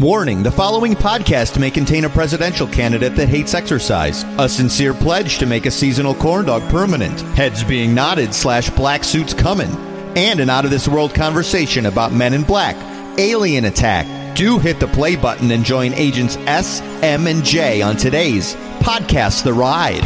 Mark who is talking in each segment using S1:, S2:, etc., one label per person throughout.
S1: Warning the following podcast may contain a presidential candidate that hates exercise, a sincere pledge to make a seasonal corn dog permanent, heads being nodded slash black suits coming, and an out of this world conversation about men in black, alien attack. Do hit the play button and join agents S, M, and J on today's Podcast The Ride.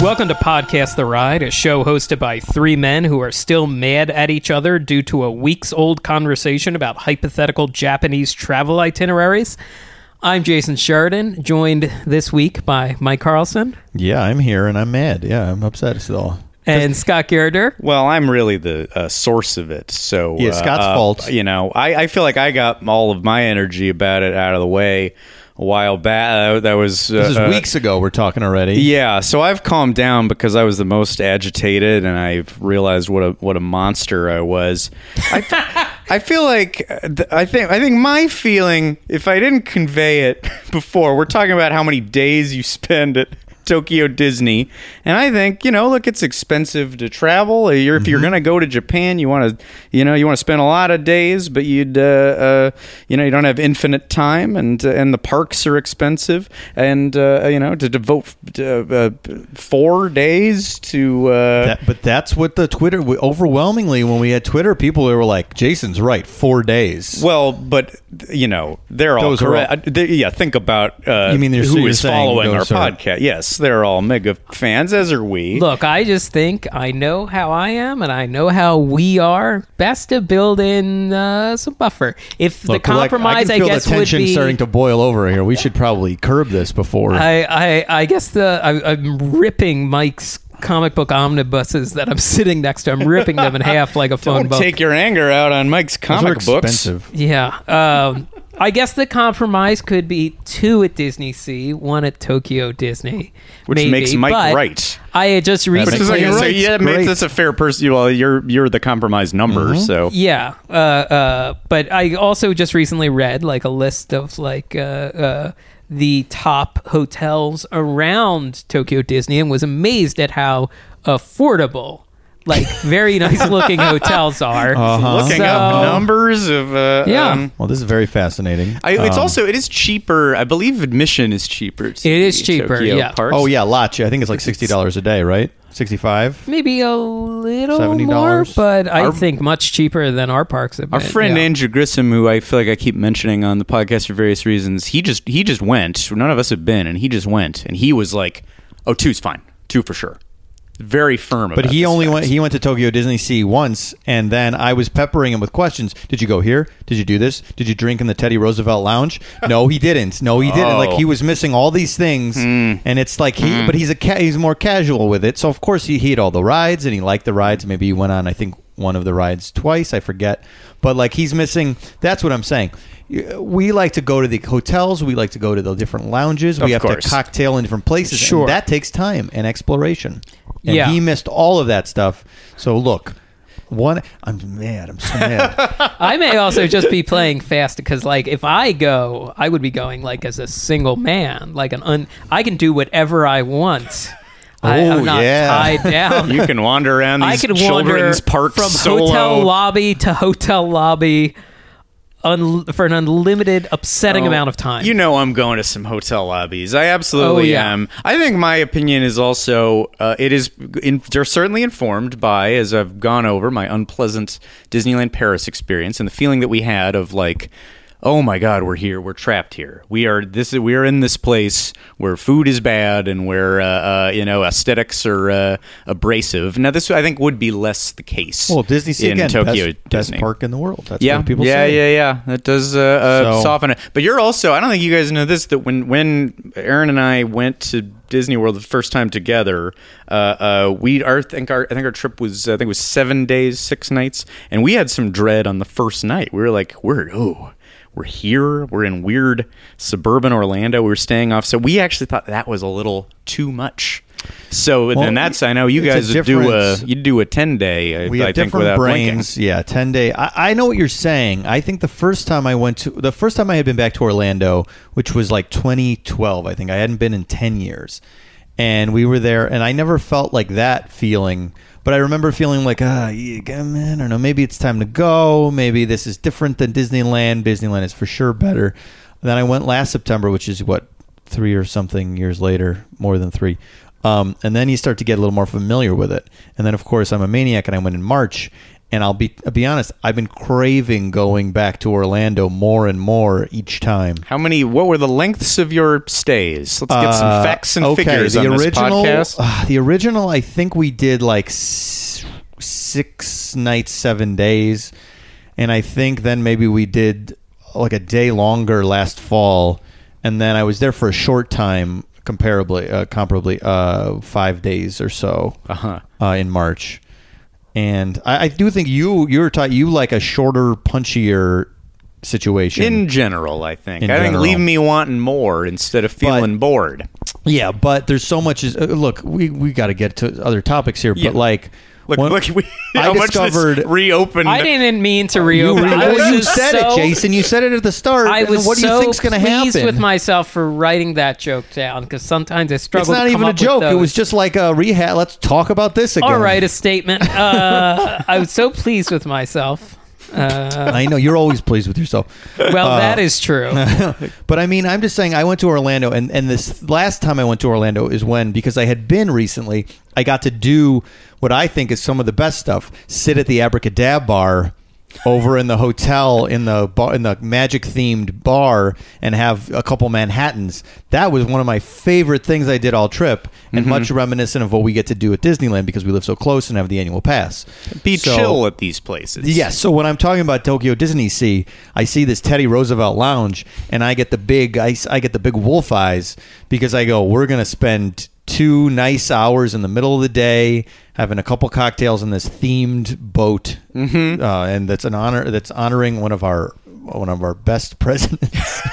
S2: Welcome to Podcast The Ride, a show hosted by three men who are still mad at each other due to a weeks old conversation about hypothetical Japanese travel itineraries. I'm Jason Sheridan, joined this week by Mike Carlson
S1: Yeah, I'm here and I'm mad. Yeah, I'm upset still.
S2: and Scott Gairdner.
S3: Well, I'm really the uh, source of it, so
S1: Yeah, Scott's
S3: uh,
S1: fault.
S3: You know, I, I feel like I got all of my energy about it out of the way a while back. Uh, that was uh,
S1: This is
S3: uh,
S1: weeks ago we're talking already.
S3: Yeah, so I've calmed down because I was the most agitated, and I've realized what a what a monster I was. I, I feel like uh, I think I think my feeling, if I didn't convey it before, we're talking about how many days you spend at Tokyo Disney, and I think you know, look, it's expensive to travel. You're, If
S1: Mm-hmm.
S3: you're going to go to Japan, you want to, you know, you want to spend a lot of days, but you'd, uh, uh, you know, you don't have infinite time, and uh, and the parks are expensive, and uh, you know, to devote uh, uh, four days to. Uh,
S1: That, but that's what the Twitter overwhelmingly when we had Twitter, people were like, "Jason's right, four days."
S3: well, but you know they're all
S1: Those are all-
S3: correct. They- yeah, think about uh,
S1: You mean
S3: who is following our podcast. Yes, they're all mega fans, as are we.
S2: Look, I just think I know how I am and I know how we are. Best to build in uh, some buffer. If
S1: Look,
S2: the
S1: like,
S2: compromise,
S1: I,
S2: I,
S1: can feel
S2: guess,
S1: the
S2: would
S1: tension
S2: be.
S1: starting to boil over here. We should probably curb this before.
S2: I, I, I guess the I, I'm ripping Mike's comic book omnibuses that I'm sitting next to. I'm ripping them in half like a phone
S3: Don't
S2: book.
S3: take your anger out on Mike's
S1: Those are
S3: comic books.
S1: expensive.
S2: yeah. Um, I guess the compromise could be two at Disney Sea, one at Tokyo Disney,
S3: Which
S2: maybe,
S3: makes Mike
S2: but
S3: right.
S2: I had just
S3: Which
S2: recently.
S3: is like,
S1: You're
S3: yeah,
S1: It's
S3: makes,
S1: great.
S3: that's a fair person. Well, you're you're the compromise number,
S1: Mm-hmm.
S3: so
S2: Yeah, uh, uh, but I also just recently read like a list of like uh, uh, the top hotels around Tokyo Disney and was amazed at how affordable, like very nice looking hotels are.
S1: Uh-huh.
S3: looking
S2: So-
S3: up numbers of uh,
S2: Yeah.
S3: um,
S1: Well, this is very fascinating.
S3: I, it's
S1: Um,
S3: also it is cheaper. I believe admission is cheaper. to
S2: It is cheaper,
S3: Tokyo
S2: yeah.
S3: Parks.
S1: Oh yeah, lot. I think it's like sixty dollars a day, right? Sixty-five.
S2: Maybe a little
S1: $70?
S2: more, but I
S3: Our-
S2: think much cheaper than our parks have
S3: Our
S2: been.
S3: friend
S2: yeah.
S3: Andrew Grissom, who I feel like I keep mentioning on the podcast for various reasons, he just he just went. None of us have been, and he just went, and he was like, "Oh, two's fine, two for sure." Very firm.
S1: But he only
S3: fact.
S1: went. He went to Tokyo Disney Sea once, and then I was peppering him with questions. Did you go here? Did you do this? Did you drink in the Teddy Roosevelt Lounge? No, he didn't. No, he didn't. Like
S3: Oh.
S1: he was missing all these things, hmm. and it's like he. Hmm. But he's a ca- he's more casual with it. So of course he he had all the rides, and he liked the rides. Maybe he went on. I think one of the rides twice. I forget. But like he's missing. That's what I'm saying. We like to go to the hotels. We like to go to the different lounges. We have
S3: course.
S1: to cocktail in different places.
S2: Sure.
S1: And that takes time and exploration. And
S2: Yeah.
S1: he missed all of that stuff. So look, one, I'm mad. I'm so mad.
S2: I may also just be playing fast because, like, if I go, I would be going like as a single man, like an un. I can do whatever I want. I,
S1: Oh,
S2: I'm not
S1: yeah.
S2: tied down.
S3: You can wander around
S2: I can
S3: children's parks
S2: from
S3: solo.
S2: hotel lobby to hotel lobby un- for an unlimited, upsetting
S3: Oh,
S2: amount of time.
S3: You know, I'm going to some hotel lobbies. I absolutely
S2: Oh, yeah.
S3: am. I think my opinion is also uh, it is in, they're certainly informed by as I've gone over my unpleasant Disneyland Paris experience and the feeling that we had of like. Oh my God, we're here. We're trapped here. We are this. We are in this place where food is bad and where uh, uh, you know aesthetics are uh, abrasive. Now, this I think would be less the case.
S1: well, Disney
S3: in
S1: again,
S3: Tokyo
S1: best, best park in the world. That's
S3: Yeah,
S1: what people
S3: yeah,
S1: say.
S3: yeah, yeah. Yeah that does uh, uh,
S1: So-
S3: soften it. But you're also. I don't think you guys know this. That when when Aaron and I went to Disney World the first time together, uh, uh, we our think our I think our trip was I think it was seven days, six nights, and we had some dread on the first night. We were like, we're oh. We're here. We're in weird suburban Orlando. We were staying off, so we actually thought that was a little too much. So then that's I know you
S1: it's a
S3: guys do a you do a ten day.
S1: we
S3: I
S1: have
S3: think
S1: different
S3: without
S1: brains.
S3: blinking.
S1: Yeah, ten day. I, I know what you're saying. I think the first time I went to the first time I had been back to Orlando, which was like 2012. I think I hadn't been in 10 years, and we were there, and I never felt like that feeling. But I remember feeling like, ah, yeah, man, I don't know. Maybe it's time to go. Maybe this is different than Disneyland. Disneyland is for sure better. Then I went last September, which is what three or something years later, more than three. Um, and then you start to get a little more familiar with it. And then, of course, I'm a maniac, and I went in March. And I'll be I'll be honest, I've been craving going back to Orlando more and more each time.
S3: How many? What were the lengths of your stays? Let's get some
S1: Uh,
S3: facts and
S1: okay,
S3: figures
S1: the
S3: on
S1: original,
S3: this podcast.
S1: uh, the original, I think we did like s- six nights, seven days, and I think then maybe we did like a day longer last fall, and then I was there for a short time, comparably, uh, comparably, uh, five days or so
S3: Uh-huh.
S1: uh, in March. And I, I do think you you're taught you like a shorter, punchier situation.
S3: In general, I think.
S1: In
S3: I think leave me wanting more instead of feeling bored.
S1: Yeah, but there's so much. Is, uh, look, we we got to get to other topics here,
S3: Yeah.
S1: but like,
S3: Look,
S1: when-
S3: look, we,
S1: I
S3: how much
S1: discovered.
S3: this reopened.
S2: I didn't mean to
S1: you,
S2: reopen.
S1: re- well, you said
S2: so-
S1: it, Jason. You said it at the start.
S2: I was
S1: what do you
S2: so
S1: think's going to
S2: pleased
S1: happen?
S2: with myself for writing that joke down because sometimes I struggle.
S1: it's not
S2: to come
S1: even a joke. It was just like a rehab. Let's talk about this again.
S2: all right. A statement. Uh, I was so pleased with myself. Uh,
S1: I know you're always pleased with yourself.
S2: well,
S1: Uh,
S2: that is true.
S1: but I mean, I'm just saying, I went to Orlando, and, and this last time I went to Orlando is when, because I had been recently, I got to do what I think is some of the best stuff sit at the AbracadaBar over in the hotel in the bar, in the magic themed bar and have a couple Manhattans. That was one of my favorite things I did all trip, and
S3: Mm-hmm.
S1: much reminiscent of what we get to do at Disneyland because we live so close and have the annual pass.
S3: Be
S1: So-
S3: chill at these places.
S1: Yes. So when I'm talking about Tokyo Disney Sea, I see this Teddy Roosevelt Lounge, and I get the big I, I get the big wolf eyes because I go, we're gonna spend two nice hours in the middle of the day having a couple cocktails in this themed boat, mm-hmm. uh, and that's an honor that's honoring one of our one of our best presidents.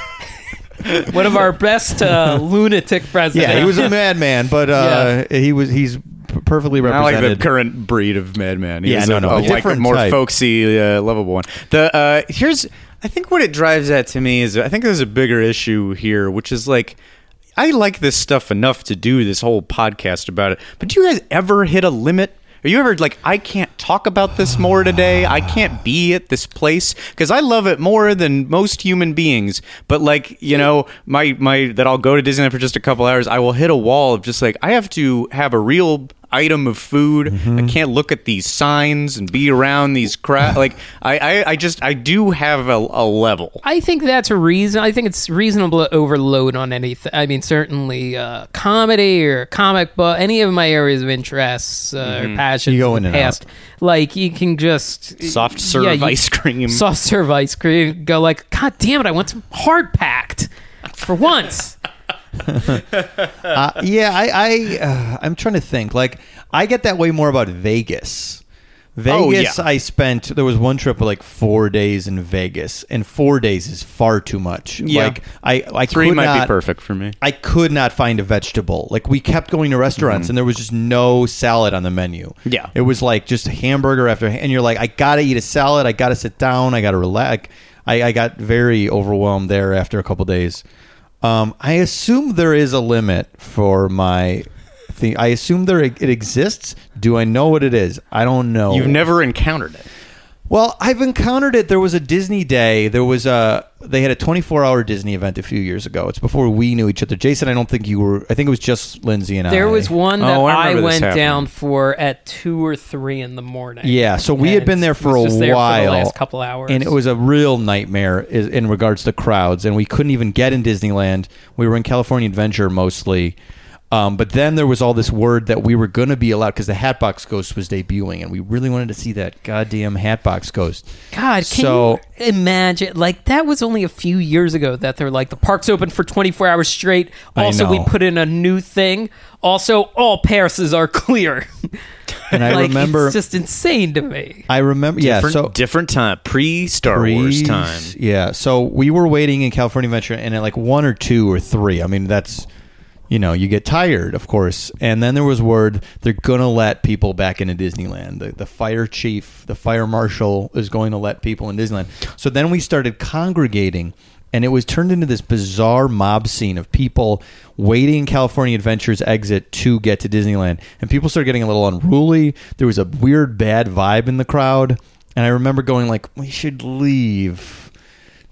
S2: One of our best uh, lunatic presidents.
S1: yeah, he was a madman, but uh, he was he's p- perfectly
S3: Not like the current breed of madman. He
S1: Yeah, no, no,
S3: a,
S1: a
S3: like a
S1: different
S3: more
S1: type.
S3: folksy, uh, lovable one. The uh, here's I think what it drives at to me is I think there's a bigger issue here, which is like I like this stuff enough to do this whole podcast about it. But do you guys ever hit a limit? Are you ever like I can't talk about this more today? I can't be at this place because I love it more than most human beings. But like you know, my my that I'll go to Disneyland for just a couple hours. I will hit a wall of just like I have to have a real item of food. I can't look at these signs and be around these crowd. like I, I I just I do have a, a level.
S2: I think that's a reason. I think it's reasonable to overload on anything. I mean, certainly uh, comedy or comic book, any of my areas of interest uh, or passions
S1: You go
S2: in
S1: in and
S2: past. Like you can just
S3: Soft serve
S2: yeah, you-
S3: ice cream.
S2: soft serve ice cream. Go like, God damn it! I want some hard packed for once.
S1: Uh, yeah, I, I uh, I'm trying to think. Like, I get that way more about Vegas.
S3: Oh,
S1: Vegas,
S3: yeah.
S1: I spent. There was one trip of like four days in Vegas, and four days is far too much.
S3: Yeah.
S1: Like, I, I
S3: Three
S1: could
S3: might
S1: not,
S3: be perfect for me.
S1: I could not find a vegetable. Like we kept going to restaurants and there was just no salad on the menu.
S3: Mm-hmm. Yeah.
S1: It was like just hamburger after and you're like, I gotta eat a salad, I gotta sit down, I gotta relax. I, I got very overwhelmed there after a couple days. Um, I assume there is a limit for my thing. I assume there it exists. Do I know what it is? I don't know.
S3: You've never encountered it.
S1: Well, I've encountered it. There was a Disney day. There was a they had a 24-hour Disney event a few years ago. It's before we knew each other. Jason, I don't think you were. I think it was just Lindsay and I.
S2: There was one that
S3: Oh, I
S2: I,
S3: remember this
S2: went
S3: happening.
S2: down for at two or three in the morning.
S1: Yeah, so we had
S2: And
S1: been there for
S2: was
S1: a
S2: just there
S1: while.
S2: For the last couple hours,
S1: and it was a real nightmare is- in regards to crowds, and we couldn't even get in Disneyland. We were in California Adventure mostly. Um, but then there was all this word that we were going to be allowed because the Hatbox Ghost was debuting, and we really wanted to see that goddamn Hatbox Ghost.
S2: God, can
S1: So-
S2: you imagine? Like that was only a few years ago that they're like the park's open for 24 hours straight. Also, we put in a new thing. Also, all passes are clear.
S1: and I
S2: like,
S1: remember
S2: it's just insane to me.
S1: I remember yeah
S3: different,
S1: so
S3: different time, pre Star Wars
S1: Breeze.
S3: time.
S1: Yeah. So we were waiting in California Adventure, and at like one or two or three. I mean, that's you know, you get tired, of course. And then there was word they're gonna let people back into Disneyland. The, the fire chief, the fire marshal, is going to let people in Disneyland. So then we started congregating. And it was turned into this bizarre mob scene of people waiting California Adventures exit to get to Disneyland. And people started getting a little unruly. There was a weird bad vibe in the crowd. And I remember going like, we should leave.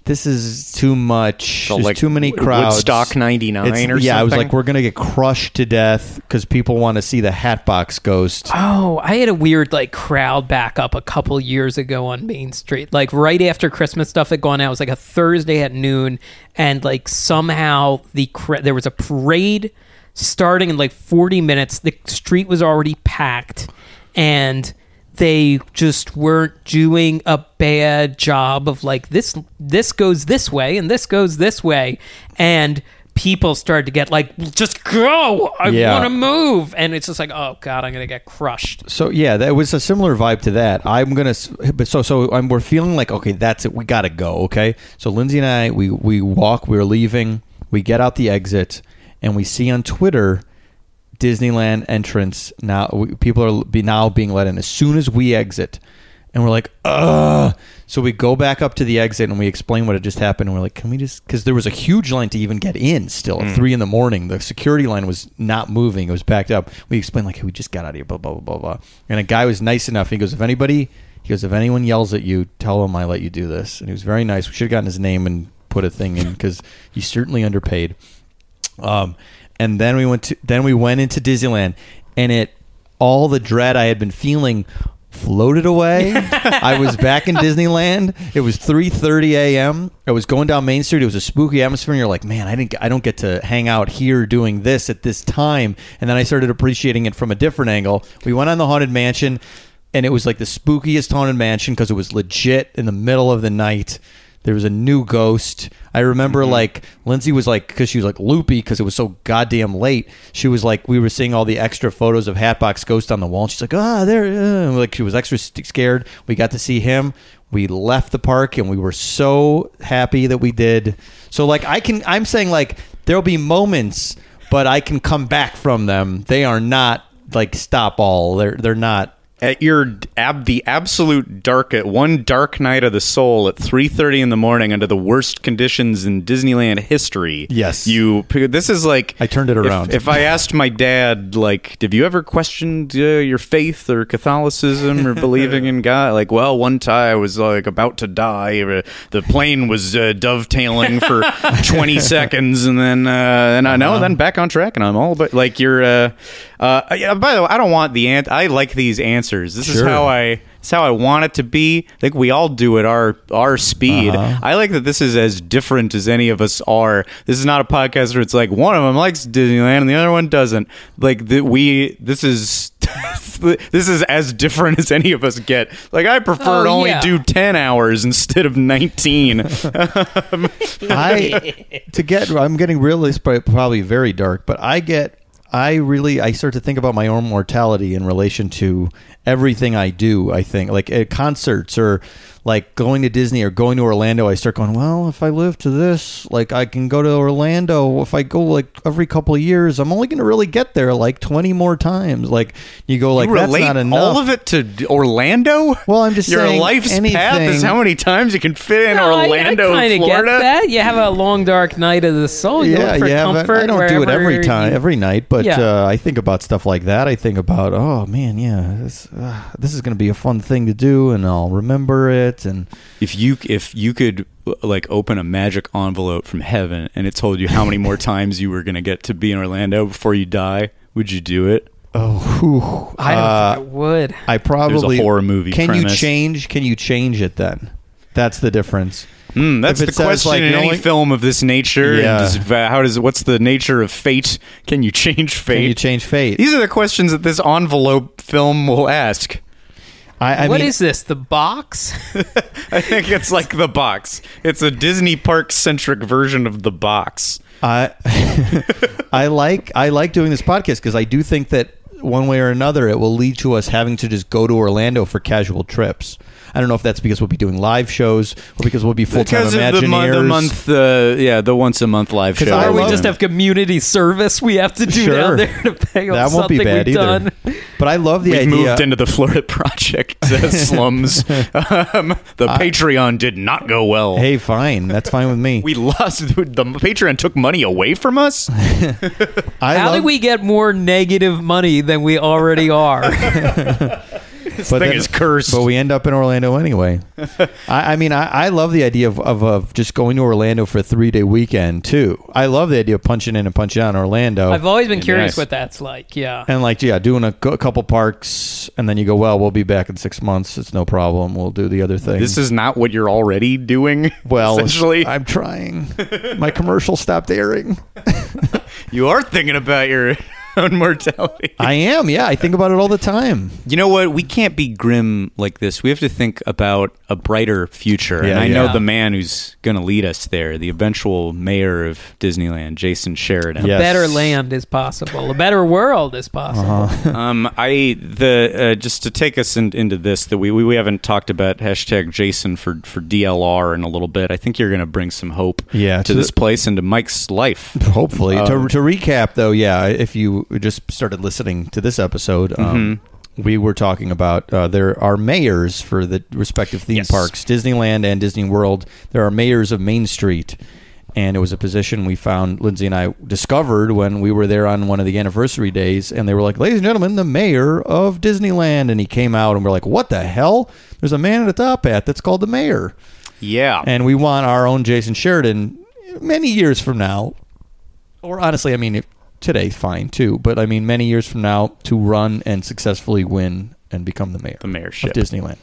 S1: This is too much.
S3: So,
S1: There's
S3: like,
S1: too many crowds.
S3: Woodstock 99 or
S1: yeah, I was like, we're gonna get crushed to death because people want to see the Hatbox Ghost.
S2: Oh, I had a weird like crowd back up a couple years ago on Main Street. Like right after Christmas stuff had gone out, it was like a Thursday at noon, and like somehow the cra- there was a parade starting in like 40 minutes. The street was already packed, and they just weren't doing a bad job of like this this goes this way and this goes this way and people started to get like just go i
S1: Yeah.
S2: want to move and it's just like oh god i'm gonna get crushed
S1: So yeah, that was a similar vibe to that. I'm gonna, but so so I'm, we're feeling like okay, that's it. We gotta go. Okay, so Lindsay and I, we we walk. We're leaving. We get out the exit, and we see on Twitter Disneyland entrance. Now we, people are be now being let in as soon as we exit, and we're like, ugh. So we go back up to the exit and we explain what had just happened. And we're like, can we just because there was a huge line to even get in still at three in the morning. The security line was not moving; it was backed up. We explained like, hey, we just got out of here, blah blah blah blah blah. And a guy was nice enough. He goes, if anybody, he goes, if anyone yells at you, tell them I let you do this. And he was very nice. We should have gotten his name and put a thing in because he's certainly underpaid. Um, and then we went to then we went into Disneyland, and it all the dread I had been feeling floated away. I was back in Disneyland. It was 3:30 a.m. I was going down Main Street. It was a spooky atmosphere, and you're like, man, I didn't I don't get to hang out here doing this at this time. And then I started appreciating it from a different angle. We went on the haunted mansion. And it was like the spookiest haunted mansion because it was legit in the middle of the night. There was a new ghost. I remember like Lindsay was like because she was like loopy because it was so goddamn late. She was like we were seeing all the extra photos of Hatbox Ghost on the wall. And she's like ah there, uh," like she was extra scared. We got to see him. We left the park and we were so happy that we did. So like I can I'm saying like there'll be moments, but I can come back from them. They are not like stop all. They're they're not.
S3: At your ab the absolute dark at one dark night of the soul at 3:30 in the morning under the worst conditions in Disneyland history.
S1: Yes.
S3: You this is like
S1: I turned it around.
S3: If, I asked my dad like have you ever questioned uh, your faith or Catholicism or believing in God like well one time I was like about to die uh, the plane was uh, dovetailing for 20 seconds and then uh, and I know then back on track and I'm all but like you're uh, uh yeah, by the way I don't want the ant I like these answers this is
S1: Sure.
S3: how I it's how I want it to be. I think we all do at our our speed.
S1: Uh-huh.
S3: I like that this is as different as any of us are. This is not a podcast where it's like one of them likes Disneyland and the other one doesn't. Like that we this is this is as different as any of us get. Like I prefer
S2: Oh,
S3: to only
S2: yeah.
S3: do 10 hours instead of 19.
S1: I to get I'm getting really but probably very dark. But I get I really I start to think about my own mortality in relation to everything I do. I think like at concerts or like going to Disney or going to Orlando. I start going, well, if I live to this, like I can go to Orlando. If I go like every couple of years, I'm only going to really get there like 20 more times. Like you go like
S3: you
S1: that's
S3: relate
S1: not enough.
S3: all of it to Orlando?
S1: Well, I'm just
S3: Your
S1: saying
S3: life's path is how many times you can fit in
S2: No, I-
S3: Orlando,
S2: I, kinda
S3: Florida.
S2: get that you have a long dark night of the soul you look for
S1: yeah,
S2: comfort
S1: I don't do it every time,
S2: you-
S1: every night. But
S2: Yeah.
S1: uh, I think about stuff like that. I think about, oh man, yeah, this uh, this is going to be a fun thing to do, and I'll remember it. And
S3: if you if you could like open a magic envelope from heaven and it told you how many more times you were going to get to be in Orlando before you die, would you do it?
S1: oh, whew,
S2: i don't
S1: uh,
S2: think i would
S1: I probably
S3: horror movie
S1: Can you change? Can you change it then? That's the difference.
S3: Hmm, that's the
S1: it says,
S3: question
S1: like,
S3: in any
S1: only-
S3: film of this nature.
S1: Yeah.
S3: And does, uh, how does what's the nature of fate? Can you change fate?
S1: Can you change fate?
S3: These are the questions that this envelope film will ask.
S1: I, I
S2: What
S1: mean,
S2: is this the box
S3: I think it's like the box. It's a Disney park centric version of the box.
S1: I I like I like doing this podcast because I do think that one way or another, it will lead to us having to just go to Orlando for casual trips. I don't know if that's because we'll be doing live shows or because we'll be full time
S3: because
S1: Imagineers.
S3: of the, mon- the month, uh, yeah, the once a month live show.
S2: Or we just have community service we have to do
S1: Sure.
S2: down there to pay off
S1: that won't be bad
S2: we've
S1: either.
S2: done.
S1: But I love the idea.
S3: We've
S1: idea.
S3: moved into the Florida Project uh, slums. um, the Patreon did not go well.
S1: hey, fine, that's fine with me.
S3: we lost. The Patreon took money away from us.
S1: I
S2: How
S1: love,
S2: did we get more negative money than we already are?
S3: This
S1: But
S3: thing
S1: then-
S3: is cursed.
S1: But we end up in Orlando anyway. I, I mean, I, I love the idea of, of, of just going to Orlando for a three day weekend too. I love the idea of punching in and punching out in Orlando.
S2: I've always been
S3: Nice.
S2: curious what that's like. Yeah.
S1: and like, yeah, doing a, a couple parks, and then you go, well, we'll be back in six months. It's no problem. We'll do the other thing.
S3: this is not what you're already doing.
S1: well,
S3: essentially,
S1: I'm trying. My commercial stopped airing.
S3: you are thinking about your own mortality.
S1: I am. Yeah, I think about it all the time.
S3: You know what? We can't be grim like this. We have to think about a brighter future. and
S1: Yeah,
S3: I
S1: yeah.
S3: know the man who's going to lead us there, the eventual mayor of Disneyland, Jason Sheridan.
S1: Yeah.
S2: A better land is possible. A better world is possible.
S1: Uh-huh.
S3: Um, I the uh, just to take us in, into this that we, we we haven't talked about hashtag Jason for for DLR in a little bit. I think you're going to bring some hope
S1: Yeah,
S3: to
S1: to
S3: this
S1: the-
S3: place and to Mike's life.
S1: Hopefully.
S3: Um,
S1: to, to recap, though, yeah, if you just started listening to this episode, um,
S3: Mm-hmm.
S1: we were talking about uh, there are mayors for the respective theme
S3: Yes.
S1: parks, Disneyland and Disney World. There are mayors of Main Street. And it was a position we found, Lindsay and I discovered when we were there on one of the anniversary days. And they were like, ladies and gentlemen, the mayor of Disneyland. And he came out, and we're like, what the hell? There's a man at a top hat that's called the mayor
S3: Yeah,
S1: and we want our own Jason Sheridan many years from now, or honestly, I mean, if, today, fine too, but I mean, many years from now, to run and successfully win and become the mayor
S3: The mayorship.
S1: of Disneyland.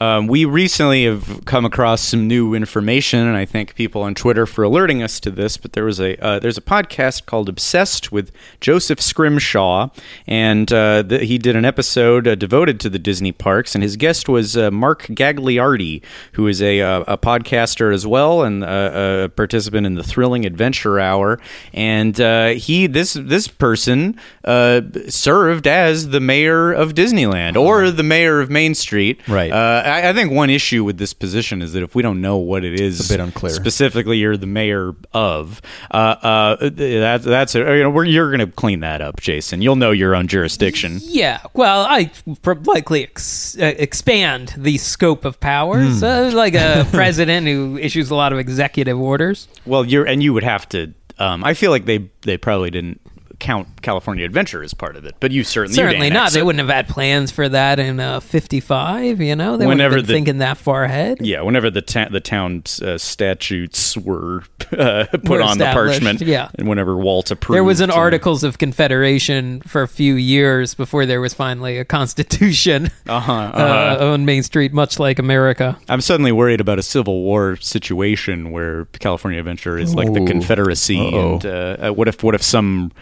S3: Um, we recently have come across some new information, and I thank people on Twitter for alerting us to this. But there was a uh, there's a podcast called Obsessed with Joseph Scrimshaw, and uh, the, he did an episode uh, devoted to the Disney parks, and his guest was uh, Mark Gagliardi, who is a, uh, a podcaster as well and uh, a participant in the Thrilling Adventure Hour. And uh, he this this person uh, served as the mayor of Disneyland or the mayor of Main Street,
S1: Right.
S3: I, I think one issue with this position is that if we don't know what it is,
S1: It's a bit unclear.
S3: Specifically, you're the mayor of. Uh, uh, that's that's a, you know we're, you're going to clean that up, Jason. You'll know your own jurisdiction.
S2: Yeah, well, I pr- likely ex- uh, expand the scope of powers, uh, like a president who issues a lot of executive orders.
S3: Well, you're and you would have to. Um, I feel like they they probably didn't count California Adventure as part of it, but you certainly you'd
S2: Certainly not. They
S3: it.
S2: wouldn't have had plans for that in uh, '55. You know, they
S3: Whenever
S2: wouldn't have been
S3: the-
S2: thinking that far ahead.
S3: Yeah, whenever the ta- the town's uh, statutes were uh, put
S2: Were
S3: on the parchment,
S2: yeah.
S3: and whenever Walt approved,
S2: There was an
S3: uh,
S2: Articles of Confederation for a few years before there was finally a Constitution
S3: Uh-huh,
S2: uh,
S3: uh-huh.
S2: on Main Street, much like America.
S3: I'm suddenly worried about a Civil War situation where California Adventure is like the Confederacy,
S1: Uh-oh.
S3: and uh, uh, what if what if some ri-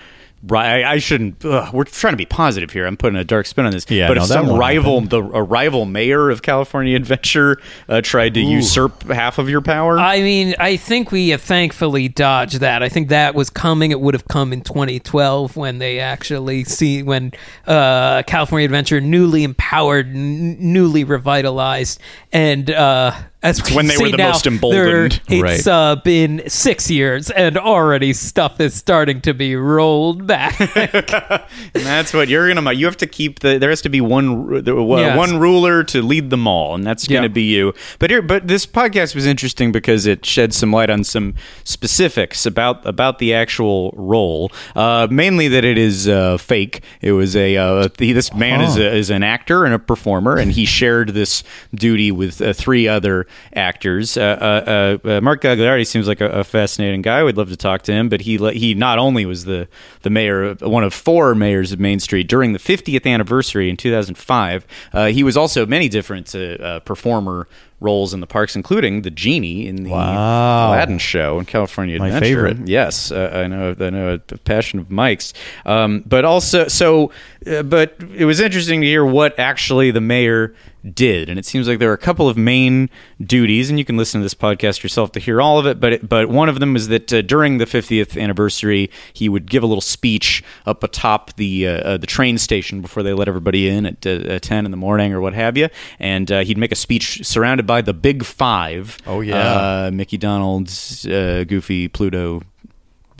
S3: I, I shouldn't. Ugh, we're trying to be positive here. I'm putting a dark spin on this.
S1: Yeah,
S3: but
S1: no,
S3: if some
S1: won't
S3: rival, the a rival mayor of California Adventure, uh, tried to usurp half of your power,
S2: I mean, I think we have thankfully dodged that. I think that was coming. It would have come in 2012 when they actually see when uh, California Adventure newly empowered, n- newly revitalized, and uh, as we
S3: when they
S2: see
S3: were the
S2: now,
S3: most
S2: they're-
S3: emboldened.
S2: It's
S1: Right.
S2: uh, been six years, and already stuff is starting to be rolled back.
S3: And that's what you're gonna. You have to keep the. There has to be one uh,
S2: Yes.
S3: one ruler to lead them all, and that's gonna
S2: Yeah.
S3: be you. But here, but this podcast was interesting because it shed some light on some specifics about about the actual role. Uh, mainly that it is uh, fake. It was a uh, he, this man is a, is an actor and a performer, and he shared this duty with uh, three other actors. Uh, uh, uh, Mark Gagliardi seems like a, a fascinating guy. We'd love to talk to him, but he he not only was the the mayor, one of four mayors of Main Street during the 50th anniversary in 2005. Uh, he was also many different uh, uh, performer roles in the parks, including the genie in the
S1: Wow.
S3: Aladdin show in California
S1: My
S3: Adventure.
S1: favorite.
S3: Yes, uh, I know. I know a passion of Mike's, um, but also so. Uh, but it was interesting to hear what actually the mayor did. And it seems like there are a couple of main duties, and you can listen to this podcast yourself to hear all of it. But it, but one of them is that uh, during the 50th anniversary, he would give a little speech up atop the uh, uh, the train station before they let everybody in at uh, 10 in the morning or what have you. And uh, he'd make a speech surrounded by the Big Five.
S1: Oh, yeah.
S3: uh, Mickey Donald's, uh, Goofy, Pluto,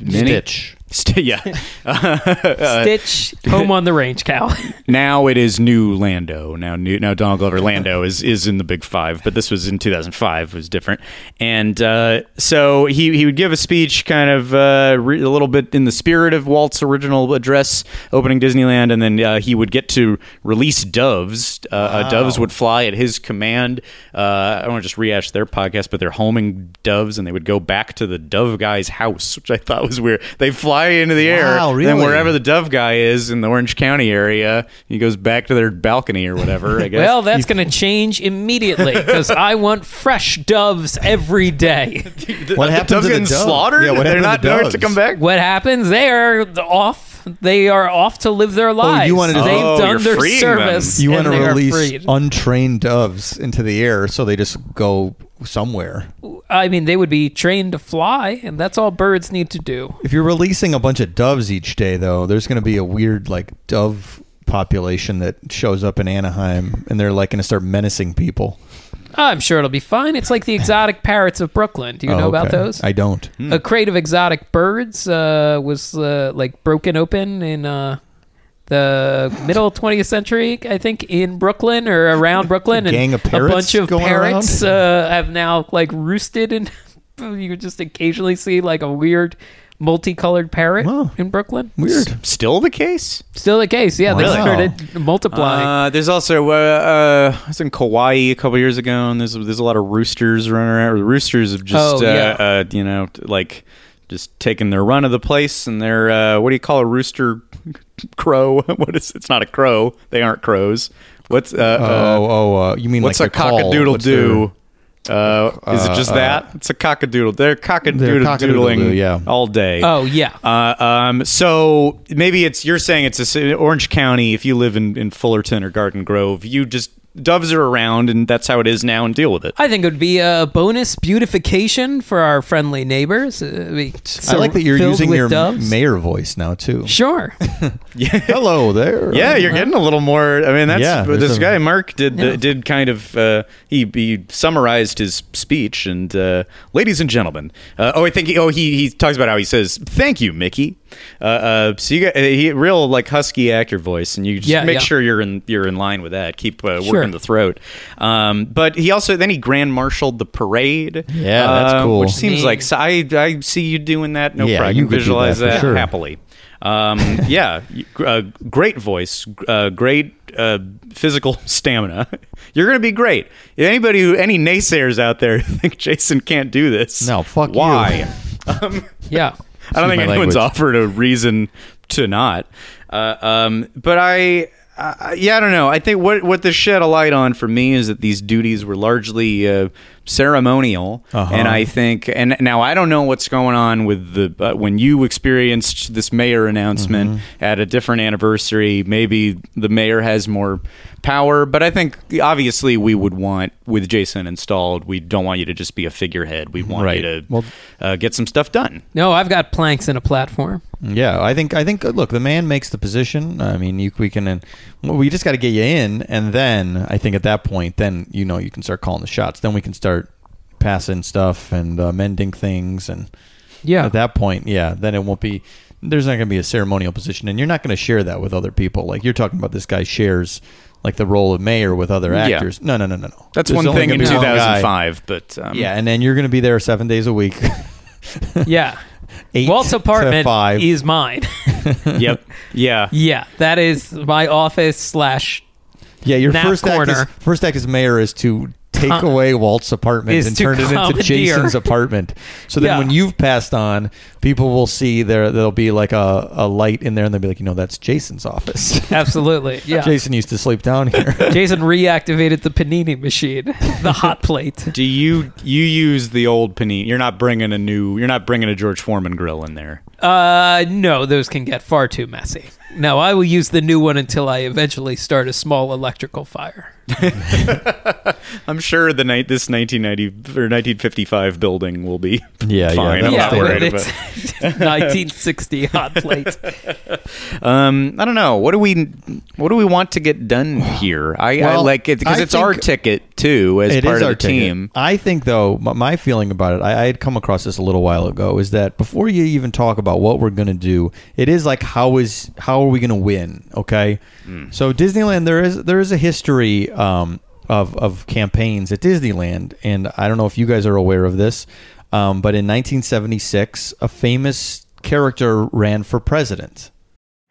S3: Minnie?
S1: Stitch.
S3: St- yeah.
S2: Stitch, home on the range, Cal.
S3: now it is new Lando. Now new now Donald Glover Lando is is in the Big Five, but this was in 2005. It was different, and uh, so he he would give a speech, kind of uh, re- a little bit in the spirit of Walt's original address opening Disneyland, and then uh, he would get to release doves. Uh, uh, doves would fly at his command. Uh, I don't want to just rehash their podcast, but they're homing doves, and they would go back to the dove guy's house, which I thought was weird. They fly into the air,
S1: Wow,
S3: then wherever the dove guy is in the Orange County area, he goes back to their balcony or whatever. I guess.
S2: Well, that's going to change immediately because I want fresh doves every day.
S1: What
S3: the
S1: happened
S3: doves
S1: to the
S3: getting
S1: dove?
S3: slaughtered?
S1: Yeah, what
S3: They're not
S1: to
S3: nowhere
S1: doves?
S3: to come back.
S2: What happens? They are off. They are off to live their oh, lives.
S1: wanted to-
S2: They've
S3: Oh,
S2: done their service.
S3: them.
S1: You want to release untrained doves into the air so they just go somewhere.
S2: I mean, they would be trained to fly, and that's all birds need to do.
S1: If you're releasing a bunch of doves each day, though, there's going to be a weird like dove population that shows up in Anaheim, and they're like going to start menacing people.
S2: I'm sure it'll be fine. It's like the exotic parrots of Brooklyn. Do you
S1: Oh,
S2: know about
S1: okay.
S2: those?
S1: I don't.
S2: a crate of exotic birds uh, was uh, like broken open in uh, the middle 20th century, I think, in Brooklyn or around Brooklyn.
S1: A gang
S2: and
S1: of parrots
S2: a bunch of
S1: going
S2: parrots uh, have now like roosted, and you could just occasionally see like a weird multicolored parrot
S1: Wow.
S2: in Brooklyn.
S1: Weird.
S3: Still the case?
S2: Still the case, yeah. They
S1: Wow.
S2: started multiplying.
S3: Uh, there's also uh, uh, I was in Kauai a couple years ago, and there's there's a lot of roosters running around. The roosters have just
S2: Oh, yeah.
S3: uh, uh, you know like just taking their run of the place, and they're uh, what do you call a rooster? Crow? what is? It's not a crow. They aren't crows. What's uh, uh,
S1: oh, oh, uh, you mean
S3: what's
S1: like
S3: a
S1: the call?
S3: cockadoodle
S1: What's their-
S3: do? Uh, is it just
S1: uh,
S3: that? It's a cockadoodle. They're
S1: They're
S3: cockadoodle
S1: yeah.
S3: all day.
S2: oh yeah.
S3: Uh, um, so maybe it's you're saying it's a, Orange County. If you live in, in Fullerton or Garden Grove, you just doves are around, and that's how it is now, and deal with it.
S2: I think it would be a bonus beautification for our friendly neighbors. Uh, it'd
S1: I
S2: so
S1: like that you're
S2: filled
S1: using
S2: with
S1: your
S2: doves.
S1: mayor voice now too.
S2: Sure.
S1: Hello there.
S3: Yeah, you're getting a little more. I mean, that's
S1: Yeah, there's
S3: this
S1: a-
S3: guy Mark did.
S2: Yeah.
S3: did kind of. Uh, he he summarized his speech, and uh, ladies and gentlemen. Uh, oh, I think. He, oh, he he talks about how he says, "Thank you, Mickey." Uh, uh, so you got uh, he real like husky actor voice, and you just
S2: Yeah,
S3: make
S2: yeah.
S3: sure you're in you're in line with that. Keep uh,
S2: Sure.
S3: working the throat. Um, but he also then he grand marshaled the parade.
S1: Yeah, that's
S3: uh,
S1: cool.
S3: Which seems like so I I see you doing that. No
S1: Yeah,
S3: problem.
S1: You
S3: can
S1: could do
S3: visualize
S1: that
S3: that,
S1: sure.
S3: happily. Um, yeah, uh, great voice, uh, great uh, physical stamina. You're going to be great. If anybody who any naysayers out there think Jason can't do this,
S1: No, fuck you.
S3: why?
S2: Yeah.
S3: I don't think anyone's
S1: language.
S3: offered a reason to not. Uh, um, but I, uh, yeah, I don't know. I think what what this shed a light on for me is that these duties were largely uh, ceremonial,
S1: Uh-huh.
S3: and I think, and now I don't know what's going on with the uh, when you experienced this mayor announcement
S1: Mm-hmm.
S3: at a different anniversary. Maybe the mayor has more power, but I think obviously we would want with Jason installed. We don't want you to just be a figurehead. We want
S1: Right.
S3: you to
S1: Well-
S3: uh, get some stuff done.
S2: No, I've got planks and a platform.
S1: Yeah, I think I think uh, look, the man makes the position. I mean, you, we can. Uh, well, we just got to get you in, and then I think at that point, then you know you can start calling the shots. Then we can start passing stuff and uh, mending things, and
S2: Yeah.
S1: at that point, yeah, then it won't be. There's not going to be a ceremonial position, and you're not going to share that with other people. Like you're talking about, this guy shares like the role of mayor with other
S3: Yeah.
S1: actors. No, no, no, no, no.
S3: That's
S1: There's
S3: one thing in
S1: gonna be one guy.
S3: 2005, but um,
S1: Yeah, and then you're going to be there seven days a week.
S2: Yeah.
S1: Eight
S2: Walt's
S1: to
S2: apartment
S1: five.
S2: is mine.
S3: yep, yeah.
S2: yeah, that is my office slash
S1: Yeah, your
S2: nap
S1: first act, is, first act as mayor is to take
S2: Com-
S1: away Walt's apartment and turn it into. Jason's apartment. So then
S2: Yeah.
S1: when you've passed on, people will see there there'll be like a, a light in there and they'll be like, you know, that's Jason's office.
S2: absolutely. Yeah.
S1: Jason used to sleep down here.
S2: Jason reactivated the panini machine, the hot plate.
S3: Do you you use the old panini? You're not bringing a new. You're not bringing a George Foreman grill in there.
S2: Uh, no, those can get far too messy. No, I will use the new one until I eventually start a small electrical fire.
S3: I'm sure the night this 1990 or 1955 building will be
S1: Yeah, yeah,
S3: fine.
S1: that
S3: I'm
S1: was
S3: not worried
S2: it's
S3: about.
S2: 1960 hot plate.
S3: Um, I don't know. What do we What do we want to get done here? I, I like it because it's our ticket too as
S1: It
S3: part
S1: is
S3: of
S1: our
S3: the
S1: ticket.
S3: team.
S1: I think, though, my, my feeling about it, I, I had come across this a little while ago, is that before you even talk about what we're going to do, it is like how is how are we going to win? Okay, so Disneyland, there is there is a history um, of of campaigns at Disneyland, and I don't know if you guys are aware of this, um, but in 1976, a famous character ran for president.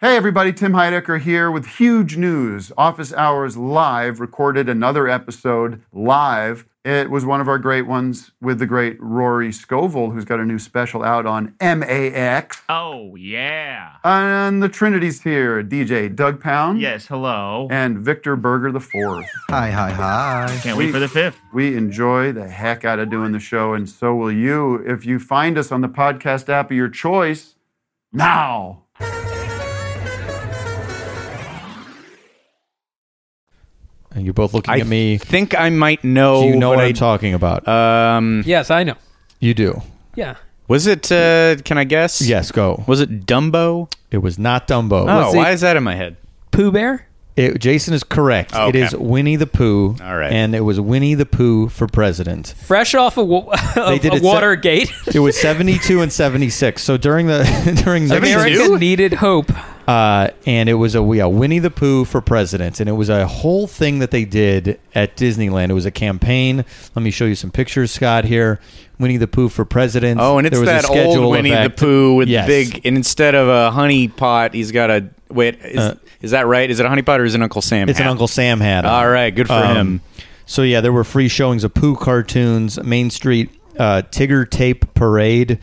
S4: Hey everybody, Tim Heidecker here with huge news. Office Hours Live recorded another episode live. It was one of our great ones with the great Rory Scovel, who's got a new special out on MAX.
S5: Oh, yeah.
S4: And the Trinity's here DJ Doug Pound
S5: Yes, hello.
S4: and Victor Berger the Fourth.
S6: Hi, hi, hi.
S5: Can't wait for the fifth.
S4: We enjoy the heck out of doing the show, and so will you if you find us on the podcast app of your choice now.
S1: And you're both looking
S3: I
S1: at me.
S3: I think I might know.
S1: Do you know
S3: but
S1: what
S3: I,
S1: I'm talking about?
S3: Um,
S2: Yes, I know.
S1: you do.
S2: Yeah.
S3: was it? Uh, can I guess?
S1: Yes, go.
S3: Was it Dumbo?
S1: It was not Dumbo.
S3: Oh,
S2: it-
S3: why is that in my head?
S2: Pooh Bear?
S1: It, Jason is correct.
S3: Oh,
S1: It
S3: okay.
S1: is Winnie the Pooh.
S3: All right.
S1: And it was Winnie the Pooh for president.
S2: Fresh off of, wa- of,
S1: did
S2: of
S1: it se-
S2: Watergate.
S1: It was 72 and 76. So during the during the
S2: America needed hope.
S1: Uh, and it was a yeah, Winnie the Pooh for president, and it was a whole thing that they did at Disneyland. It was a campaign. Let me show you some pictures, Scott. Here, Winnie the Pooh for president.
S3: Oh, and it's
S1: There was a
S3: that
S1: schedule
S3: old Winnie the. Pooh with
S1: Yes.
S3: big, and instead of a honey pot, he's got a wait. Is,
S1: Uh,
S3: is that right? Is it a honey pot or is it Uncle Sam?
S1: It's an? Uncle Sam hat. on.
S3: All right, good for
S1: Um,
S3: him.
S1: So yeah, there were free showings of Pooh cartoons, Main Street uh, Tigger Tape Parade,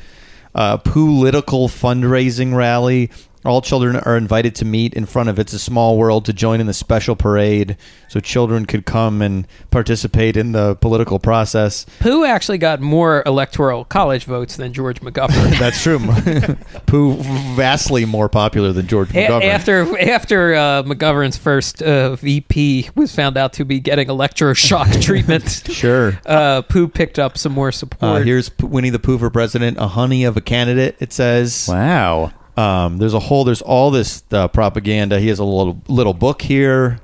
S1: uh, Pooh-litical fundraising rally. All children are invited to meet in front of It's a Small World to join in the special parade, so children could come and participate in the political process.
S2: Pooh actually got more electoral college votes than George McGovern.
S1: That's true. Pooh vastly more popular than George
S2: A-
S1: McGovern.
S2: after after uh, McGovern's first uh, VP was found out to be getting electroshock treatment,
S1: sure.
S2: uh, Pooh picked up some more
S1: Uh,
S2: support.
S1: here's P- Winnie the Pooh for president, a honey of a candidate. It says.
S3: Wow.
S1: Um, there's a whole, there's all this uh, propaganda. He has a little little book here.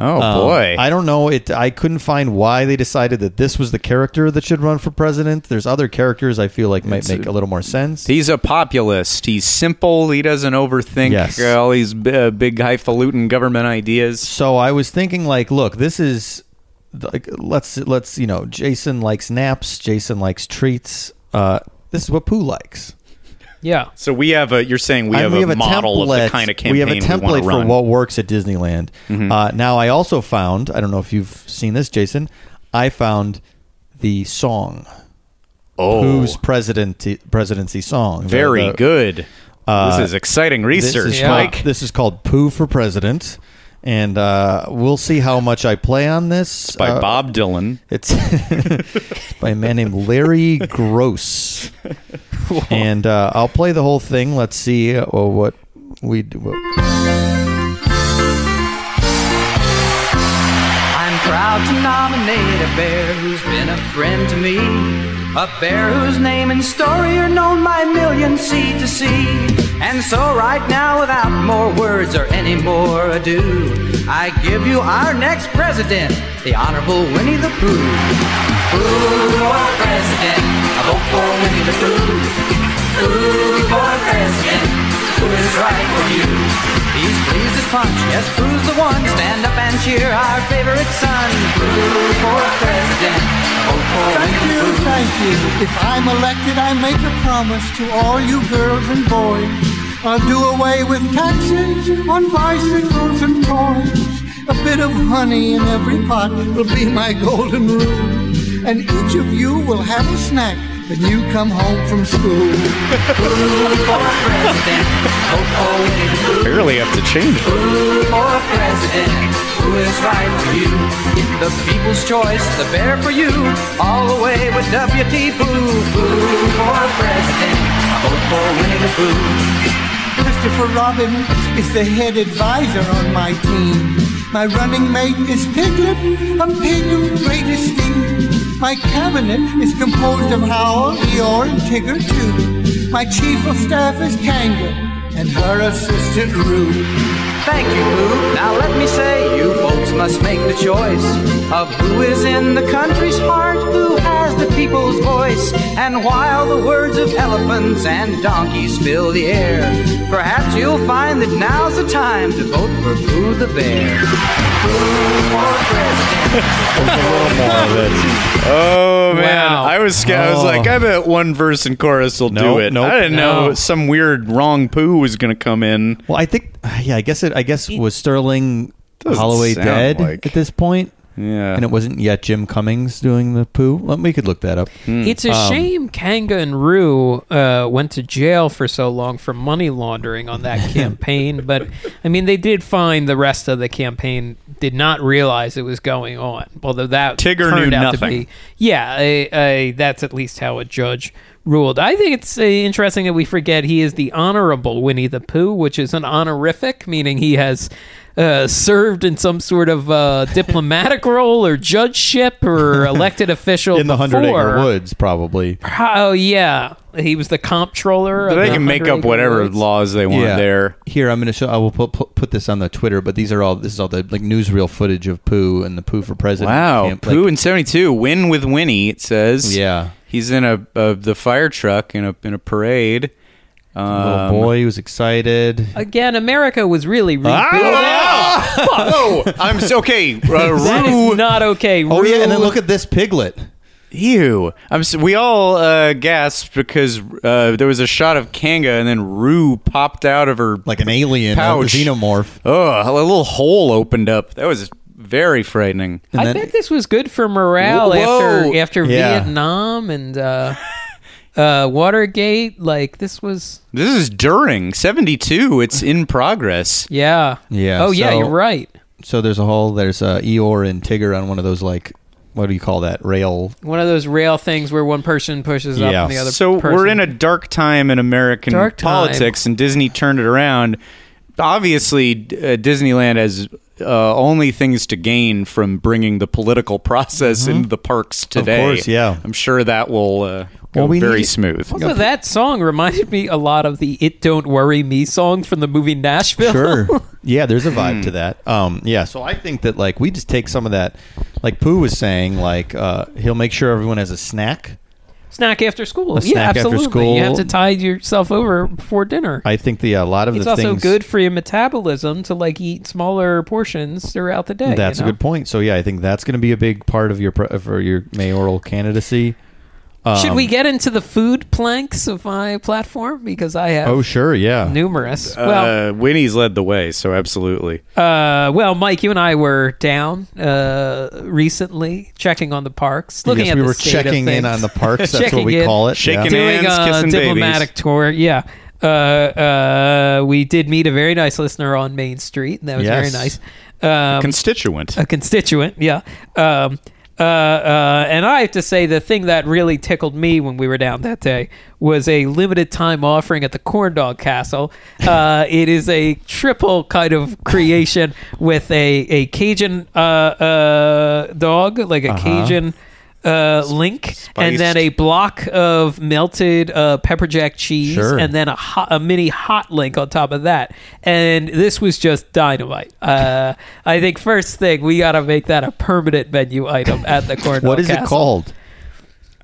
S3: Oh
S1: Um,
S3: boy.
S1: I don't know. It. I couldn't find why they decided that this was the character that should run for president. There's other characters I feel like might
S3: It's
S1: make a little more sense.
S3: He's a populist. He's simple. He doesn't overthink
S1: Yes.
S3: all these b- uh, big highfalutin government ideas.
S1: so I was thinking, like, look, this is like let's let's you know, Jason likes naps. Jason likes treats. Uh, this is what Pooh likes.
S2: Yeah,
S3: So we have a. You're saying we
S1: And
S3: have a model of the kind of campaign
S1: we have a template for.
S3: Mm-hmm.
S1: what works at Disneyland. Uh, now, I also found I don't know if you've seen this, Jason. I found the song
S3: oh,
S1: Pooh's presidency presidency song.
S3: Very
S1: the-
S3: good.
S1: uh,
S3: this is exciting
S1: This
S3: research,
S1: is,
S2: Yeah.
S3: Mike.
S1: called, this is called Pooh for President, and uh, we'll see how much I play on this.
S3: by
S1: Uh,
S3: Bob Dylan.
S1: It's it's by a man named Larry Gross, and uh, I'll play the whole thing. Let's see uh, what we do.
S7: To nominate a bear who's been a friend to me. A bear whose name and story are known by millions sea to sea. And so, right now, without more words or any more ado, I give you our next president, the Honorable Winnie the Pooh. Pooh for president, I vote for Winnie the Pooh. Pooh for president, who is right for you? He's pleased as punch, yes, Pooh's the one. Stand up and cheer our favorite son. Pooh for president, oh, vote for
S8: Thank you, thank you. If I'm elected, I make a promise to all you girls and boys. I'll do away with taxes on bicycles and toys. A bit of honey in every pot will be my golden rule. And each of you will have a snack when you come home from school.
S7: Pooh for president, vote for Winnie the Pooh.
S3: Barely have to change it.
S7: For president, who is right for you? The people's choice, the bear for you, all the way with W.T. Pooh. Pooh for president, vote for Winnie the Pooh.
S8: Christopher Robin is the head advisor on my team. My running mate is Piglet, a pig of great esteem. My cabinet is composed of Owl, Eeyore, and Tigger too. My chief of staff is Kanga, and her assistant Roo.
S7: Thank you, Boo. Now let me say, you folks must make the choice of who is in the country's heart, who has the people's voice. And while the words of elephants and donkeys fill the air, perhaps you'll find that now's the time to vote for Boo the Bear. Boo for president.
S3: Oh man,
S2: Wow.
S3: I was sca- I was
S1: Oh.
S3: like, I bet one verse and chorus will do it.
S1: nope.
S3: I didn't know
S2: No.
S3: some weird wrong poo was going to come in.
S1: Well, I think, yeah, I guess it. I guess was Sterling
S3: Doesn't
S1: Holloway
S3: sound
S1: dead
S3: like-
S1: at this point,
S3: Yeah,
S1: and it wasn't yet Jim Cummings doing the Pooh. Well, we could look that up.
S2: It's a
S1: Um,
S2: shame Kanga and Roo uh, went to jail for so long for money laundering on that campaign. But I mean, they did find the rest of the campaign did not realize it was going on. Although that
S3: Tigger
S2: turned
S3: knew
S2: out
S3: nothing.
S2: to be, yeah, I, I, that's at least how a judge ruled. I think it's uh, interesting that we forget he is the honorable Winnie the Pooh, which is an honorific, meaning he has. Uh, served in some sort of uh, diplomatic role or judgeship or elected official
S1: In the Hundred. Acre Woods, probably.
S2: Oh yeah, he was the comptroller. of
S3: they
S2: the
S3: can make up whatever
S2: Woods.
S3: laws they want there.
S1: Here, I'm going to show. I will put, put put this on the Twitter, but these are all. This is all the like newsreel footage of Pooh and the Pooh for president.
S3: Wow,
S1: camp.
S3: poo
S1: Like,
S3: in '72, win with Winnie. It says.
S1: Yeah.
S3: he's in a, a the fire truck in a in a parade.
S1: Little
S3: Um,
S1: boy was excited.
S2: Again, America was really
S3: Ah!
S2: rebuilding.
S3: Oh, I'm so okay. Uh,
S2: That
S3: Roo-
S2: is not okay.
S1: Oh yeah, and then look at this piglet.
S3: Ew! I'm. So, we all uh, gasped because uh, there was a shot of Kanga, and then Roo popped out of her
S1: Like an alien,
S3: Pouch.
S1: a xenomorph.
S3: Oh, a little hole opened up. That was very frightening.
S1: And
S2: I
S1: then-
S2: bet this was good for morale
S3: Whoa.
S2: after after
S1: Yeah.
S2: Vietnam and uh, uh, Watergate. Like this was,
S3: This is during 72. It's in progress.
S2: yeah,
S1: Yeah,
S2: Oh yeah,
S1: so-
S2: you're right.
S1: So there's a whole. There's uh, Eeyore and Tigger on one of those like. What do you call that? Rail.
S2: One of those rail things where one person pushes up
S1: Yeah.
S2: and the other.
S3: So
S2: person.
S3: we're in a dark time in American
S2: Dark time.
S3: politics, and Disney turned it around. Obviously, d- uh, Disneyland has uh, only things to gain from bringing the political process into the parks today.
S1: course, yeah.
S3: I'm sure that will uh, go
S1: Well, we
S3: very
S1: need-
S3: smooth.
S2: Also, that song reminded me a lot of the "It Don't Worry Me" song from the movie Nashville.
S1: Sure. yeah, there's a
S3: Hmm.
S1: vibe to that. Um, yeah, so I think that like we just take some of that, like Pooh was saying, like uh, he'll make sure everyone has a snack.
S2: snack after school.
S1: A
S2: yeah,
S1: snack after
S2: absolutely.
S1: school.
S2: You have to tide yourself over before dinner.
S1: I think the a lot of
S2: it's
S1: the
S2: also
S1: things
S2: good for your metabolism to like eat smaller portions throughout the day.
S1: That's
S2: you
S1: a good point. So yeah, I think that's going to be a big part of your for your mayoral candidacy.
S2: Should
S1: Um,
S2: we get into the food planks of my platform because I have
S1: Oh sure, yeah.
S2: numerous. well,
S3: uh, Winnie's led the way, so absolutely.
S2: uh, well, Mike, you and I were down uh, recently checking on the parks, looking
S1: yes,
S2: at
S1: we
S2: the
S1: were
S2: state of
S1: checking in on the parks. That's what we
S2: in.
S1: call it.
S3: Shaking
S1: yeah.
S3: it.
S2: doing
S3: Hands,
S2: a
S3: kissing
S2: diplomatic
S3: babies.
S2: tour. Yeah. Uh, uh, we did meet a very nice listener on Main Street, and that was
S1: Yes.
S2: very nice. Um,
S3: Constituent.
S2: a constituent, yeah. Um, uh, uh, and I have to say, the thing that really tickled me when we were down that day was a limited time offering at the Corn Dog Castle. Uh, it is a triple kind of creation with a, a Cajun uh, uh, dog, like a Cajun uh, link, and then a block of melted uh, pepper jack cheese,
S1: Sure.
S2: and then a, hot, a mini hot link on top of that. And this was just dynamite. Uh, I think first thing we got to make that a permanent menu item at the corn.
S1: What is Dog it
S2: Castle.
S1: called?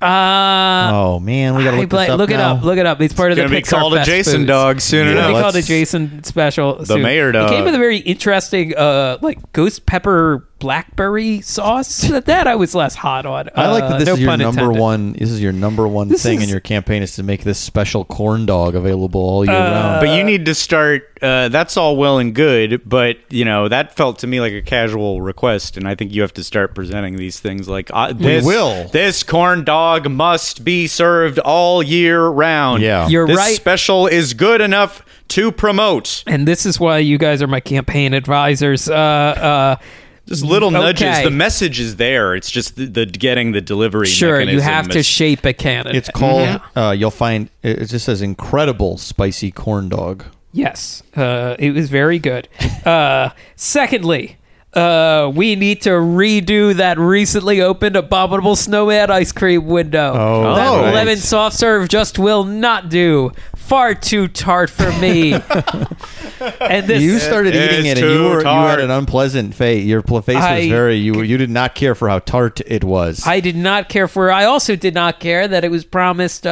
S2: Uh,
S1: oh man, we got to
S2: I
S1: look
S2: play-
S1: this up
S2: look it
S1: now.
S2: up. Look it up. It's part of
S3: Gonna
S2: the
S3: be
S2: Pixar
S3: called a
S2: Fest
S3: Jason
S2: foods.
S3: dog sooner.
S2: It's
S1: Yeah,
S2: gonna be called a
S1: let's-
S2: Jason special. The
S3: mayor
S2: It came with a very interesting, uh, like ghost pepper blackberry sauce. that I was less hot on.
S1: I like
S2: Uh,
S1: that this
S2: no
S1: is your number
S2: intended.
S1: one. This is your number one
S2: This
S1: thing
S2: is-
S1: in your campaign is to make this special corn dog available all year
S2: Uh,
S1: round.
S3: But you need to start. Uh, that's all well and good, but you know that felt to me like a casual request, and I think you have to start presenting these things like uh, this,
S1: will.
S3: This corn dog must be served all year round.
S1: Yeah.
S2: You're
S3: this
S2: right.
S3: Special is good enough to promote.
S2: and this is why you guys are my campaign advisors. Uh, uh,
S3: Just little nudges.
S2: Okay.
S3: The message is there. It's just the, the getting the delivery.
S2: sure, you
S3: mechanism
S2: have to shape a candidate.
S1: it's called.
S2: Yeah.
S1: Uh, you'll find it it just says incredible spicy corn dog.
S2: Yes, uh, it was very good. Uh, secondly, uh, we need to redo that recently opened Abominable Snowman ice cream window.
S1: Oh,
S2: that
S1: right.
S2: lemon soft serve just will not do. Far too tart for me. and this,
S1: You started
S3: It
S1: eating
S3: is
S1: it, and you
S3: too
S1: were you had an unpleasant face. Your pl- face was very you. were- You did not care for how tart it was.
S2: I did not care for. I also did not care that it was promised uh,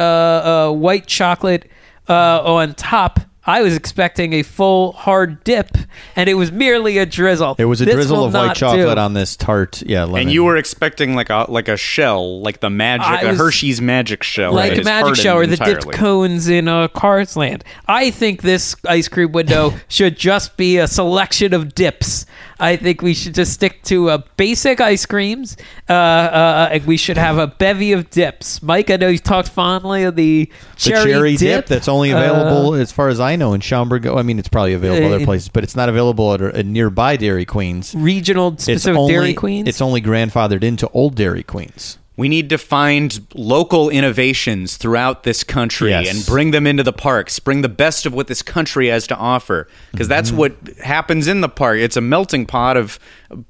S2: uh, white chocolate uh, on top. I was expecting a full hard dip, and it was merely a drizzle.
S1: it was a
S2: This
S1: drizzle
S2: will
S1: of white
S2: not
S1: chocolate
S2: do.
S1: on this tart. Yeah, lemon.
S3: And you were expecting like a like a shell, like the magic,
S2: I
S3: a
S2: was-
S3: Hershey's magic shell,
S2: like
S3: that
S2: a
S3: is
S2: magic
S3: hardened
S2: show or the dipped
S3: entirely.
S2: cones in uh, Cars Land. I think this ice cream window should just be a selection of dips. I think we should just stick to uh, basic ice creams, uh, uh, and we should have a bevy of dips. Mike, I know you talked fondly of the
S1: the
S2: cherry,
S1: cherry, dip. that's only
S2: Uh,
S1: available, as far as I know, in Schaumburg. I mean, it's probably available
S2: Uh,
S1: other places, but it's not available at a, a nearby Dairy Queens.
S2: regional specific
S1: only,
S2: Dairy Queens.
S1: It's only grandfathered into old Dairy Queens.
S3: We need to find local innovations throughout this country
S1: Yes.
S3: and bring them into the parks. Bring the best of what this country has to offer, because that's
S1: Mm-hmm.
S3: what happens in the park. It's a melting pot of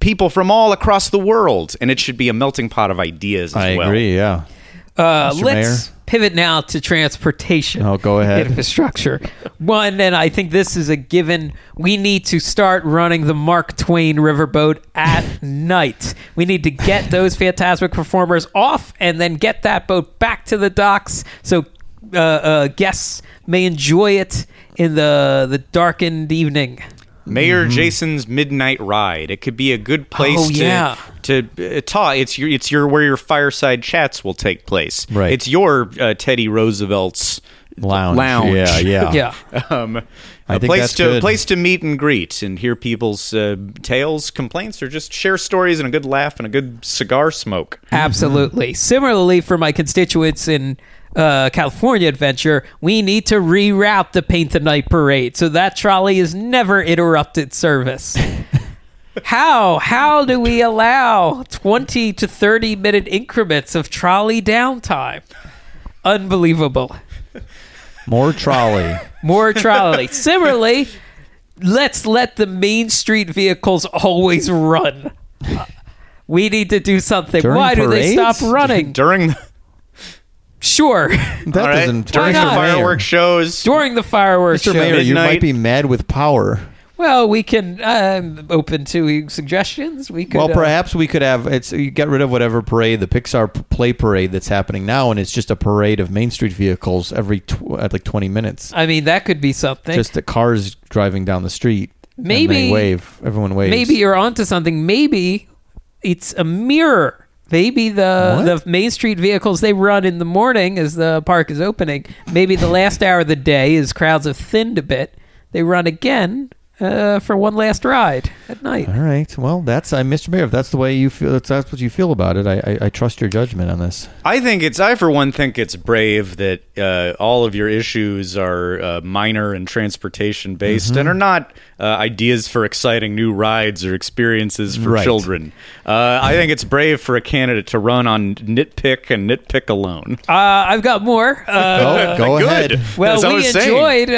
S3: people from all across the world, and it should be a melting pot of ideas as
S1: I
S3: well.
S1: agree. Yeah.
S2: Uh,
S1: Mr.
S2: let's pivot now to transportation.
S1: Oh, go ahead.
S2: Infrastructure. One, and I think this is a given. We need to start running the Mark Twain riverboat at night. We need to get those fantastic performers off and then get that boat back to the docks so uh, uh, guests may enjoy it in the the darkened evening.
S3: Mayor Jason's Midnight Ride. It could be a good place
S2: Oh,
S3: to
S2: yeah.
S3: to uh, talk. It's your it's your where your fireside chats will take place.
S1: Right.
S3: It's your uh, Teddy Roosevelt's
S1: Lounge.
S3: Lounge.
S1: Yeah, yeah.
S2: Yeah.
S3: um,
S1: I
S3: a
S1: think
S3: place
S1: that's
S3: to
S1: good.
S3: place to meet and greet and hear people's uh, tales, complaints, or just share stories and a good laugh and a good cigar smoke.
S2: Absolutely. Similarly, for my constituents in uh, California Adventure, we need to reroute the Paint the Night parade so that trolley is never interrupted service. how how do we allow 20 to 30 minute increments of trolley downtime? Unbelievable.
S1: More trolley.
S2: More trolley. Similarly, let's let the main street vehicles always run. We need to do something.
S1: During
S2: Why do they
S1: parades?
S2: stop running?
S3: During the,
S2: Sure.
S1: That
S3: all right,
S1: doesn't.
S3: during the
S2: Why not?
S3: fireworks shows.
S2: During the fireworks
S1: Mr.
S2: show.
S1: Mayor, you
S3: Midnight.
S1: might be mad with power.
S2: Well, we can. I'm open to suggestions. We could.
S1: Well,
S2: uh,
S1: perhaps we could have it's you get rid of whatever parade, the Pixar play parade that's happening now, and it's just a parade of Main Street vehicles every tw- at like twenty minutes.
S2: I mean, that could be something.
S1: Just the cars driving down the street. and they
S2: Maybe-
S1: wave. Everyone waves.
S2: Maybe you're onto something. Maybe it's a mirror. Maybe the
S1: What?
S2: the Main Street vehicles they run in the morning as the park is opening. Maybe the last hour of the day, as crowds have thinned a bit, they run again uh, for one last ride at night.
S1: All right. Well, that's uh, Mr. Mayor. If that's the way you feel, that's, that's what you feel about it. I, I, I trust your judgment on this.
S3: I think it's. I for one think it's brave that uh, all of your issues are uh, minor and transportation based
S1: Mm-hmm.
S3: and are not uh, ideas for exciting new rides or experiences for
S1: Right.
S3: children. Uh, I think it's brave for a candidate to run on nitpick and nitpick alone.
S2: Uh, I've got more. Uh,
S1: Oh, go
S3: Good.
S1: ahead.
S2: Well,
S3: As
S2: we enjoyed uh,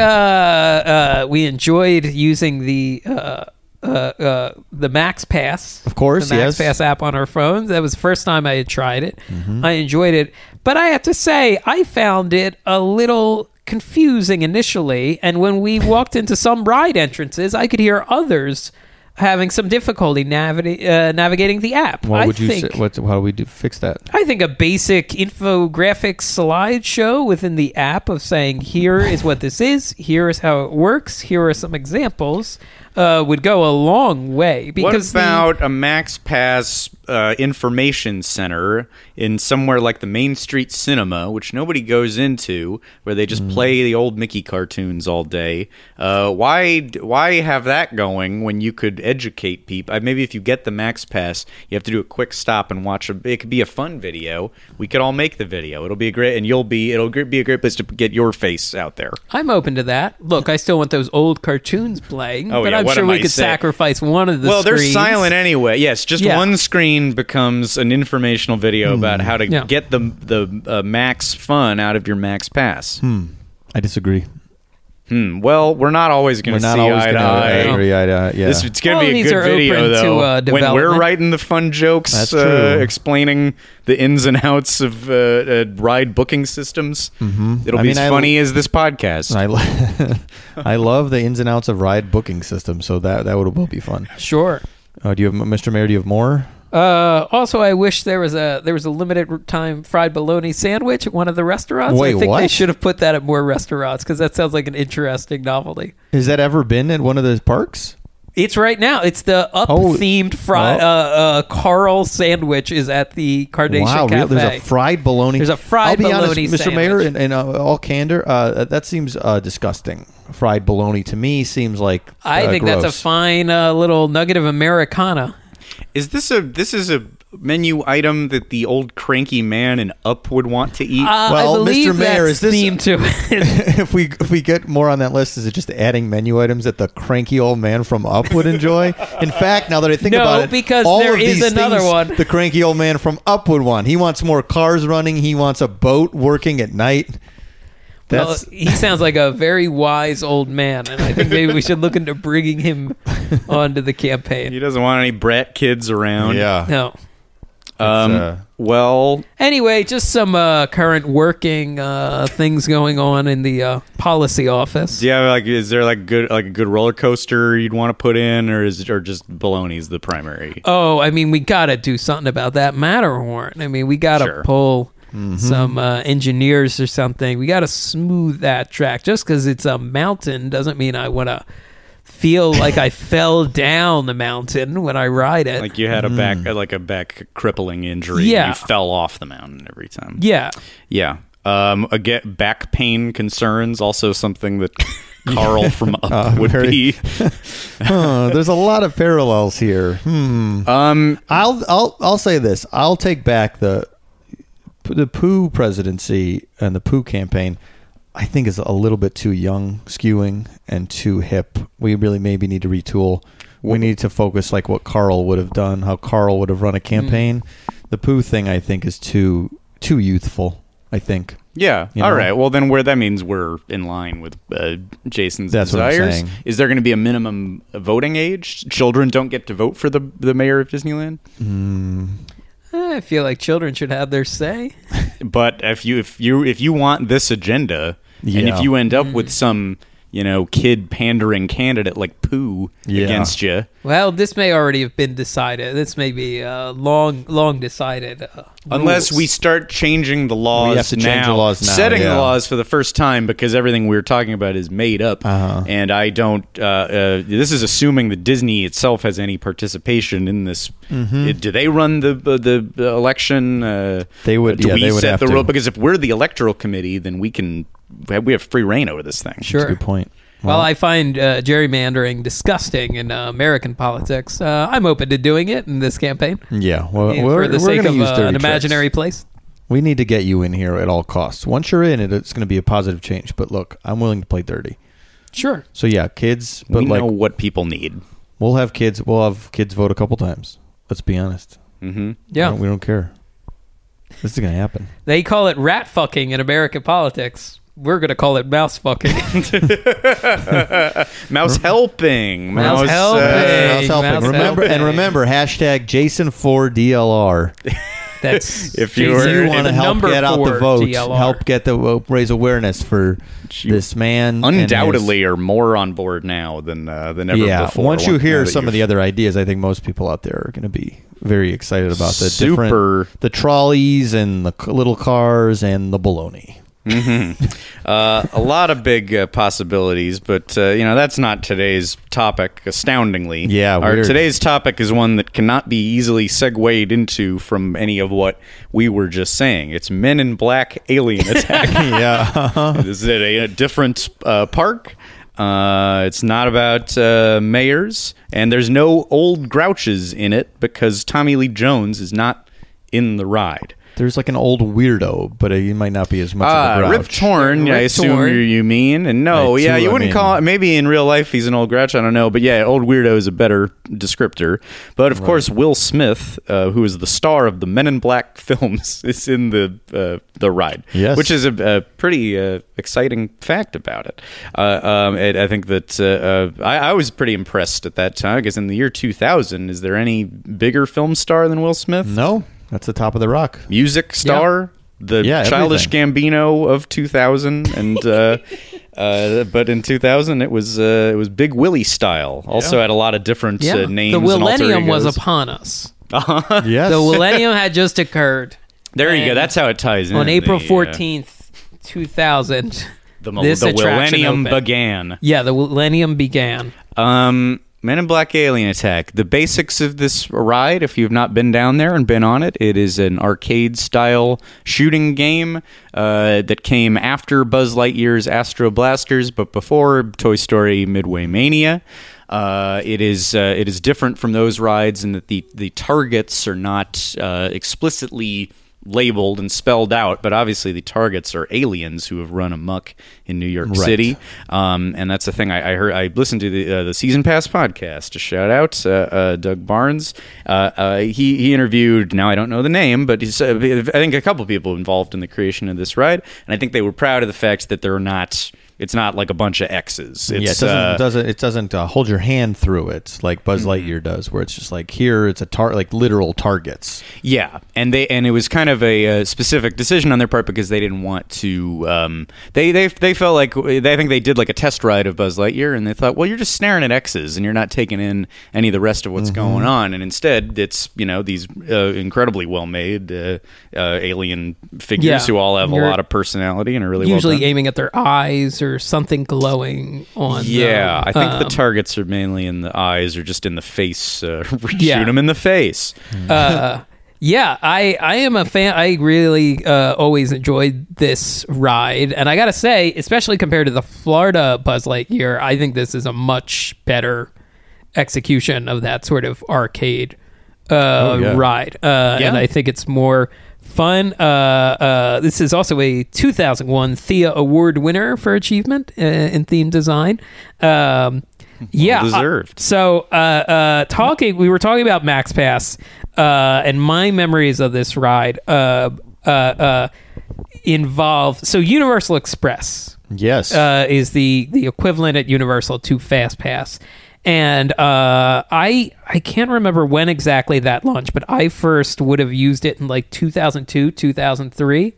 S2: uh, we enjoyed using the uh, uh, uh, the Max Pass,
S1: Of course,
S2: the Max
S1: yes. Mm-hmm.
S2: Pass app on our phones. That was the first time I had tried it. I enjoyed it, but I have to say I found it a little confusing initially. And when we walked into some ride entrances, I could hear others having some difficulty navigating uh, navigating the app.
S1: What
S2: I
S1: would you
S2: think,
S1: say? What, how do we do fix that?
S2: I think a basic infographic slideshow within the app of saying, here is what this is, here is how it works, here are some examples, uh, would go a long way.
S3: What
S2: Because the-
S3: about a Max Pass uh, information center in somewhere like the Main Street Cinema, which nobody goes into, where they just play the old Mickey cartoons all day? Uh, why why have that going when you could educate people? Uh, Maybe if you get the Max Pass, you have to do a quick stop and watch. A, it could be a fun video. We could all make the video. It'll be a great, and you'll be. It'll be a great place to get your face out there.
S2: I'm open to that. Look, I still want those old cartoons playing,
S3: Oh,
S2: but
S3: yeah,
S2: I'm
S3: what
S2: sure
S3: am
S2: we
S3: I
S2: could
S3: saying?
S2: sacrifice one of the
S3: well, they're silent anyway. Yes, just
S2: Yeah.
S3: one screen becomes an informational video about how to
S2: Yeah.
S3: get the the uh, max fun out of your max pass. Hmm.
S1: I disagree.
S3: Hmm, well, we're not always going to
S1: not
S3: see eye to
S1: to
S3: eye.
S1: agree eye to eye. Yeah.
S3: This it's going
S2: Well,
S3: to be a
S2: these
S3: good
S2: are
S3: video
S2: open to,
S3: though.
S2: uh,
S3: when we're writing the fun jokes,
S1: That's
S3: uh, explaining the ins and outs of uh, uh, ride booking systems. Mm-hmm. It'll
S1: I
S3: be
S1: mean,
S3: as
S1: I-
S3: funny as this podcast.
S1: I, lo- I love the ins and outs of ride booking systems, so that that would will be fun.
S2: Sure.
S1: Uh, do you have Mr. Mayor? Do you have more?
S2: Uh, also, I wish there was a there was a limited time fried bologna sandwich at one of the restaurants.
S1: Wait,
S2: I think they should have put that at more restaurants because that sounds like an interesting novelty.
S1: Has that ever been at one of the parks?
S2: It's right now. It's the up
S1: Oh.
S2: themed fried
S1: Oh.
S2: uh, uh, Carl sandwich is at the Carnation
S1: wow,
S2: Cafe.
S1: real- there's a fried bologna.
S2: There's a fried
S1: I'll be honest,
S2: bologna
S1: Mr. Mayor, in, in uh, all candor, uh, that seems uh, disgusting. Fried bologna to me seems like
S2: I
S1: uh,
S2: think that's a fine uh, little nugget of Americana.
S3: Is this a this is a menu item that the old cranky man in Up would want to eat?
S2: Uh,
S1: Well,
S2: I
S1: Mr. Mayor,
S2: that's
S1: is this-
S2: theme to it.
S1: if we if we get more on that list, is it just adding menu items that the cranky old man from Up would enjoy? In fact, now that I think
S2: No,
S1: about it,
S2: because
S1: all
S2: there
S1: of
S2: is
S1: these
S2: another
S1: things
S2: one.
S1: The cranky old man from Up would want. He wants more cars running. He wants a boat working at night.
S2: Well, he sounds like a very wise old man, and I think maybe we should look into bringing him onto the campaign.
S3: he doesn't want any brat kids around.
S1: yeah.
S2: No.
S3: Um,
S1: uh,
S3: well,
S2: Anyway, just some uh, current working uh, things going on in the uh, policy office.
S3: Yeah, like is there like good like a good roller coaster you'd want to put in, or is or just baloney's the primary?
S2: Oh, I mean, we got to do something about that Matterhorn. I mean, we got to
S3: Sure.
S2: pull some uh, engineers or something. We got to smooth that track. Just because it's a mountain doesn't mean I want to feel like I fell down the mountain when I ride it.
S3: Like you had a back like a back crippling injury. and
S2: Yeah.
S3: you fell off the mountain every time.
S2: yeah.
S3: Yeah. Um, again, back pain concerns also something that Carl from Up would
S1: very-
S3: be.
S1: Huh, there's a lot of parallels here. Hmm.
S3: Um,
S1: I'll I'll I'll say this. I'll take back the the Pooh presidency and the Pooh campaign. I think is a little bit too young, skewing, and too hip. We really maybe need to retool. We need to focus like what Carl would have done, how Carl would have run a campaign. The Pooh thing, I think, is too too youthful. I think.
S3: yeah.
S1: You know?
S3: right. Well, then where that means we're in line with uh, Jason's
S1: That's
S3: desires. Is there going to be a minimum voting age? Children don't get to vote for the the mayor of Disneyland.
S2: I feel like children should have their say.
S3: But if you if you if you want this agenda, and if you end up
S2: Mm.
S3: with some you know kid pandering candidate like Pooh
S1: Yeah.
S3: against you,
S2: Well, this may already have been decided. This may be uh, long, long decided. Uh,
S3: Unless
S2: rules.
S3: we start changing the laws
S1: We have to
S3: now,
S1: change the laws now,
S3: setting
S1: yeah.
S3: the laws for the first time because everything we are talking about is made up,
S1: Uh-huh.
S3: and I don't. Uh, uh, this is assuming that Disney itself has any participation in this.
S1: Mm-hmm.
S3: Uh, Do they run the the, the election? Uh,
S1: They would-
S3: Do
S1: yeah,
S3: we
S1: they would
S3: set
S1: have
S3: the rule? Because if we're the electoral committee, then we can. We have free reign over this thing.
S2: sure.
S1: Good point.
S2: Well, I find uh, gerrymandering disgusting in uh, American politics. Uh, I'm open to doing it in this campaign
S1: Yeah. Well,
S2: for
S1: we're,
S2: the
S1: we're
S2: sake
S1: gonna
S2: of
S1: use
S2: uh,
S1: dirty
S2: an
S1: tricks.
S2: imaginary place.
S1: We need to get you in here at all costs. Once you're in it, it's going to be a positive change. But look, I'm willing to play dirty.
S2: Sure.
S1: So yeah, kids. But
S3: we
S1: like,
S3: know what people need.
S1: we'll have kids. We'll have kids vote a couple times. Let's be honest.
S3: hmm
S2: Yeah.
S1: We don't, we don't care. This is going to happen.
S2: They call it rat fucking in American politics. We're going to call it mouse fucking.
S3: Mouse helping.
S2: Mouse
S3: Mouse,
S2: helping.
S3: uh,
S1: Mouse helping.
S2: mouse
S1: remember and remember hashtag Jason for DLR.
S2: That's
S3: If you
S1: you want to help get out the vote,
S2: DLR.
S1: help get the uh, raise awareness for this man. and his-
S3: undoubtedly are more on board now than uh, than ever
S1: yeah.
S3: before.
S1: Once you hear some of the other ideas, I think most people out there are going to be very excited about the
S3: Super.
S1: different the trolleys and the little cars and the baloney.
S3: uh, a lot of big uh, possibilities, but uh, you know that's not today's topic. Astoundingly,
S1: Yeah,
S3: Our
S1: weird.
S3: today's topic is one that cannot be easily segued into from any of what we were just saying. It's Men in Black alien attack.
S1: yeah.
S3: This is at a, a different uh, park. Uh, it's not about uh, mayors, and there's no old grouches in it because Tommy Lee Jones is not in the ride.
S1: There's like an old weirdo, but uh, he might not be as much
S3: Ah,
S1: of a
S3: Rip
S1: grouch.
S3: Torn,
S2: Yeah,
S3: I assume
S2: Torn.
S3: you, you mean. And no,
S1: I
S3: yeah,
S1: too,
S3: you
S1: I
S3: wouldn't
S1: mean-
S3: call it. Maybe in real life he's an old grouch. I don't know. But yeah, old weirdo is a better descriptor. But of course, Will Smith, uh, who is the star of the Men in Black films, is in the uh, the ride.
S1: Yes.
S3: Which is a, a pretty uh, exciting fact about it. Uh, um, and I think that uh, uh, I, I was pretty impressed at that time because in the year 2000, is there any bigger film star than Will Smith?
S1: No, that's the top of the rock.
S3: music star, the
S1: Yeah,
S3: childish
S1: everything.
S3: Gambino of 2000, and uh, uh, but in 2000 it was uh, it was Big Willie style. Also had a lot of different
S2: Yeah.
S3: uh, names.
S2: the millennium was upon us.
S1: Yes.
S2: The millennium had just occurred.
S3: There you go. That's how it ties in.
S2: on April
S3: The, uh,
S2: fourteenth, two thousand.
S3: the,
S2: this
S3: the millennium
S2: opened.
S3: began.
S2: Yeah, the millennium began.
S3: Um, Men in Black Alien Attack. The basics of this ride, if you've not been down there and been on it, it is an arcade style shooting game uh, that came after Buzz Lightyear's Astro Blasters, but before Toy Story Midway Mania. Uh, it is uh, it is different from those rides in that the the targets are not uh, explicitly labeled and spelled out, but obviously the targets are aliens who have run amok in New York
S1: Right.
S3: City, um, and that's the thing. I, I heard. I listened to the uh, the season pass podcast. A shout out, uh, uh, Doug Barnes. Uh, uh, he he interviewed. Now I don't know the name, but he's, uh, I think a couple people involved in the creation of this ride, and I think they were proud of the fact that they're not. It's not like a bunch of X's. It's,
S1: yeah, it doesn't
S3: uh,
S1: doesn't it doesn't uh, hold your hand through it like Buzz
S3: Mm-hmm.
S1: Lightyear does, where it's just like here it's a tar like literal targets.
S3: Yeah, and they and it was kind of a, uh specific decision on their part because they didn't want to. Um, they they they felt like they I think they did like a test ride of Buzz Lightyear, and they thought, well, you're just staring at X's and you're not taking in any of the rest of what's
S1: Mm-hmm.
S3: going on, and instead it's you know these uh, incredibly well made uh, uh, alien figures
S2: Yeah,
S3: who all have a
S2: you're
S3: lot of personality and are really
S2: Usually
S3: well done.
S2: aiming at their eyes or something glowing on.
S3: Yeah,
S2: them.
S3: I think the
S2: Um,
S3: targets are mainly in the eyes or just in the face. Uh,
S2: Yeah.
S3: Shoot them in the face.
S2: Yeah, I I am a fan. I really uh, always enjoyed this ride, and I gotta say, especially compared to the Florida Buzz Lightyear, I think this is a much better execution of that sort of arcade uh,
S1: yeah.
S2: ride. Uh,
S3: Yeah.
S2: And I think it's more fun. Uh, uh, this is also a 2001 Thea Award winner for achievement uh, in theme design. Um, yeah, uh,
S3: deserved.
S2: so, uh, uh, talking, we were talking about Max Pass, uh, and my memories of this ride uh, uh, uh, involve so Universal Express
S1: Yes.
S2: uh, is the the equivalent at Universal to Fast Pass. And uh, I I can't remember when exactly that launched, but I first would have used it in like 2002, 2003,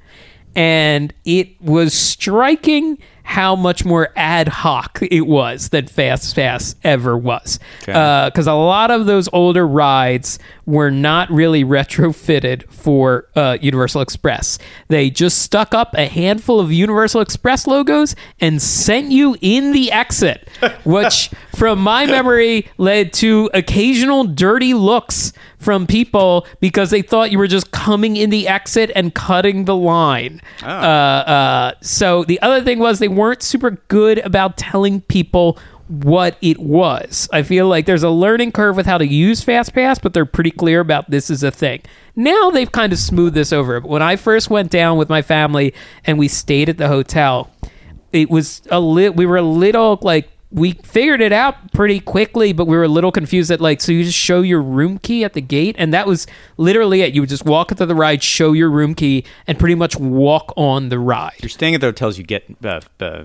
S2: and it was striking how much more ad hoc it was than Fast Pass ever was. Because a lot of those older rides were not really retrofitted for uh, Universal Express. They just stuck up a handful of Universal Express logos and sent you in the exit, which, from my memory, led to occasional dirty looks from people because they thought you were just coming in the exit and cutting the line. Uh, uh, so the other thing was they weren't super good about telling people what it was. I feel like there's a learning curve with how to use FastPass, but they're pretty clear about this is a thing. Now they've kind of smoothed this over. But when I first went down with my family and we stayed at the hotel, it was a lit. We were a little like we figured it out pretty quickly, but we were a little confused that like so you just show your room key at the gate, and that was literally it. You would just walk into the ride, show your room key, and pretty much walk on the ride.
S3: You're staying at the hotels. You get uh, uh,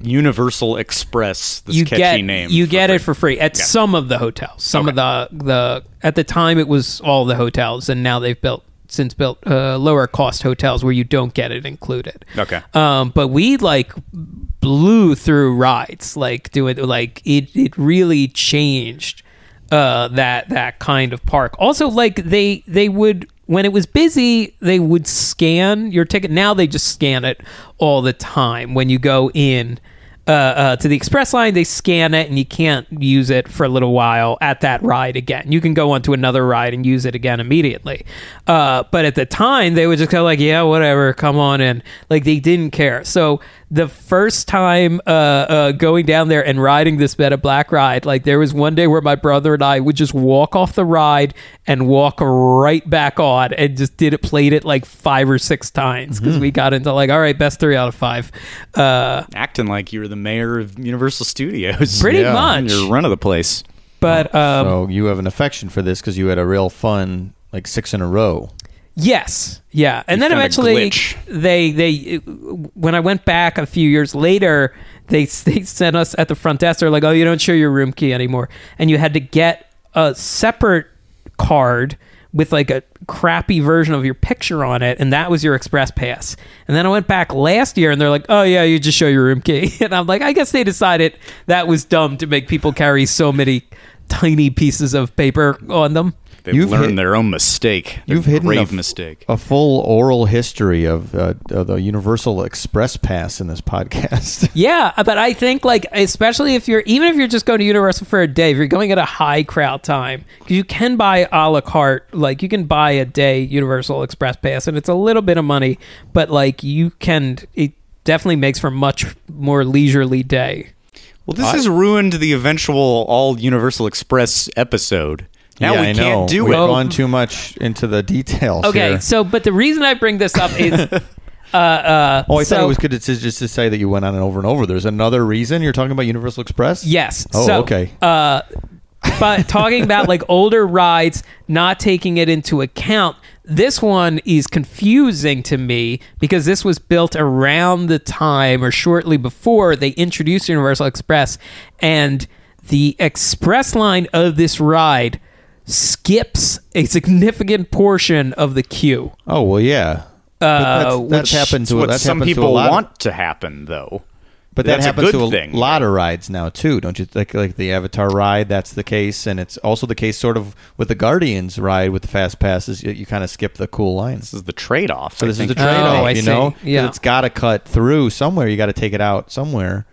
S3: Universal Express. This
S2: you
S3: catchy
S2: get
S3: name.
S2: you get
S3: free.
S2: it for free at some of the hotels. Some of the the at the time it was all the hotels, and now they've built since built uh, lower cost hotels where you don't get it included.
S3: Okay.
S2: Um, but we like blew through rides, like doing like it. It really changed uh, that that kind of park. Also, like they they would when it was busy, they would scan your ticket. Now they just scan it all the time when you go in. Uh, uh, to the express line. They scan it, and you can't use it for a little while at that ride again. You can go onto another ride and use it again immediately. Uh, but at the time, they would just go like, "Yeah, whatever, come on in." Like they didn't care. So the first time uh, uh, going down there and riding this Men in Black ride, like there was one day where my brother and I would just walk off the ride and walk right back on, and just did it, played it like five or six times because we got into like, all right, best three out of five. Uh,
S3: Acting like you were the mayor of Universal Studios.
S2: Pretty
S3: Yeah.
S2: much.
S3: You're run of the place.
S2: but um,
S1: so you have an affection for this because you had a real fun like six in a row.
S2: Yes, yeah, and
S3: You
S2: then eventually they they when I went back a few years later, they they sent us at the front desk. They're like, "Oh, you don't show your room key anymore," and you had to get a separate card with like a crappy version of your picture on it, and that was your express pass. And then I went back last year, and they're like, "Oh yeah, you just show your room key," and I'm like, I guess they decided that was dumb to make people carry so many tiny pieces of paper on them.
S3: They've
S1: You've
S3: learned
S1: hit-
S3: their own mistake. Their
S1: You've hidden a
S3: grave mistake.
S1: A full oral history of, uh, of the Universal Express Pass in this podcast.
S2: Yeah, but I think like especially if you're even if you're just going to Universal for a day, if you're going at a high crowd time, because you can buy a la carte, like you can buy a day Universal Express pass, and it's a little bit of money, but like you can, it definitely makes for much more leisurely day.
S3: Well, this has ruined the eventual all Universal Express episode. Now
S1: yeah,
S3: we
S1: I know.
S3: can't do
S1: We've
S3: it.
S2: Well-
S1: gone too much into the details.
S2: Okay,
S1: here.
S2: so but the reason I bring this up is, uh, uh,
S1: Oh, I
S2: so-
S1: thought it was good to just to say that you went on and over and over. There's another reason you're talking about Universal Express.
S2: Yes.
S1: Oh,
S2: so,
S1: okay.
S2: Uh, but talking about like older rides, not taking it into account, this one is confusing to me because this was built around the time or shortly before they introduced Universal Express, and the express line of this ride skips a significant portion of the queue.
S1: Oh well, yeah. But
S2: Uh,
S1: that's, that's
S2: which-
S1: happened to
S3: what
S1: that's
S3: some
S1: happened to a
S3: people
S1: lot of-
S3: want to happen, though.
S1: But that
S3: That's a
S1: happens
S3: good
S1: to a
S3: thing.
S1: lot of rides now too, don't you? Like like the Avatar ride, that's the case, and it's also the case sort of with the Guardians ride with the fast passes. You, you kind of skip the cool lines.
S3: This is the trade-off.
S1: So
S3: I
S1: this is the trade-off,
S2: Oh,
S1: you
S2: see.
S1: know? 'Cause
S2: Yeah.
S1: it's got to cut through somewhere. You got to take it out somewhere.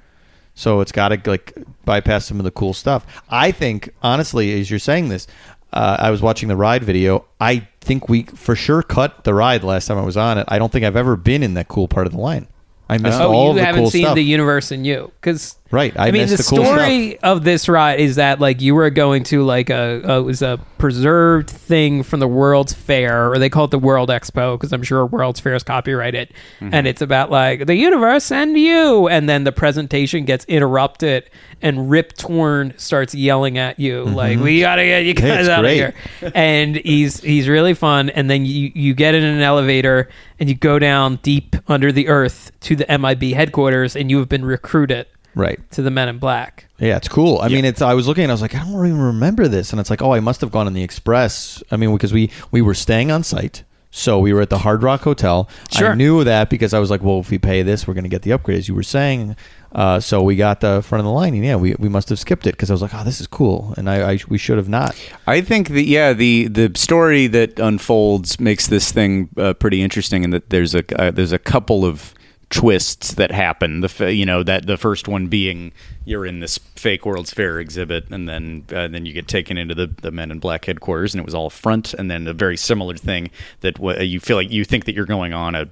S1: So it's got to like bypass some of the cool stuff. I think, honestly, as you're saying this, uh, I was watching the ride video. I think we for sure cut the ride last time I was on it. I don't think I've ever been in that cool part of the line. I missed
S2: Oh,
S1: all
S2: you
S1: of the
S2: haven't
S1: cool
S2: seen
S1: stuff.
S2: the universe in you, because
S1: Right, I
S2: mean, the,
S1: the cool
S2: story of this ride is that like you were going to like a, a it was a preserved thing from the World's Fair, or they call it the World Expo, because I'm sure World's Fair is copyrighted,
S1: Mm-hmm.
S2: and it's about like the universe and you, and then the presentation gets interrupted, and Rip Torn starts yelling at you like, "We gotta get you
S1: Mm-hmm.
S2: Guys
S1: it's
S2: out
S1: great.
S2: of here." and he's he's really fun. And then you you get in an elevator and you go down deep under the earth to the MIB headquarters, and you have been recruited
S1: right.
S2: to the Men in Black.
S1: Yeah, it's cool. I mean, it's. I was looking, and I was like, I don't even remember this, and it's like, oh, I must have gone on the express. I mean, because we we were staying on site, so we were at the Hard Rock Hotel.
S2: Sure.
S1: I knew that because I was like, well, if we pay this, we're going to get the upgrade, as you were saying. Uh, so we got the front of the line, and yeah, we, we must have skipped it because I was like, oh, this is cool, and I, I we should have not.
S3: I think that yeah, the the story that unfolds makes this thing uh, pretty interesting, and that there's a uh, there's a couple of twists that happen. The you know that the first one being you're in this fake World's Fair exhibit, and then uh, then you get taken into the the Men in Black headquarters, and it was all front, and then a very similar thing that w- you feel like you think that you're going on a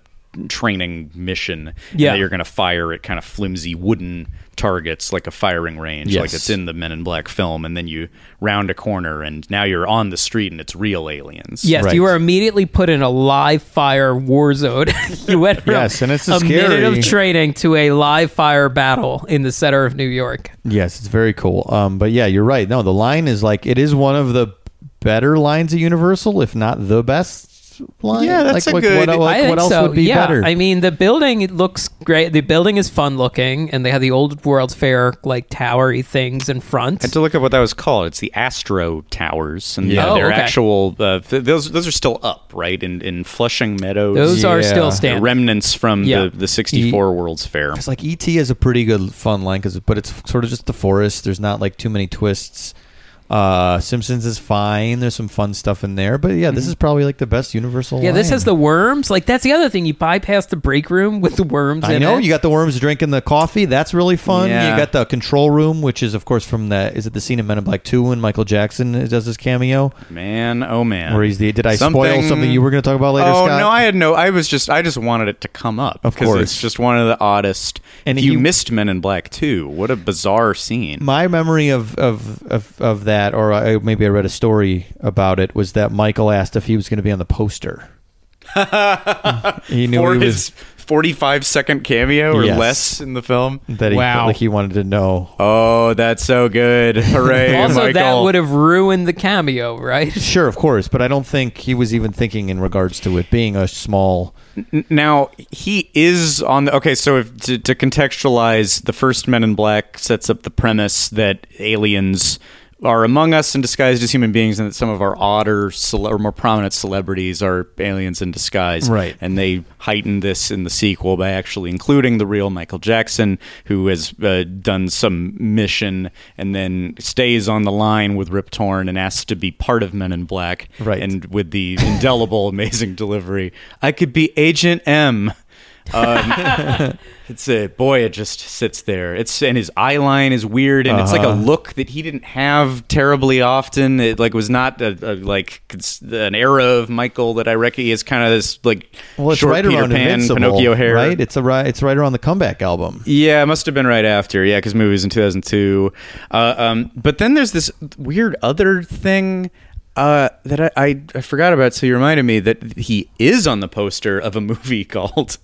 S3: training mission
S2: Yeah.
S3: that you're going to fire at kind of flimsy wooden targets like a firing range like it's in the men in black film and then you round a corner and now you're on the street and it's real aliens
S2: Yes,
S1: Right.
S2: you are immediately put in a live fire war zone. you went from
S1: Yes, and it's
S2: a
S1: scary.
S2: minute of training to a live fire battle in the center of New York.
S1: Yes, it's very cool. Um, but yeah, you're right. No, the line is like it is one of the better lines of Universal, if not the best line.
S3: Yeah, that's
S1: like,
S3: a
S1: like,
S3: good-
S1: What, like,
S2: I think
S1: what else
S2: so.
S1: would be
S2: yeah,
S1: better?
S2: I mean, the building it looks great. The building is fun looking, and they have the old World's Fair like towery things in front.
S3: I had to look up what that was called. It's the Astro Towers, and
S1: Yeah.
S3: yeah,
S2: Oh,
S3: they're
S2: okay.
S3: actual. Uh, th- those those are still up, right? In in Flushing Meadows,
S2: Those are
S1: Yeah.
S2: still standing.
S3: remnants from
S2: Yeah.
S3: the the '64 World's Fair.
S1: It's like ET is a pretty good fun line because, but it's sort of just the forest. There's not like too many twists. Uh, Simpsons is fine. There's some fun stuff in there, but yeah, this is probably like the best Universal.
S2: Mm-hmm. Yeah, this
S1: line.
S2: has the worms. Like that's the other thing. You bypass the break room with the worms.
S1: I
S2: in
S1: know
S2: it.
S1: you got the worms drinking the coffee. That's really fun.
S3: Yeah.
S1: You got the control room, which is of course from the is it the scene in Men in Black Two when Michael Jackson does his cameo,
S3: Man, oh man.
S1: where he's the. Did I spoil
S3: Something-
S1: something you were going to talk about later?
S3: Oh
S1: Scott?
S3: no, I had no. I was just. I just wanted it to come up.
S1: Of course.
S3: it's just one of the oddest.
S1: And
S3: And you,
S1: you-
S3: missed Men in Black Two. What a bizarre scene.
S1: my memory of of, of, of that, or I, maybe I read a story about it, was that Michael asked if he was going to be on the poster. he knew
S3: For
S1: he
S3: his
S1: was
S3: forty-five second cameo or
S1: Yes.
S3: less in the film.
S1: that he
S2: Wow.
S1: like he wanted to know.
S3: Oh, that's so good! Hooray,
S2: also,
S3: Michael!
S2: that would have ruined the cameo, right?
S1: Sure, of course, but I don't think he was even thinking in regards to it being a small.
S3: Now he is on the okay. So if, to, to contextualize, the first Men in Black sets up the premise that aliens are among us and disguised as human beings, and that some of our odder cele- or more prominent celebrities are aliens in disguise.
S1: Right.
S3: And they heighten this in the sequel by actually including the real Michael Jackson, who has uh, done some mission and then stays on the line with Rip Torn and asks to be part of Men in Black.
S1: Right.
S3: And with the indelible, amazing delivery, I could be Agent M. Um, it's a boy. It just sits there. It's and his eye line is weird, and it's like a
S1: Uh-huh.
S3: look that he didn't have terribly often. It like was not a, a, like an era of Michael that I reckon is kind of this like
S1: Well, it's
S3: short
S1: right
S3: Peter
S1: around
S3: Pan,
S1: Invincible,
S3: Pinocchio hair,
S1: right? It's a right. It's right around the comeback album.
S3: yeah, it must have been right after. Yeah, because movie was in 2002. Uh, um, but then there's this weird other thing uh, that I, I, I forgot about. So you reminded me that he is on the poster of a movie called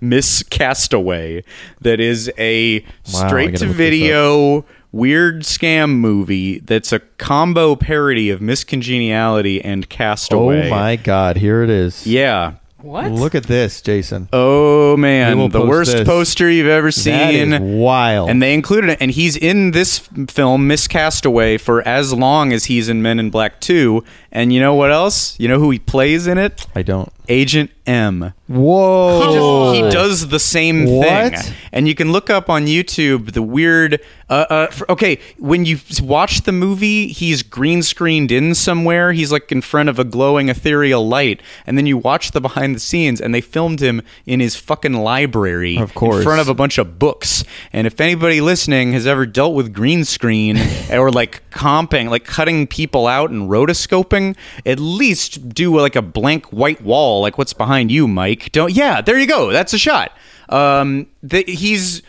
S3: Miss Castaway that is a
S1: Wow,
S3: straight to video weird scam movie that's a combo parody of Miss Congeniality and Castaway.
S1: Oh my God! Here it is.
S3: Yeah.
S2: What?
S1: Look at this, Jason.
S3: Oh man, the worst
S1: this.
S3: poster you've ever seen.
S1: is wild.
S3: And they included it, and he's in this film, Miss Castaway, for as long as he's in Men in Black 2. And you know what else? You know who he plays in it?
S1: I don't.
S3: Agent M.
S1: Whoa!
S3: He, just, he does the same
S1: What?
S3: thing. And you can look up on YouTube the weird. Uh, uh, for, okay, when you watch the movie, he's green screened in somewhere. He's like in front of a glowing ethereal light. And then you watch the behind the scenes, and they filmed him in his fucking library.
S1: Of course.
S3: In front of a bunch of books. And if anybody listening has ever dealt with green screen or like comping, like cutting people out and rotoscoping, at least do like a blank white wall, like what's behind you, Mike. Don't. Yeah, there you go. That's a shot. Um, the, he's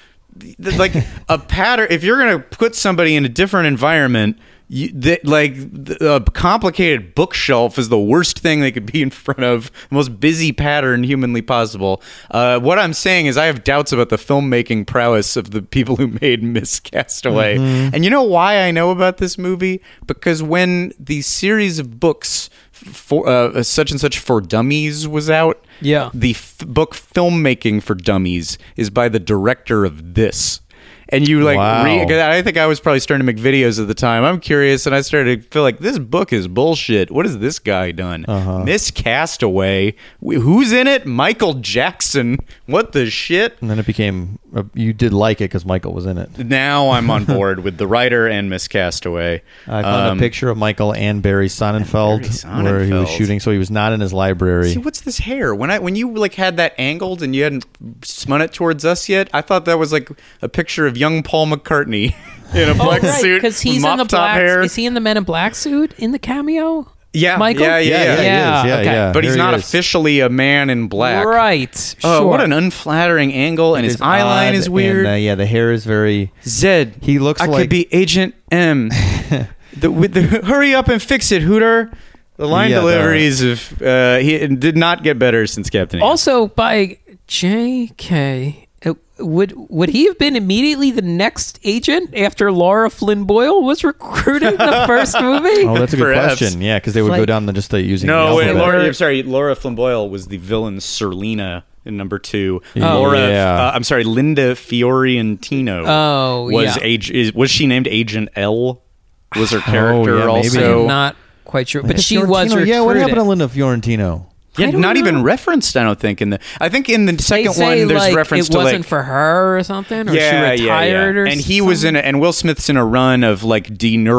S3: like a pattern. If you're gonna put somebody in a different environment. You, that like the- a complicated bookshelf is the worst thing they could be in front of. The most busy pattern humanly possible. Uh, what I'm saying is, I have doubts about the filmmaking prowess of the people who made Miss Castaway. And you know why I know about this movie? Because when the series of books for uh, such and such for dummies was out,
S2: Yeah.
S3: the f- book filmmaking for dummies is by the director of this and you like
S1: Wow.
S3: read i think i was probably starting to make videos at the time i'm curious and i started to feel like this book is bullshit what has this guy done
S1: Uh-huh.
S3: miss castaway who's in it michael jackson what the shit
S1: And then it became. Uh, you did like it because Michael was in it.
S3: now i'm on board with the writer and miss castaway
S1: I found
S3: Um,
S1: a picture of Michael and Barry Sonnenfeld,
S3: Barry
S1: where he was shooting. So he was not in his library.
S3: See, what's this hair? When I when you like had that angled and you hadn't spun it towards us yet, I thought that was like a picture of young Paul McCartney in a black suit
S2: because Oh, he's in the black.
S3: hair.
S2: Is he in the Men in Black suit in the cameo?
S3: yeah,
S2: Michael?
S3: yeah, yeah,
S1: yeah,
S3: yeah.
S1: yeah,
S2: Yeah,
S1: he is. yeah,
S2: okay.
S1: yeah.
S3: But he's
S1: Here he
S3: not
S1: is.
S3: officially a man in black.
S2: Right.
S3: Oh,
S2: sure.
S3: what an unflattering angle, and his,
S1: It's
S3: eye line is weird.
S1: And, uh, yeah, the hair is very.
S3: Zed,
S1: He looks
S3: I
S1: like-
S3: could be Agent M. the, with the hurry up and fix it, Hooter. The line
S1: Yeah,
S3: deliveries of uh, he did not get better since Captain.
S2: Also by J.K. Would would he have been immediately the next agent after Laura Flynn Boyle was recruited in the first movie?
S1: Oh, that's a good
S3: Perhaps.
S1: question. Yeah, because they would go down the just the using.
S3: No,
S1: the
S3: wait,
S1: alphabet.
S3: Laura. I'm sorry, Laura Flynn Boyle was the villain Serleena in number two.
S1: Oh.
S3: Laura,
S1: Yeah.
S3: uh, I'm sorry, Linda Fiorentino.
S2: Oh,
S3: was
S2: yeah.
S3: age is, was she named Agent L? Was her character
S1: yeah, maybe.
S2: I
S3: also?
S2: am not quite sure, but
S1: Linda
S2: she was
S1: Fiorentino.
S2: recruited.
S1: Yeah, what happened to Linda Fiorentino?
S3: Yeah,
S2: don't know.
S3: even referenced. I don't think in the. I think in the
S2: They
S3: second
S2: say,
S3: one there's
S2: like,
S3: reference
S2: it
S3: to
S2: wasn't
S3: like
S2: for her or something, or she retired or
S3: and he was in a, and Will Smith's in a run of like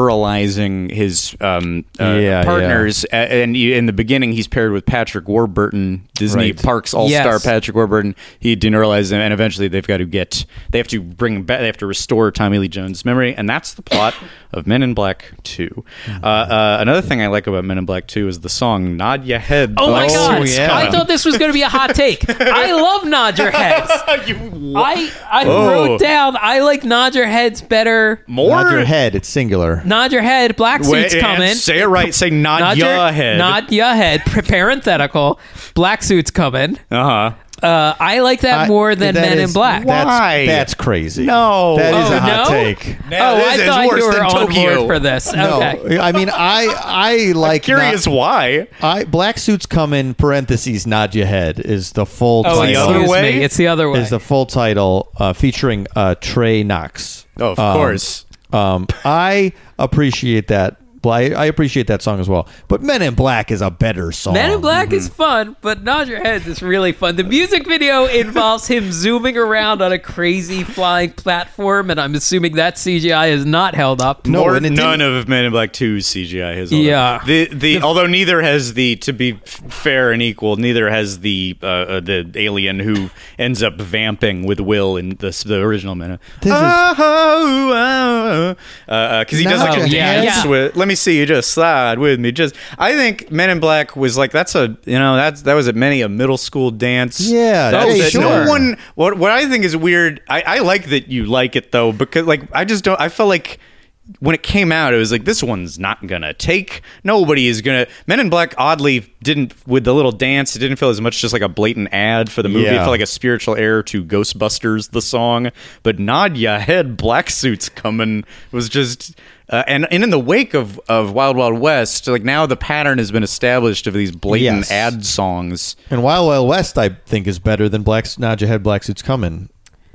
S3: deneuralyzing his um, uh,
S1: Yeah,
S3: partners. A- And in the beginning, he's paired with Patrick Warburton, Disney
S1: Right.
S3: Parks All Star
S2: Yes.
S3: Patrick Warburton. He deneuralyzes him, and eventually they've got to get they have to bring him back. They have to restore Tommy Lee Jones' memory, and that's the plot of Men in Black Two. Uh, uh, another thing I like about Men in Black Two is the song "Nod Your Head."
S2: Oh my
S3: Black
S2: god!
S3: Suits
S1: yeah.
S2: I thought this was going to be a hot take. I love nod your heads. I I
S3: Oh.
S2: wrote down I like nod your heads better.
S3: More
S1: Nod your head. It's singular.
S2: Nod your head. Black suits
S3: and
S2: coming.
S3: Say it right. Say nod,
S2: Nod
S3: your,
S2: your
S3: head.
S2: Nod your head. Parenthetical. Black suits coming.
S3: Uh huh.
S2: Uh, I like that
S1: I-
S2: more than
S1: that
S2: Men in
S1: is-
S2: Black.
S3: Why?
S1: That's crazy.
S3: No.
S1: That is
S2: Oh,
S1: a hot
S2: no?
S1: take.
S2: oh, I
S3: is
S2: thought
S3: worse
S2: you were
S3: than
S2: on
S3: Tokyo.
S2: board for this.
S1: No, I mean, I I like
S3: Curious
S1: not-
S3: why?
S1: I black suits come in parentheses. Nod your head is the full
S2: Oh,
S3: the
S1: title.
S3: other
S2: excuse
S3: way?
S2: me. It's the other way.
S1: is the full title uh, featuring uh, Tra-Knox.
S3: Oh, of
S1: Um,
S3: course.
S1: Um, I appreciate that. Bla- I appreciate that song as well. But Men in Black is a better song.
S2: Men in Black is fun, but Nod Your Heads is really fun. The music video involves him zooming around on a crazy flying platform, and I'm assuming that CGI is not held up.
S1: No,
S3: Or
S1: and
S3: none
S1: didn't-
S3: of Men in Black 2's CGI has. all
S2: Yeah.
S3: that. The, the although neither has the to be fair and equal, neither has the uh, uh, the alien who ends up vamping with Will in the the original Men.
S1: This is-
S3: because he does like a
S2: yeah,
S3: dance
S2: yeah.
S3: with. Let me see you just slide with me. Just I think Men in Black was like that's a you know that's that was at many a middle school dance.
S1: Yeah,
S3: That was
S1: sure.
S3: No one. What what I think is weird. I, I like that you like it though because like I just don't. I felt like when it came out, it was like this one's not gonna take. Nobody is gonna. Men in Black oddly didn't with the little dance. It didn't feel as much just like a blatant ad for the movie. It felt like a spiritual heir to Ghostbusters, the song. But Nod Ya Head, Black Suits coming was just. Uh, and, and in the wake of, of Wild Wild West, like now the pattern has been established of these blatant
S1: Yes.
S3: ad songs.
S1: and Wild Wild West, I think, is better than Black Nod Your Head. Black Suits Coming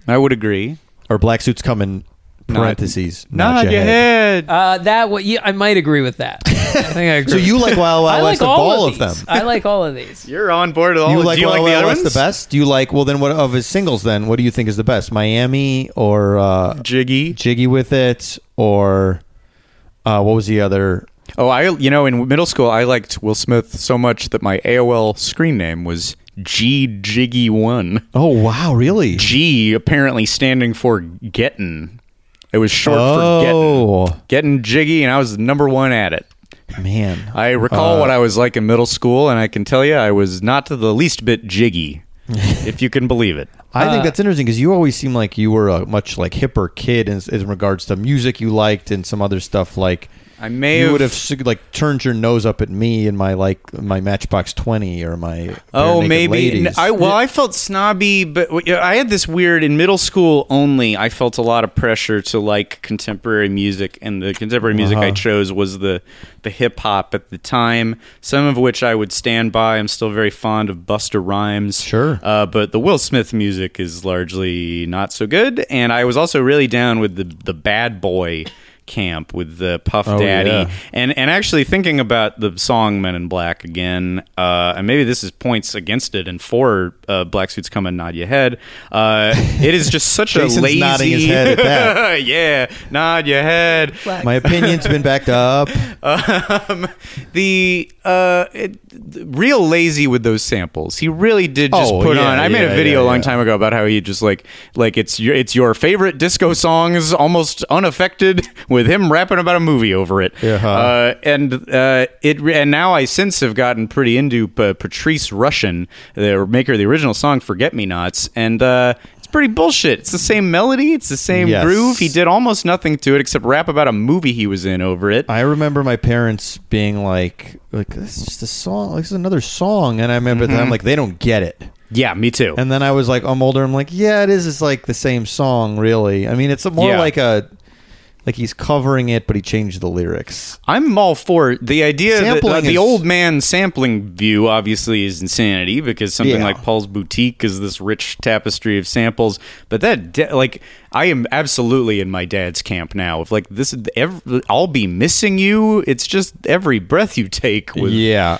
S3: I would agree.
S1: or Black Suits Coming. Parentheses.
S3: Nod, your head.
S2: Uh, that what yeah, I might agree with that. I think I agree.
S1: So you like Wild
S2: I
S1: Wild
S2: like
S1: West of
S2: all,
S1: all
S2: of,
S1: of them?
S2: I like all of these.
S3: You're on board with all.
S1: you
S3: of-
S1: like
S3: do you
S1: Wild
S3: like the
S1: Wild
S3: other
S1: West
S3: ones?
S1: the best? Do you like well then what of his singles then? What do you think is the best? Miami or uh,
S3: Jiggy.
S1: Jiggy with it or uh, what was the other?
S3: Oh, I you know in middle school I liked Will Smith so much that my AOL screen name was G Jiggy One.
S1: Oh wow, really?
S3: G apparently standing for gettin'. It was short for
S1: Oh
S3: gettin'. Getting jiggy, and I was number one at it.
S1: man,
S3: I recall what I was like in middle school, and I can tell you I was not the least bit jiggy, if you can believe it.
S1: I
S2: Uh,
S1: think that's interesting because you always seem like you were a much like hipper kid in, in regards to music you liked and some other stuff. Like
S3: I may
S1: you
S3: have
S1: would have like turned your nose up at me in my like my Matchbox Twenty or my
S3: Oh, maybe. I well, I felt snobby, but I had this weird in middle school only. I felt a lot of pressure to like contemporary music, and the contemporary music I
S1: Uh-huh.
S3: chose was the the hip hop at the time. Some of which I would stand by. I'm still very fond of Busta Rhymes.
S1: Sure.
S3: uh, but the Will Smith music is largely not so good. And I was also really down with the the bad boy camp with the Puff
S1: Oh,
S3: Daddy
S1: yeah.
S3: and and actually thinking about the song Men in Black again, uh, and maybe this is points against it and for uh, Black Suits Come and Nod Your Head. Uh, it is just such a lazy.
S1: nodding his head at that.
S3: yeah, nod your head.
S1: my opinion's been backed up.
S3: Um, the uh, it, real lazy with those samples. He really did just
S1: Oh,
S3: put
S1: yeah,
S3: on. I made a video
S1: yeah,
S3: a long
S1: yeah.
S3: time ago about how he just like like it's your it's your favorite disco songs, almost unaffected, with him rapping about a movie over it.
S1: Uh-huh.
S3: Uh, and uh, it and now I since have gotten pretty into uh, Patrice Rushen, the maker of the original song "Forget Me Nots," and. Uh, it's pretty bullshit. It's the same melody. It's the same
S1: Yes.
S3: groove. He did almost nothing to it except rap about a movie he was in over it.
S1: I remember my parents being like, "Like this is just a song. Like, this is another song." And I remember that I'm like, "They don't get it."
S3: yeah, me too.
S1: And then I was like, I'm older. I'm like, yeah, it is. It's like the same song, really. I mean, it's more
S3: Yeah.
S1: like a, like he's covering it, but he changed the lyrics.
S3: I'm all for the idea that
S1: Sampling
S3: uh, the
S1: is-
S3: old man sampling view obviously is insanity because something
S1: Yeah.
S3: like Paul's Boutique is this rich tapestry of samples. But that, de- like, I am absolutely in my dad's camp now. Of like this, every, I'll be missing you. It's just every breath you take. With
S1: Yeah.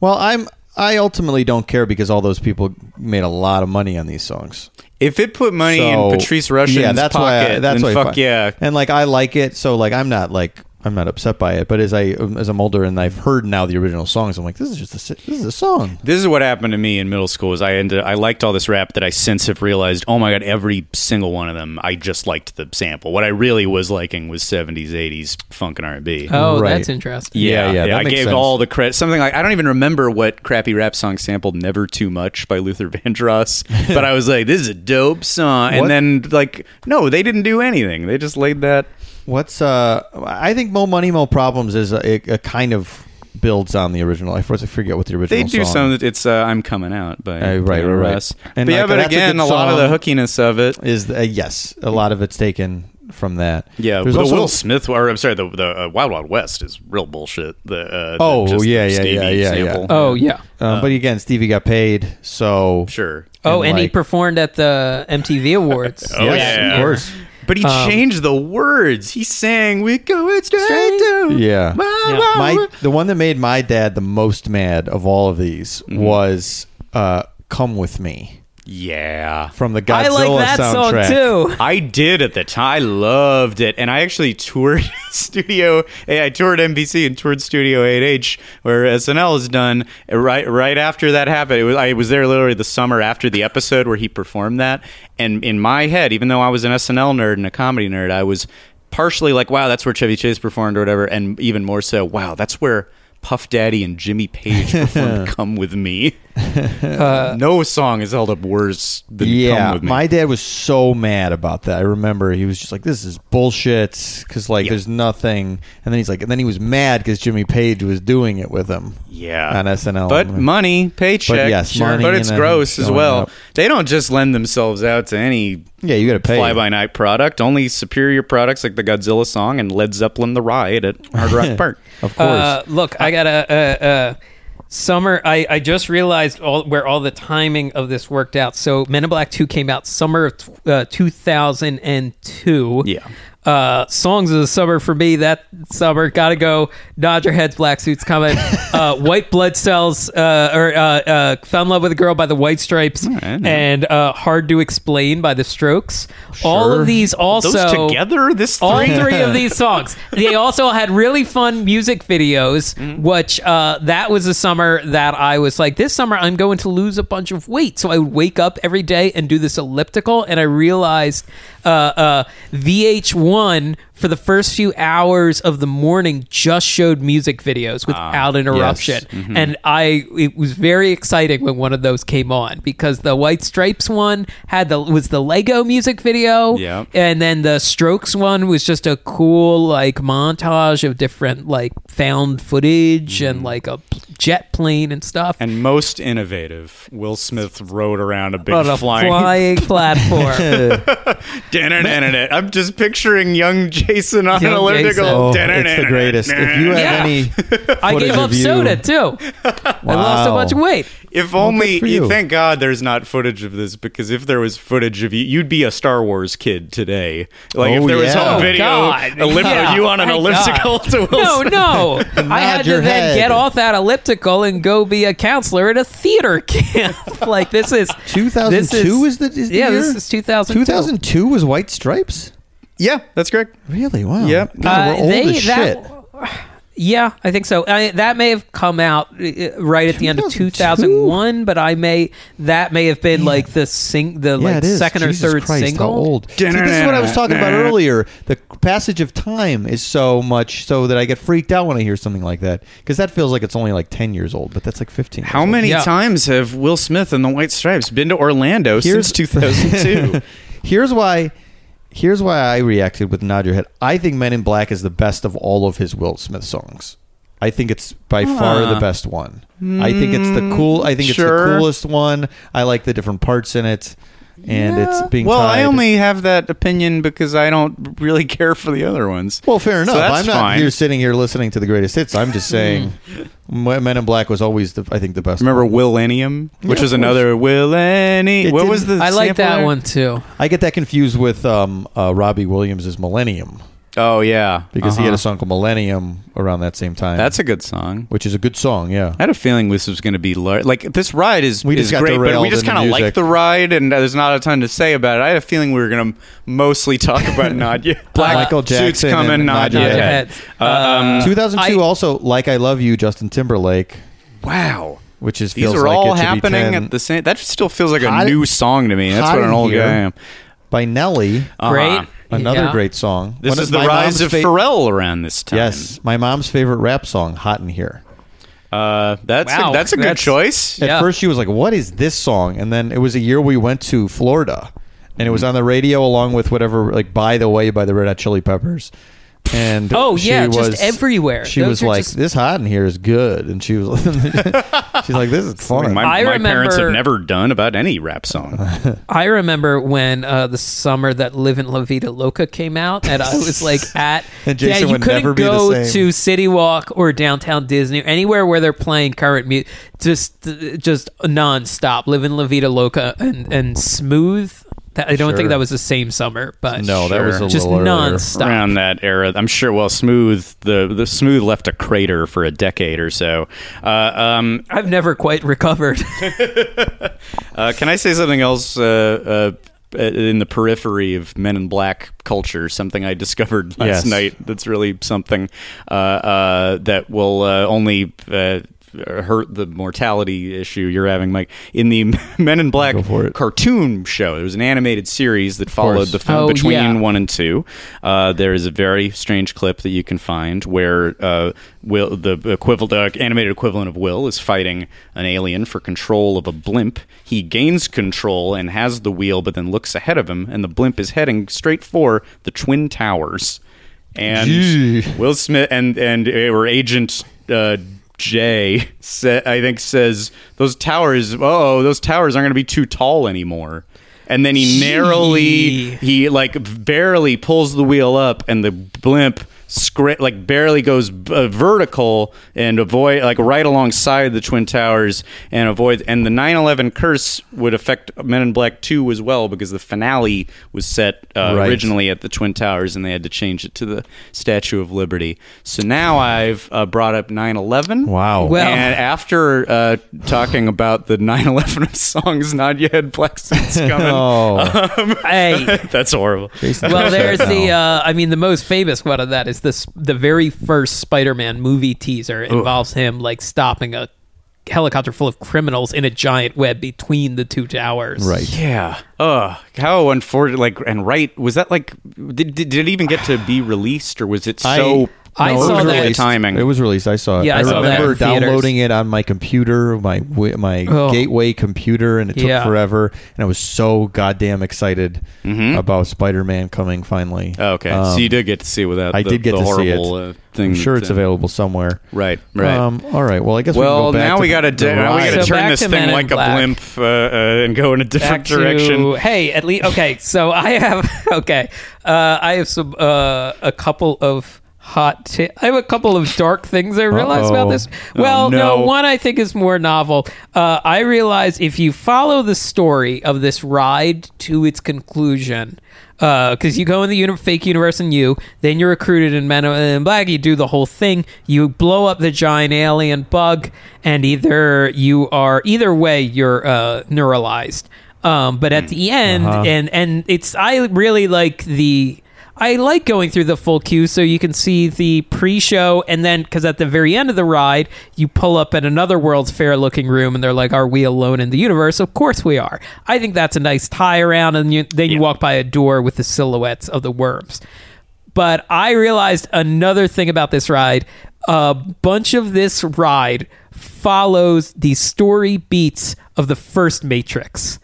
S1: Well, I'm I ultimately don't care because all those people made a lot of money on these songs.
S3: If it put money
S1: So-
S3: in Patrice Rushen's
S1: yeah, that's
S3: pocket,
S1: why. I, that's
S3: then
S1: why
S3: fuck yeah.
S1: And like I like it, so like I'm not like I'm not upset by it. But as I um, as I'm older and I've heard now the original songs, I'm like, this is just a this is a song.
S3: This is what happened to me in middle school. Is I ended, I liked all this rap that I since have realized. Oh my god, every single one of them, I just liked the sample. What I really was liking was seventies, eighties funk and R and B.
S2: Oh,
S1: Right.
S2: that's interesting.
S1: Yeah, yeah, that
S3: I gave
S1: sense.
S3: all the credit. Something like I don't even remember what crappy rap song sampled "Never Too Much" by Luther Vandross, but I was like, "This is a dope song."
S1: What?
S3: And then like, no, they didn't do anything. They just laid that.
S1: What's uh? I think Mo Money Mo Problems is a, a, a kind of builds on the original. I first I forget what the original. Is.
S3: They do
S1: song.
S3: some. that It's uh, "I'm Coming Out" by
S1: Uh, right, right, right.
S3: Ross.
S1: And,
S3: but yeah, but
S1: that's a
S3: again, a, lot of the hookiness of it.
S1: is uh, yes, a lot of it's taken from that.
S3: Yeah,
S1: There's
S3: the
S1: also-
S3: Will Smith, or I'm sorry, the the uh, Wild Wild West is real bullshit. The uh,
S1: Oh,
S3: the, just the
S1: yeah, yeah, yeah, yeah, yeah.
S2: Oh yeah.
S1: Um, but again, Stevie got paid, so
S3: sure.
S2: Oh,
S1: And,
S2: and he performed at the MTV Awards.
S3: Oh,
S1: yes,
S3: yeah.
S1: of course.
S3: But he
S2: Um,
S3: changed the words. He sang, "We going straight,
S2: Straight
S3: to
S1: Yeah.
S3: my-
S1: My the one that made my dad the most mad of all of these
S3: Mm-hmm.
S1: was uh, "Come with Me"
S3: Yeah."
S1: from the Godzilla
S2: I like that
S1: soundtrack.
S2: song too.
S3: I did at the time. I loved it, and I actually toured Studio. Hey, I toured NBC and toured Studio 8H, where SNL is done. Uh, right, right after that happened, it was I was there literally the summer after the episode where he performed that. And in my head, even though I was an SNL nerd and a comedy nerd, I was partially like, "Wow, that's where Chevy Chase performed," or whatever, and even more so, "Wow, that's where." Puff Daddy and Jimmy Page performed "Come with Me." Uh, no song has held up worse than "Come
S1: Yeah,
S3: with Me."
S1: my dad was so mad about that. I remember he was just like, "This is bullshit," because like
S3: Yeah.
S1: there's nothing. And then he's like, and then he was mad because Jimmy Page was doing it with him.
S3: Yeah.
S1: on SNL.
S3: But money, paycheck.
S1: But yes, money
S3: But it's gross as well.
S1: up.
S3: They don't just lend themselves out to any
S1: yeah, you got to pay.
S3: fly by night product. Only superior products like the Godzilla song and Led Zeppelin the Ride at Hard Rock Park.
S1: of course.
S2: Uh, look, I got a, a, uh, a uh, summer. I, I just realized all, where all the timing of this worked out. So, Men in Black Two came out summer of uh, two thousand and two.
S3: Yeah.
S2: Uh, songs of the summer for me that summer gotta go. Nod your heads, black suits coming. uh, white blood cells, uh, or uh, uh, fell in love with a girl by the White Stripes,
S3: right.
S2: and uh, hard to explain by the Strokes. All of these also
S3: Those together, this
S2: all
S3: three.
S2: three of these songs. They also had really fun music videos,
S3: Mm-hmm.
S2: which uh, that was the summer that I was like, this summer I'm going to lose a bunch of weight. So I would wake up every day and do this elliptical, and I realized uh, uh, VH1 for the first few hours of the morning just showed music videos without interruption,
S3: Mm-hmm.
S2: and I it was very exciting when one of those came on because the White Stripes one had the was the Lego music video,
S3: Yeah.
S2: and then the Strokes one was just a cool like montage of different like found footage and like a jet plane and stuff.
S3: Mm-hmm. And most innovative, Will Smith rode around a big
S2: on a
S3: flying.
S2: flying platform.
S3: I'm just picturing young Jason on an
S2: Young
S3: elliptical.
S1: oh, it's the greatest. If you have
S2: Yeah.
S1: any,
S2: I
S1: footage
S2: gave up
S1: of you-
S2: soda too. I lost a
S1: Wow.
S2: bunch of weight.
S3: If only,
S1: for
S3: you.
S1: you.
S3: thank God there's not footage of this because if there was footage of you, you'd be a Star Wars kid today. Like if
S1: Oh,
S3: there was
S1: yeah.
S3: home
S1: Oh,
S3: video,
S2: God.
S3: ellip-
S2: Yeah.
S3: you on an
S2: Thank
S3: elliptical to
S2: No,
S3: Smith.
S2: no. I had to
S1: your
S2: then
S1: head.
S2: get off that elliptical and go be a counselor at a theater camp. like this is
S1: 2002
S2: this
S1: is the is the
S2: yeah.
S1: year?
S2: This is 2002.
S1: 2002 was White Stripes.
S3: Yeah, that's correct.
S1: Really? Wow.
S3: Yep.
S1: God, we're old
S2: they-
S1: as shit.
S2: that- Yeah, I think so. I, that may have come out uh, right at the end of 2001, but I may that may have been like the sing the
S1: Yeah,
S2: like
S1: it is.
S2: second or third
S1: Christ,
S2: single.
S1: How old? See, this is what I was talking about earlier. The passage of time is so much so that I get freaked out when I hear something like that because that feels like it's only like 10 years old, but that's like 15. years
S3: How
S1: old.
S3: many
S2: Yeah.
S3: times have Will Smith and the White Stripes been to Orlando
S1: Here's-
S3: since 2002?
S1: Here's why. Here's why I reacted with Nod Your Head. I think Men in Black is the best of all of his Will Smith songs. I think it's by far the ah. best one. I think it's the cool. I think it's the coolest one. I like the different parts in it, and it's being.
S3: well, I only have that opinion because I don't really care for the other ones.
S1: Well, fair
S3: So
S1: enough.
S3: that's
S1: I'm not
S3: fine.
S1: here sitting here listening to the greatest hits. I'm just saying, Men in Black was always, the, I think, the best.
S3: Remember
S1: one.
S3: Willennium, which
S1: Yeah,
S3: was another Willennium.
S1: It
S3: What was the?
S2: I like that
S3: there?
S2: one too.
S1: I get that confused with um, uh, Robbie Williams' Millennium.
S3: Oh yeah,
S1: because he had
S3: Uh-huh.
S1: a song called Millennium around that same time.
S3: That's a good song.
S1: which is a good song. Yeah.
S3: I had a feeling this was going to be lar- like this ride is
S1: We just
S3: is
S1: got
S3: great, but we
S1: derailed
S3: just
S1: in the
S3: kind of like
S1: music.
S3: the ride, and there's not a ton to say about it. I had a feeling we were going to mostly talk about Nadia. Black
S1: Michael
S3: suits
S1: Jackson
S3: coming,
S1: and
S3: Nadia.
S1: Nadia
S3: Head.
S2: Head.
S3: Uh, um,
S1: 2002
S2: I-
S1: also like I Love You Justin Timberlake,
S3: wow.
S1: which is
S3: These
S1: feels
S3: are
S1: like
S3: all
S1: it should be
S3: happening
S1: 10,
S3: at the same. That still feels like a
S1: Hot-
S3: new song to me. That's
S1: Hot
S3: what an
S1: in
S3: old
S1: Here.
S3: guy I am.
S1: by Nelly.
S3: Uh-huh.
S2: Great.
S1: Another
S2: Yeah.
S1: great song.
S3: This
S1: One
S3: is the rise of
S1: fa-
S3: Pharrell around this time.
S1: Yes, my mom's favorite rap song, "Hot in Here."
S3: Uh, that's
S2: Wow,
S3: a, that's a good
S2: that's-
S3: choice.
S1: At
S2: Yeah.
S1: first, she was like, "What is this song?" And then it was a year we went to Florida, and it was
S3: Mm-hmm.
S1: on the radio along with whatever, like "By the Way" by the Red Hot Chili Peppers. And
S2: Oh,
S1: she
S2: yeah, just
S1: was-
S2: everywhere.
S1: She
S2: Those
S1: was like,
S2: just-
S1: "This hot in here is good," and she was, she's like, "This is fun."
S3: My,
S2: I
S3: my parents have never done about any rap song.
S2: I remember when uh, the summer that Livin' La Vida Loca came out, and I was like at
S1: And Jason
S2: yeah, you couldn't
S1: be the
S2: go
S1: same.
S2: to City Walk or downtown Disney, anywhere where they're playing current music, just just nonstop. Livin' La Vida Loca and and Smooth. That, I don't
S1: Sure.
S2: think that was the same summer, but
S1: no, that was a
S2: just
S1: little earlier.
S2: nonstop.
S3: around that era. I'm sure. Well, smooth the the smooth left a crater for a decade or so. Uh, um,
S2: I've never quite recovered.
S3: uh, can I say something else? Uh, uh, in the periphery of Men in Black culture, something I discovered last
S1: Yes.
S3: night that's really something uh, uh, that will uh, only uh, hurt the mortality issue you're having, Mike. In the Men in Black
S1: Go for it.
S3: cartoon show, there was an animated series that followed
S1: course.
S3: the film
S2: Oh,
S3: between
S2: yeah.
S3: one and two. Uh, there is a very strange clip that you can find where uh, Will, the equivalent, uh, animated equivalent of Will, is fighting an alien for control of a blimp. He gains control and has the wheel, but then looks ahead of him, and the blimp is heading straight for the twin towers. And
S1: Gee.
S3: Will Smith and and uh, or Agent. Uh, Jay, sa- I think, says those towers. Oh, those towers aren't going to be too tall anymore. And then he narrowly, he like barely pulls the wheel up, and the blimp scra- like barely goes uh, vertical and avoid like right alongside the twin towers and avoid. And the 9/11 curse would affect Men in Black 2 as well because the finale was set uh,
S1: Right.
S3: originally at the twin towers, and they had to change it to the Statue of Liberty. So now I've uh, brought up 9/11.
S1: Wow.
S2: Well-
S3: and after uh, talking about the 9/11 songs, Nadia had black suits coming.
S1: oh,
S2: hey,
S3: That's horrible.
S1: Jason
S2: well, there's the. Uh, I mean, the most famous one of that is this. The very first Spider-Man movie teaser involves him like stopping a helicopter full of criminals in a giant web between the two towers.
S1: right.
S3: Yeah. Ugh. How unfortunate. Like, and right. Was that like? Did, did, did it even get to be released, or was it so?
S2: I
S1: No, it
S2: saw
S1: was
S2: that-
S1: released.
S3: timing.
S1: It was released. I saw it.
S2: Yeah, I
S1: I,
S2: saw that
S1: remember
S2: in theaters.
S1: downloading it on my computer, my wi- my
S2: Oh.
S1: gateway computer, and it took
S2: Yeah.
S1: forever. And I was so goddamn excited about Spider-Man coming finally.
S3: Oh, okay.
S1: Um,
S3: so you did get to see without.
S1: I
S3: the,
S1: did get
S3: the
S1: to see it.
S3: horrible, Uh, thing.
S1: I'm sure it's
S3: that-
S1: available somewhere.
S3: Right. Right.
S1: Um, all right. Well, I guess
S3: well,
S1: we can go back
S3: now
S1: to
S3: we got to
S1: the
S3: now we got to
S2: So
S3: turn
S2: back
S3: this
S2: to
S3: thing
S2: Men in
S3: like a
S2: Black.
S3: blimp uh, uh, and go in a different
S2: Back to,
S3: direction.
S2: hey, at least okay. So I have okay. Uh, I have some uh, a couple of hot. T- I have a couple of dark things I realized about
S1: Uh-oh.
S2: this. Well,
S3: Oh,
S2: no.
S3: no.
S2: one I think is more novel. Uh, I realize if you follow the story of this ride to its conclusion. Because you go in the uni- fake universe and you, then you're recruited in Men in Black. You do the whole thing. You blow up the giant alien bug, and either you are either way you're uh, neuralyzed. Um, but at the end, and and it's I really like the I like going through the full queue so you can see the pre-show and then because at the very end of the ride you pull up at another World's Fair looking room and they're like, "Are we alone in the universe?" Of course we are. I think that's a nice tie around, and you, then you walk by a door with the silhouettes of the worms. But I realized another thing about this ride. A bunch of this ride follows the story beats of the first Matrix.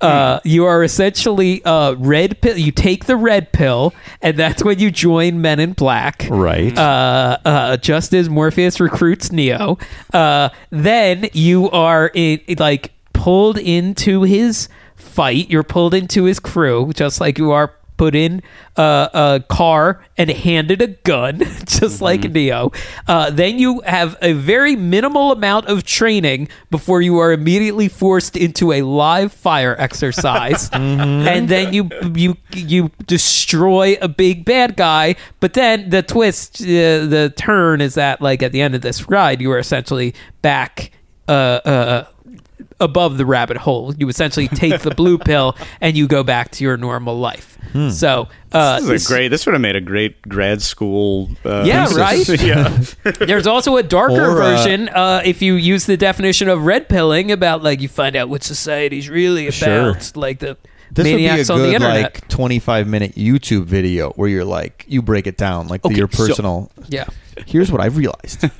S2: Uh, you are essentially uh, red pill. You take the red pill, and that's when you join Men in Black.
S1: Right.
S2: Uh, uh, just as Morpheus recruits Neo, uh, then you are in, like pulled into his fight. You're pulled into his crew, just like you are put in uh, a car and handed a gun, just like Neo. Uh, then you have a very minimal amount of training before you are immediately forced into a live fire exercise, and then you you you destroy a big bad guy. But then the twist, uh, the turn is that like at the end of this ride, you are essentially back. Uh, uh, above the rabbit hole. You essentially take the blue pill and you go back to your normal life. So, uh,
S3: This is a great. This would have made a great grad school. Uh,
S2: Yeah, right?
S3: yeah.
S2: there's also a darker
S1: Or, uh,
S2: version. Uh, if you use the definition of red pilling, about like you find out what society's really about,
S1: Sure.
S2: like the
S1: This
S2: maniacs
S1: would be a good
S2: internet.
S1: like 25 minute YouTube video where you're like you break it down like
S3: Okay,
S1: your
S3: so-
S1: personal.
S2: yeah,
S1: Here's what I've realized,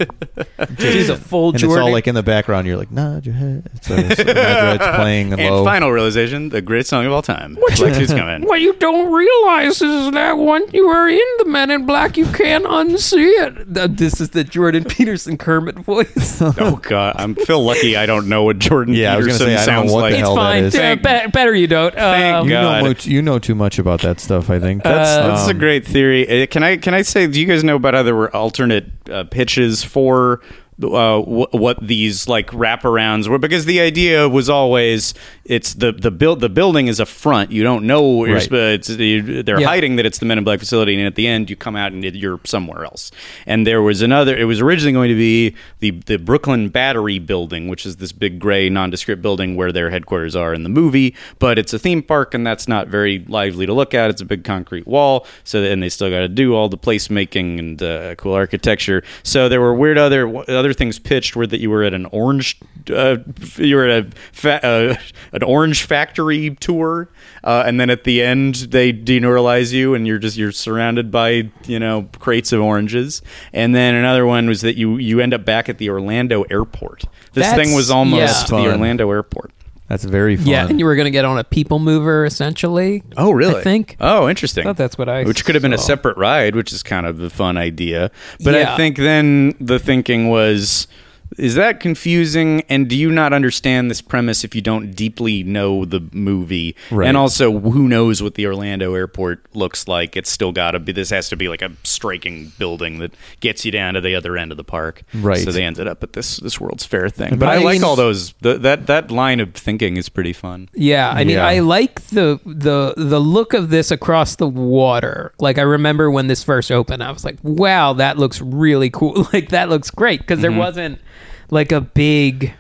S1: and
S2: she's a full
S1: it's
S2: Jordan.
S1: all like in the background. You're like nod your head. It's, so nod your head's playing and,
S3: And
S1: low.
S3: final realization: the greatest song of all time. Like who's coming?
S2: what you don't realize is that once you are in the Men in Black, you can't unsee it. Th- This is the Jordan Peterson Kermit voice.
S3: Oh God, I'm feel lucky. I don't know what Jordan
S1: Yeah, I was gonna
S3: Peterson
S1: say, I don't know
S3: sounds
S1: what
S3: like.
S2: it's
S1: hell that
S2: fine.
S1: is.
S2: Yeah,
S3: Thank-
S2: be- better you don't.
S3: Thank
S2: Um,
S1: you know
S3: God.
S1: much. You know too much about that stuff. I think that's
S2: Uh,
S3: That's a
S1: um,
S3: great theory. Uh, Can I can I say? Do you guys know about other alternate uh, pitches for uh, wh- what these like wraparounds were? Because the idea was always it's the the build the building is a front. You don't know
S1: Right.
S3: sp- you- they're
S2: Yeah.
S3: hiding that it's the Men in Black facility, and at the end you come out and you're somewhere else. And there was another. It was originally going to be the the Brooklyn Battery building, which is this big gray nondescript building where their headquarters are in the movie. But it's a theme park, and that's not very lively to look at. It's a big concrete wall. So and they still got to do all the placemaking and uh, cool architecture. So there were weird other other things pitched were that you were at an orange uh, you were at a fa- uh, an orange factory tour, uh, and then at the end they deneuralyze you, and you're just you're surrounded by you know crates of oranges. And then another one was that you you end up back at the Orlando airport. This
S2: That's-
S3: thing was almost
S2: yeah.
S3: the
S1: Fun.
S3: Orlando airport.
S1: That's very fun.
S2: Yeah, and you were going to get on a people mover essentially.
S3: Oh, really?
S2: I think.
S3: Oh, interesting.
S2: I thought that's what I
S3: Which could have been a
S2: saw.
S3: separate ride, which is kind of a fun idea. But
S2: Yeah.
S3: I think then the thinking was. Is that confusing? And do you not understand this premise if you don't deeply know the movie?
S1: Right.
S3: And also, who knows what the Orlando airport looks like? It's still got to be. This has to be like a striking building that gets you down to the other end of the park.
S1: Right.
S3: So they ended up at this this World's Fair thing.
S1: But
S3: But I,
S1: I
S3: like
S1: mean-
S3: all those. The, that that line of thinking is pretty fun.
S2: Yeah, I mean,
S1: Yeah.
S2: I like the the the look of this across the water. Like, I remember when this first opened, I was like, "Wow, that looks really cool! Like, that looks great." Because there mm-hmm. wasn't like a big.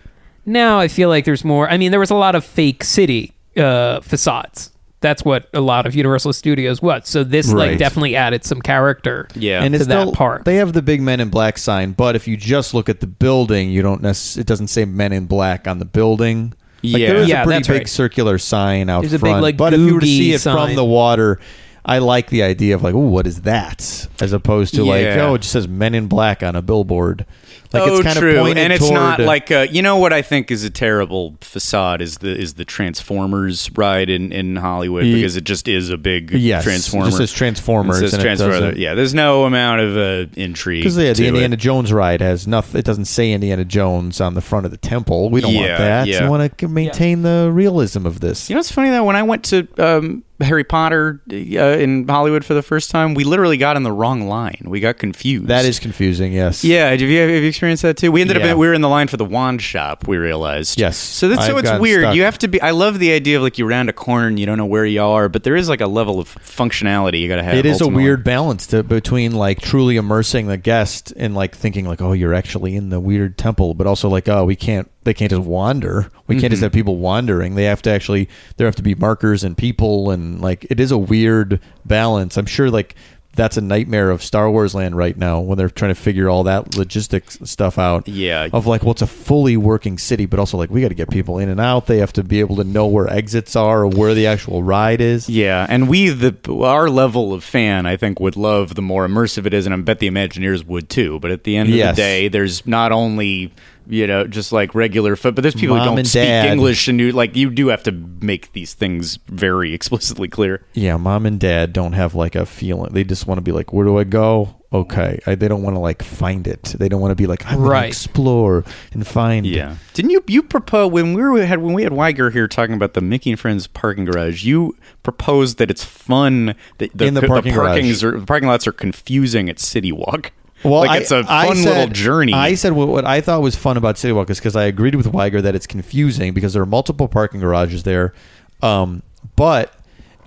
S2: Now I feel like there's more. I mean, there was a lot of fake city uh, facades. That's what a lot of Universal Studios was. So this like definitely added some character.
S3: Yeah.
S1: and
S2: to
S1: it's
S2: that
S1: still,
S2: part.
S1: They have the big Men in Black sign, but if you just look at the building, you don't necessarily. It doesn't say Men in Black on the building. Like,
S3: Yeah.
S1: there is
S2: Yeah,
S1: a pretty
S2: that's
S1: big
S2: right.
S1: circular sign out
S2: There's a big,
S1: front.
S2: like,
S1: but if you were to see
S2: Googie
S1: it
S2: sign.
S1: from the water, I like the idea of like, oh, what is that? As opposed to like,
S3: Yeah.
S1: oh, it just says Men in Black on a billboard. Like
S3: oh,
S1: it's kind
S3: true.
S1: of pointed
S3: and it's
S1: toward,
S3: not like uh, you know what I think is a terrible facade is the is the Transformers ride in, in Hollywood because it just is a big
S1: Yes, it
S3: transformer.
S1: just says Transformers
S3: It says
S1: it
S3: yeah, there's no amount of uh, intrigue
S1: because yeah, the
S3: it.
S1: Indiana Jones ride has nothing. It doesn't say Indiana Jones on the front of the temple. We don't want that.
S3: yeah.
S1: We want to maintain the realism of this.
S3: You know what's funny though? When I went to um, Harry Potter uh, in Hollywood for the first time, we literally got in the wrong line. We got confused.
S1: that is confusing. Yes.
S3: Yeah, have you, have you experienced that too? We ended
S1: Yeah.
S3: up we were in the line for the wand shop. We realized.
S1: Yes.
S3: So that's so it's weird.
S1: stuck.
S3: You have to be. I love the idea of like you round a corner and you don't know where you are, but there is like a level of functionality you got to have.
S1: It is a weird balance to, between like truly immersing the guest and like thinking like, oh, you're actually in the weird temple, but also like, oh, we can't. They can't just wander. We can't
S3: Mm-hmm.
S1: just have people wandering. They have to actually. There have to be markers and people, and like it is a weird balance. I'm sure like that's a nightmare of Star Wars Land right now when they're trying to figure all that logistics stuff out.
S3: Yeah.
S1: Of like, well, it's a fully working city, but also like we got to get people in and out. They have to be able to know where exits are or where the actual ride is.
S3: Yeah, and we the our level of fan, I think, would love the more immersive it is, and I bet the Imagineers would too. But at the end of
S1: Yes.
S3: the day, there's not only you know, just like regular foot. But there's people
S1: Mom
S3: who don't speak
S1: dad.
S3: English, and you like you do have to make these things very explicitly clear.
S1: Yeah, mom and dad don't have like a feeling. They just want to be like, where do I go? Okay. I, they don't want to like find it. They don't want to be like, I'm going
S2: Right.
S1: to explore and find.
S3: Yeah. Didn't you you propose when we were had when we had Weiger here talking about the Mickey and Friends parking garage? You proposed that it's fun that the,
S1: In the parking garage.
S3: parkings are, the parking lots are confusing at City Walk.
S1: Well,
S3: like it's a
S1: I
S3: fun
S1: said-
S3: little journey.
S1: I said what, what I thought was fun about City Walk is because I agreed with Weiger that it's confusing because there are multiple parking garages there. Um, but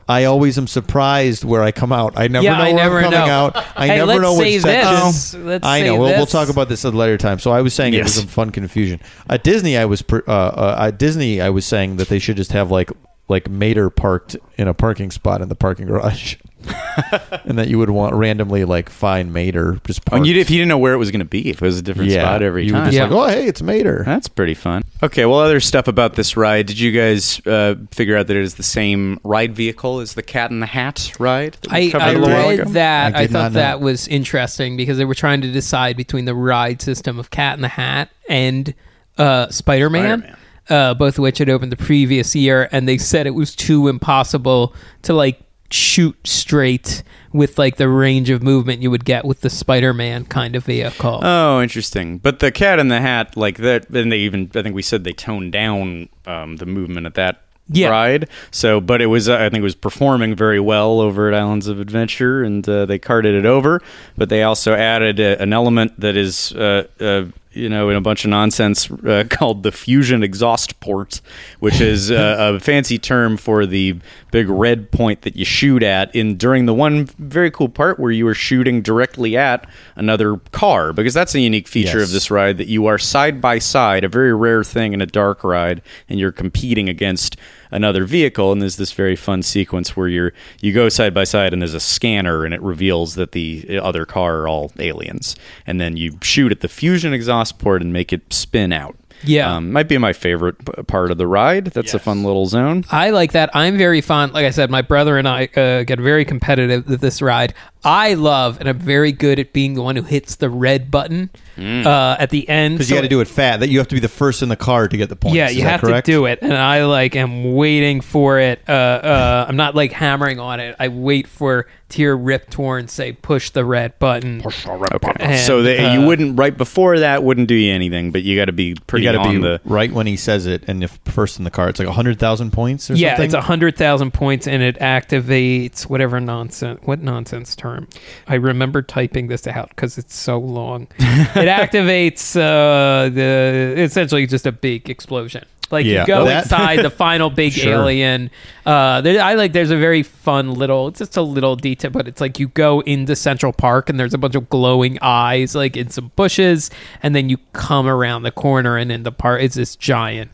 S1: I always am surprised where I come out. I never
S2: Yeah,
S1: know
S2: I
S1: where
S2: never
S1: I'm coming
S2: know.
S1: out. I
S2: Hey,
S1: never
S2: let's
S1: know
S2: say
S1: which section.
S2: this. Let's
S1: I
S2: say
S1: know. We'll, we'll talk about this at a later time. So I was saying it was
S3: Yes.
S1: some fun confusion. At Disney, I was per, uh, uh, at Disney. I was saying that they should just have like like Mater parked in a parking spot in the parking garage. and that you would want randomly like find Mater just
S3: Oh,
S1: parked.
S3: and you, if you didn't know where it was going to be, if it was a different spot every
S1: you
S3: time.
S1: Were just
S2: Yeah.
S1: like, oh, hey, it's Mater.
S3: That's pretty fun. Okay, well, other stuff about this ride. Did you guys uh, figure out that it is the same ride vehicle as the Cat in the Hat ride? that we
S2: I,
S3: covered
S2: I
S3: a little while
S2: read
S3: ago?
S2: that.
S1: I
S2: I, thought that was interesting because they were trying to decide between the ride system of Cat in the Hat and uh, Spider Man,
S3: Spider-Man.
S2: uh, both of which had opened the previous year, and they said it was too impossible to like shoot straight with like the range of movement you would get with the Spider Man kind of vehicle.
S3: Oh, interesting. But the Cat in the Hat, like that, and they even, I think we said they toned down um, the movement at that
S2: Yeah.
S3: ride. So, but it was, uh, I think, it was performing very well over at Islands of Adventure, and uh, they carted it over. But they also added a, an element that is, uh, uh, you know, in a bunch of nonsense uh, called the fusion exhaust port, which is uh, a fancy term for the big red point that you shoot at in during the one very cool part where you are shooting directly at another car because that's a unique feature
S1: Yes.
S3: of this ride that you are side by side, a very rare thing in a dark ride, and you're competing against another vehicle. And there's this very fun sequence where you're you go side by side, and there's a scanner, and it reveals that the other car are all aliens, and then you shoot at the fusion exhaust port and make it spin out.
S2: Yeah.
S3: um, might be my favorite p- part of the ride. That's a fun little zone.
S2: I like that. I'm very fond. Like I said, my brother and I uh, get very competitive with this ride. I love, and I'm very good at being the one who hits the red button. Uh, at the end.
S1: Because you
S2: So-
S1: got to do it fat. That you have to be the first in the car to get the points.
S2: Yeah,
S1: Is
S2: you
S1: that
S2: have
S1: correct?
S2: to do it, and I like am waiting for it. Uh, uh, I'm not like hammering on it. I wait for Tear hear Rip Torn say, "Push the red button."
S3: Okay,
S2: And,
S3: so that
S2: uh,
S3: you wouldn't right before that wouldn't do you anything, but you got to be pretty
S1: You got to
S3: on
S1: be
S3: the.
S1: right when he says it, and if first in the car, it's like hundred thousand points or
S2: Yeah,
S1: something.
S2: it's a hundred thousand points, and it activates whatever nonsense. What nonsense term? I remember typing this out because it's so long. it activates uh, the essentially just a big explosion. Like
S1: Yeah.
S2: you go
S1: That-
S2: inside the final big
S1: Sure.
S2: alien. Uh, there, I like. There's a very fun little. It's just a little detail, but it's like you go into Central Park and there's a bunch of glowing eyes, like in some bushes, and then you come around the corner and in the park it's this giant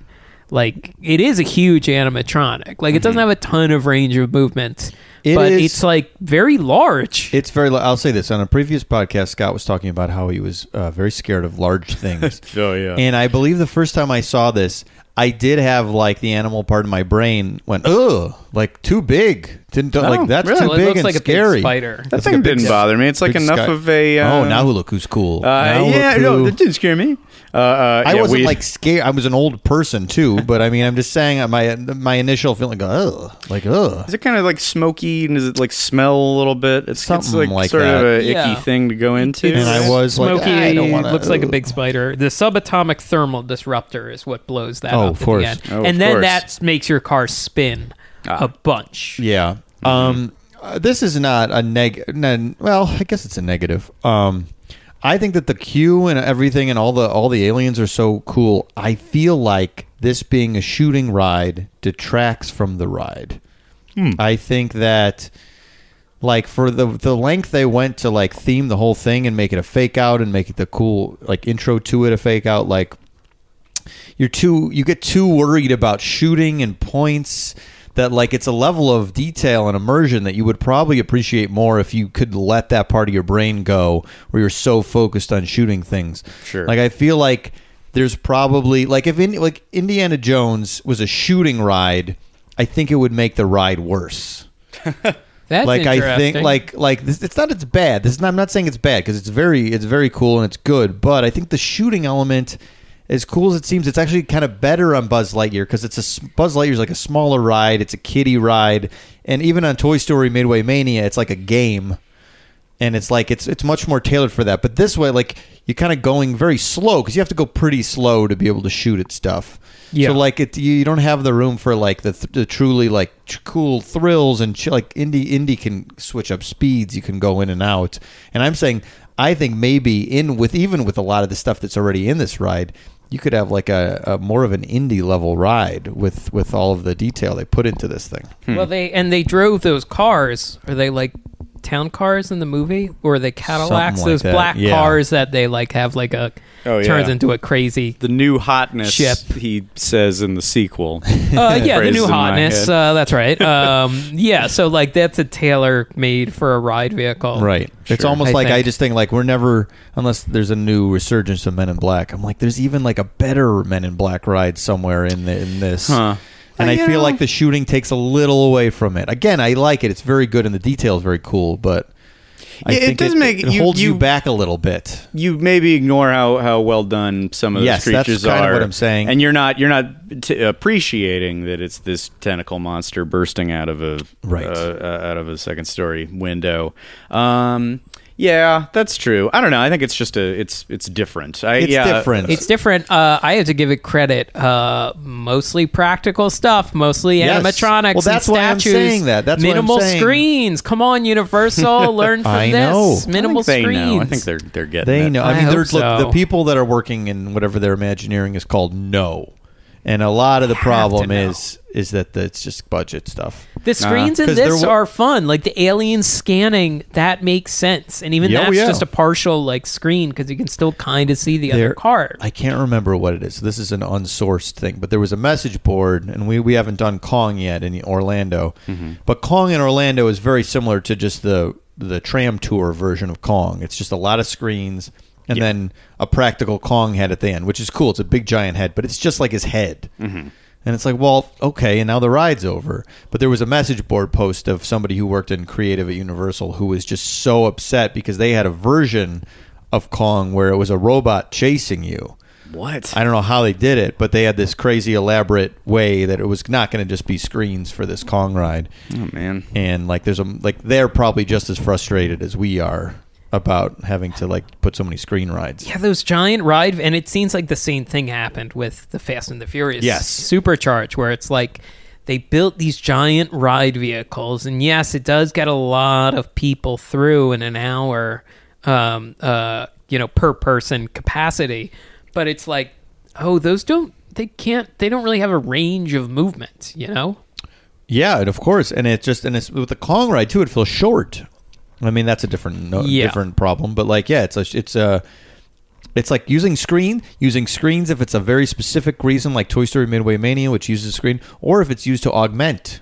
S2: like it is a huge animatronic like it doesn't have a ton of range of movement
S1: It
S2: but
S1: is-
S2: it's like very large
S1: It's very. I'll say this on a previous podcast. Scott was talking about how he was uh, very scared of large things.
S3: Oh, yeah.
S1: And I believe the first time I saw this, I did have like the animal part of my brain went, ugh, like too big. Didn't
S3: Oh,
S1: like that's
S3: really?
S1: too
S2: Well, it
S1: big
S2: looks
S1: and
S2: like a
S1: scary.
S2: big spider
S3: That
S1: That's
S3: thing
S1: like a big
S3: didn't
S1: s-
S3: bother me. It's like enough
S1: sky-
S3: of a. Uh,
S1: oh, now who look who's cool?
S3: Uh,
S1: Now
S3: yeah,
S1: look
S3: no,
S1: who-
S3: that didn't scare me. Uh, uh,
S1: I
S3: yeah,
S1: wasn't
S3: we-
S1: like scared. I was an old person too, but I mean, I'm just saying uh, my my initial feeling, ugh, like ugh.
S3: Is it kind of like smoky and does it like smell a little bit? It's, it's
S1: Something
S3: like,
S1: like
S3: sort of
S1: that.
S3: a icky thing to go into.
S1: And I was like,
S2: smoky
S1: I don't wanna-
S2: looks like a big spider the subatomic thermal disruptor is what blows that
S1: Oh,
S2: up
S1: of
S2: at
S1: course.
S2: the end
S3: Oh, of
S2: and then
S3: course.
S2: that makes your car spin
S3: Ah.
S2: a bunch
S1: Yeah. Um, uh, this is not a neg. n- Well, I guess it's a negative. Um, I think that the queue and everything and all the all the aliens are so cool. I feel like this being a shooting ride detracts from the ride. Hmm. I think that like for the the length they went to like theme the whole thing and make it a fake out and make it the cool like intro to it a fake out like you're too you get too worried about shooting and points that like it's a level of detail and immersion that you would probably appreciate more if you could let that part of your brain go where you're so focused on shooting things.
S3: Sure.
S1: Like I feel like there's probably like if in, like Indiana Jones was a shooting ride, I think it would make the ride worse
S2: that's
S1: like I think like like this, it's not it's bad. This is not, I'm not saying it's bad because it's very it's very cool and it's good. But I think the shooting element as cool as it seems, it's actually kind of better on Buzz Lightyear because it's a Buzz Lightyear is like a smaller ride. It's a kiddie ride, and even on Toy Story Midway Mania, it's like a game, and it's like it's it's much more tailored for that. But this way, like you're kind of going very slow because you have to go pretty slow to be able to shoot at stuff.
S2: Yeah.
S1: So like it, you don't have the room for like the, the truly like cool thrills and ch- like indie indie can switch up speeds. You can go in and out. And I'm saying I think maybe in with even with a lot of the stuff that's already in this ride, you could have like a, a more of an indie level ride with with all of the detail they put into this thing. Hmm.
S2: Well, they and they drove those cars. Are they like town cars in the movie, or the they Cadillacs?
S1: Something like
S2: those
S1: that,
S2: black
S1: yeah.
S2: cars that they like have like a
S3: Oh,
S2: turns
S3: yeah.
S2: into a crazy.
S3: The new hotness,
S2: Ship.
S3: he says in the sequel.
S2: Uh, yeah, the
S3: Phrase
S2: new
S3: in my
S2: hotness.
S3: head.
S2: Uh, that's right. Um, yeah, so like that's a tailor made for a ride vehicle.
S1: Right. It's
S3: Sure.
S1: almost
S2: I
S1: like I
S2: think.
S1: just think like we're never unless there's a new resurgence of Men in Black. I'm like there's even like a better Men in Black ride somewhere in the, in this.
S3: Huh.
S1: And
S3: Uh,
S1: I feel
S3: know-
S1: like the shooting takes a little away from it. Again, I like it. It's very good and the detail is very cool, but I
S3: Yeah, it
S1: think
S3: does make-
S1: it
S3: you-
S1: holds you,
S3: you-
S1: back a little bit.
S3: you maybe ignore how, how well done some of those
S1: Yes, that's
S3: creatures
S1: kind of
S3: are.
S1: what I'm saying.
S3: and you're not you're not t- appreciating that it's this tentacle monster bursting out of a
S1: Right.
S3: uh, uh, out of a second story window. Um, yeah, that's true. I don't know. I think it's just a it's it's different. I,
S1: It's
S3: yeah,
S1: different.
S2: It's different. Uh, I have to give it credit. Uh, mostly practical stuff, mostly
S1: Yes.
S2: animatronics.
S1: Well, that's
S2: and
S1: why I'm saying that. That's what I'm
S2: minimal
S1: saying.
S2: screens. Come on, Universal, learn from
S1: I
S2: this.
S1: know. I
S2: Minimal
S3: I think they
S2: screens.
S3: know. I think they're they're getting
S1: They
S3: it.
S1: know. I
S2: I
S1: mean,
S2: hope
S1: there's look, the people that are working in whatever their Imagineering is called know. And a lot of the problem is is that the, it's just budget stuff.
S2: The screens in
S1: 'Cause there
S2: this
S1: wa-
S2: are fun. Like the alien scanning, that makes sense. And even
S1: Yeah, oh,
S2: that's
S1: yeah.
S2: just a partial like screen because you can still kind of see the
S1: There-
S2: other card.
S1: I can't remember what it is. This is an unsourced thing, but there was a message board, and we, we haven't done Kong yet in Orlando. Mm-hmm. But Kong in Orlando is very similar to just the the tram tour version of Kong. It's just a lot of screens and then a practical Kong head at the end, which is cool. It's a big giant head, but it's just like his head. Mm-hmm. And it's like, well, okay, and now the ride's over. But there was a message board post of somebody who worked in creative at Universal who was just so upset because they had a version of Kong where it was a robot chasing you.
S3: What?
S1: I don't know how they did it, but they had this crazy elaborate way that it was not going to just be screens for this Kong ride.
S3: oh man.
S1: And like there's a like they're probably just as frustrated as we are about having to like put so many screen rides.
S2: Yeah, those giant ride, and it seems like the same thing happened with the Fast and the Furious.
S1: Yes.
S2: Supercharge, where it's like they built these giant ride vehicles, and yes, it does get a lot of people through in an hour, um, uh, you know, per person capacity, but it's like, oh, those don't, they can't, they don't really have a range of movement, you know?
S1: Yeah, and of course, and it just and it's with the Kong ride too. It feels short. I mean, that's a different no,
S2: Yeah.
S1: different problem, but like, yeah, it's a it's a it's like using screen using screens if it's a very specific reason, like Toy Story Midway Mania, which uses screen, or if it's used to augment,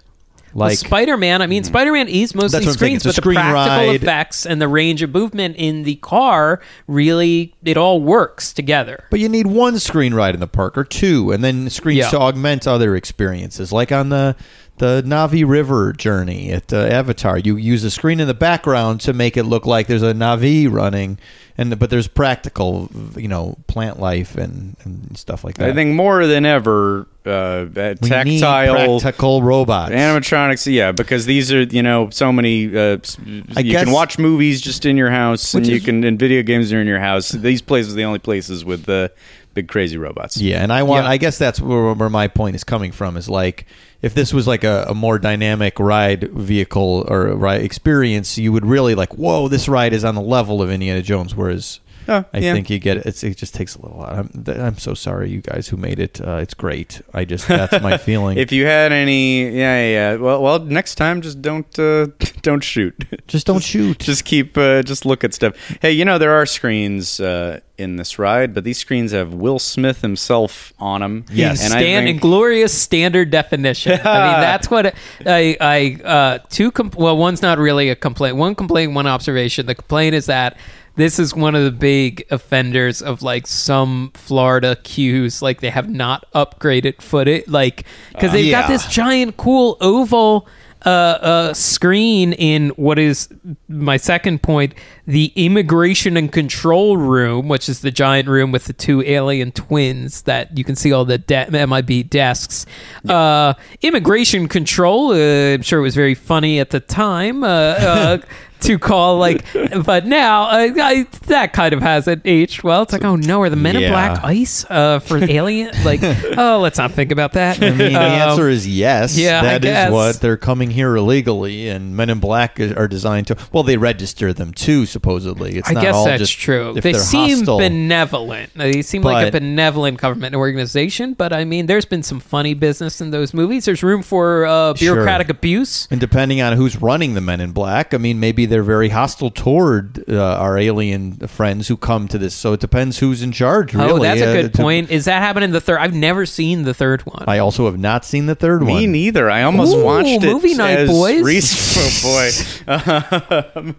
S2: Well,
S1: like
S2: Spider-Man. I mean, mm. Spider-Man is mostly
S1: That's what I'm saying.
S2: screens, but the
S1: screen
S2: practical
S1: ride.
S2: effects and the range of movement in the car really it all works together.
S1: But you need one screen ride in the park or two, and then screens
S2: Yeah.
S1: to augment other experiences, like on the the Na'vi River journey at uh, Avatar. You use a screen in the background to make it look like there's a Na'vi running, and but there's practical, you know, plant life and, and stuff like that.
S3: I think more than ever, uh, that
S1: we need
S3: tactile
S1: practical robots.
S3: animatronics. Yeah, because these are you know so many. Uh, you
S1: guess-
S3: can watch movies just in your house, and
S1: Which
S3: you can and video games are in your house. These places are the only places with the big crazy robots.
S1: Yeah, and I want.
S2: Yeah.
S1: I guess that's where, where my point is coming from. Is like if this was like a, a more dynamic ride vehicle or ride experience, you would really like, whoa, this ride is on the level of Indiana Jones. Whereas
S3: Oh,
S1: I
S3: yeah.
S1: think you get it. It's, it just takes a little while. I'm, th- I'm so sorry, you guys who made it. Uh, it's great. I just that's my feeling.
S3: If you had any, yeah, yeah. yeah. Well, well, next time just don't uh, don't shoot.
S1: just don't shoot.
S3: just keep uh, just look at stuff. Hey, you know there are screens uh, in this ride, but these screens have Will Smith himself on them.
S1: Yes.
S3: and I
S2: Stand in glorious standard definition. I mean, that's what I, I uh, two. Com- well, one's not really a complaint. One complaint, one observation. The complaint is that this is one of the big offenders of like some Florida queues. Like they have not upgraded footage, like because they've got
S1: yeah.
S2: this giant cool oval. uh, uh, screen in what is my second point the immigration and control room, which is the giant room with the two alien twins that you can see all the de- MIB desks. Uh, immigration control, uh, I'm sure it was very funny at the time. Uh, uh, to call like, but now uh, I, that kind of hasn't aged well. It's like, oh no, are the Men in
S1: Yeah.
S2: Black ice uh, for alien? Like, oh, let's not think about that.
S1: I mean, the answer is yes.
S2: yeah, I
S1: that is
S2: guess.
S1: what they're coming here illegally, and Men in Black is- are designed to. Well, they register them too, supposedly. It's
S2: I
S1: not
S2: guess
S1: all
S2: that's
S1: just
S2: true.
S1: If
S2: They seem
S1: hostile.
S2: benevolent. They seem like a
S1: But-
S2: benevolent government organization, but I mean, there's been some funny business in those movies. There's room for uh, bureaucratic abuse.
S1: And depending on who's running the Men in Black, I mean, maybe they're very hostile toward uh, our alien friends who come to this. So it depends who's in charge. Really.
S2: oh, that's a
S1: Uh,
S2: good
S1: to-
S2: point. Is that happening in the third? I've never seen the third one.
S1: I also have not seen the third one.
S3: Me neither. I almost
S2: Ooh,
S3: watched it.
S2: movie night,
S3: as
S2: boys.
S3: rec- oh boy. Um,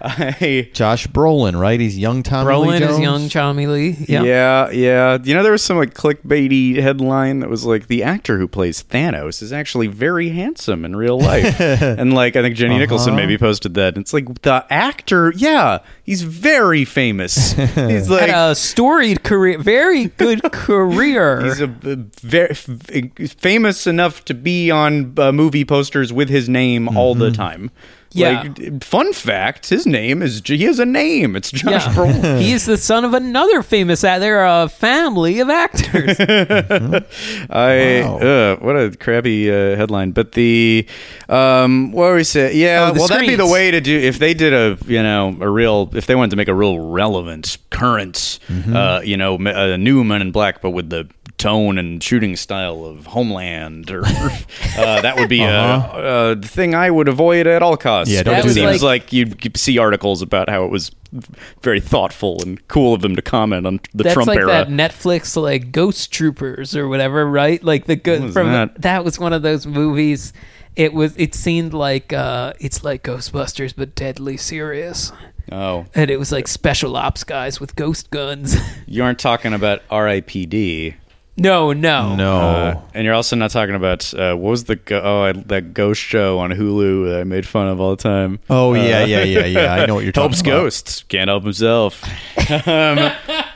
S3: I,
S1: Josh Brolin, right? He's young Tommy Lee
S2: Brolin is young Tommy Lee. Yeah.
S3: yeah, yeah. You know, there was some like clickbaity headline that was like the actor who plays Thanos is actually very handsome in real life, and like I think Jenny Nicholson
S1: Uh-huh.
S3: maybe posted that. It's like the actor, yeah, he's very famous. He's like
S2: Had a storied career, very good career.
S3: He's a, a very f- famous enough to be on uh, movie posters with his name all the time.
S2: Yeah.
S3: Like, fun fact: his name is he has a name. It's Josh
S2: Yeah.
S3: Brolin.
S2: he is the son of another famous actor. They're a family of actors.
S3: I
S1: Wow.
S3: uh, what a crappy uh, headline. But the um, what were we say? Yeah,
S2: Oh, the
S3: well, that'd be the way to do if they did a you know a real if they wanted to make a real relevant current
S2: Mm-hmm.
S3: uh, you know me- a new Men in Black, but with the tone and shooting style of Homeland, or uh, that would be a, a thing I would avoid at all costs.
S1: Yeah, don't
S3: it
S1: do
S3: seems
S2: that.
S3: like you'd see articles about how it was very thoughtful and cool of them to comment on the
S2: That's
S3: Trump
S2: like
S3: era.
S2: that Netflix like Ghost Troopers or whatever, right? Like the good from
S3: that?
S2: that was one of those movies. It was it seemed like uh it's like Ghostbusters but deadly serious.
S3: oh,
S2: And it was like special ops guys with ghost guns.
S3: you aren't talking about R.I.P.D.
S2: no, no.
S1: No.
S3: Uh, and you're also not talking about uh, what was the go- oh I, that ghost show on Hulu that I made fun of all the time.
S1: Oh, yeah, yeah, yeah, yeah. I know what you're talking
S3: Helps
S1: about.
S3: Helps ghosts can't help himself. um,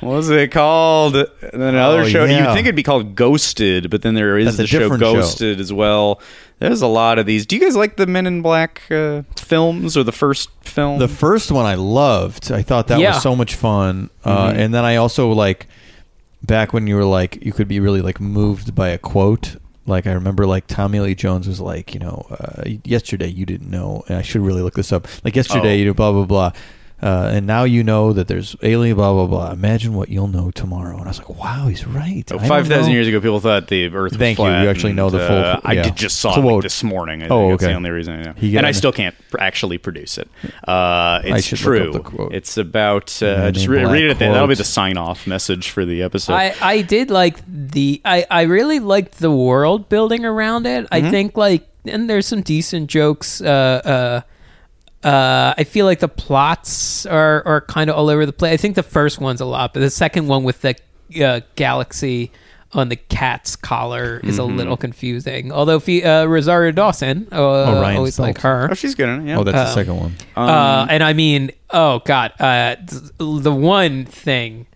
S3: what was it called? And then another
S1: Oh,
S3: show.
S1: yeah.
S3: You'd think it'd be called Ghosted, but then there is
S1: That's
S3: the show
S1: different show.
S3: Ghosted as well. There's a lot of these. Do you guys like the Men in Black uh, films or the first film?
S1: The first one I loved. I thought that
S2: Yeah.
S1: was so much fun. Uh,
S3: Mm-hmm.
S1: and then I also like back when you were like you could be really like moved by a quote. Like I remember, like Tommy Lee Jones was like, you know, uh, yesterday you didn't know, and I should really look this up. Like yesterday,
S3: Oh.
S1: you know, blah blah blah, uh, and now you know that there's alien, blah blah blah. Imagine what you'll know tomorrow. And I was like, wow, he's right.
S3: Oh,
S1: I don't
S3: 5,000 years ago, people thought the Earth was
S1: Thank you.
S3: flat.
S1: You actually know the full-
S3: uh, I
S1: yeah.
S3: did just saw it like,
S1: Quote.
S3: this morning. I
S1: Oh,
S3: think that's the only reason. I know.
S1: You get
S3: And I
S1: it.
S3: still can't pr- actually produce it. Uh, it's
S1: should
S3: true.
S1: look up the quote.
S3: It's about uh, just re-
S1: Black
S3: read it. There. That'll be
S1: quote.
S3: the sign off message for the episode.
S2: I, I did like the I, I really liked the world building around it.
S3: Mm-hmm.
S2: I think like and there's some decent jokes. Uh, uh, uh, I feel like the plots are are kind of all over the place. I think the first one's a lot, but the second one with the uh, galaxy on the cat's collar is
S3: Mm-hmm.
S2: a little confusing. Although uh, Rosario Dawson, uh,
S1: Ryan
S2: always like her.
S3: oh, she's good. in it, Yeah.
S1: Oh, that's the second one.
S2: Uh, and I mean, oh god, uh, th- the one thing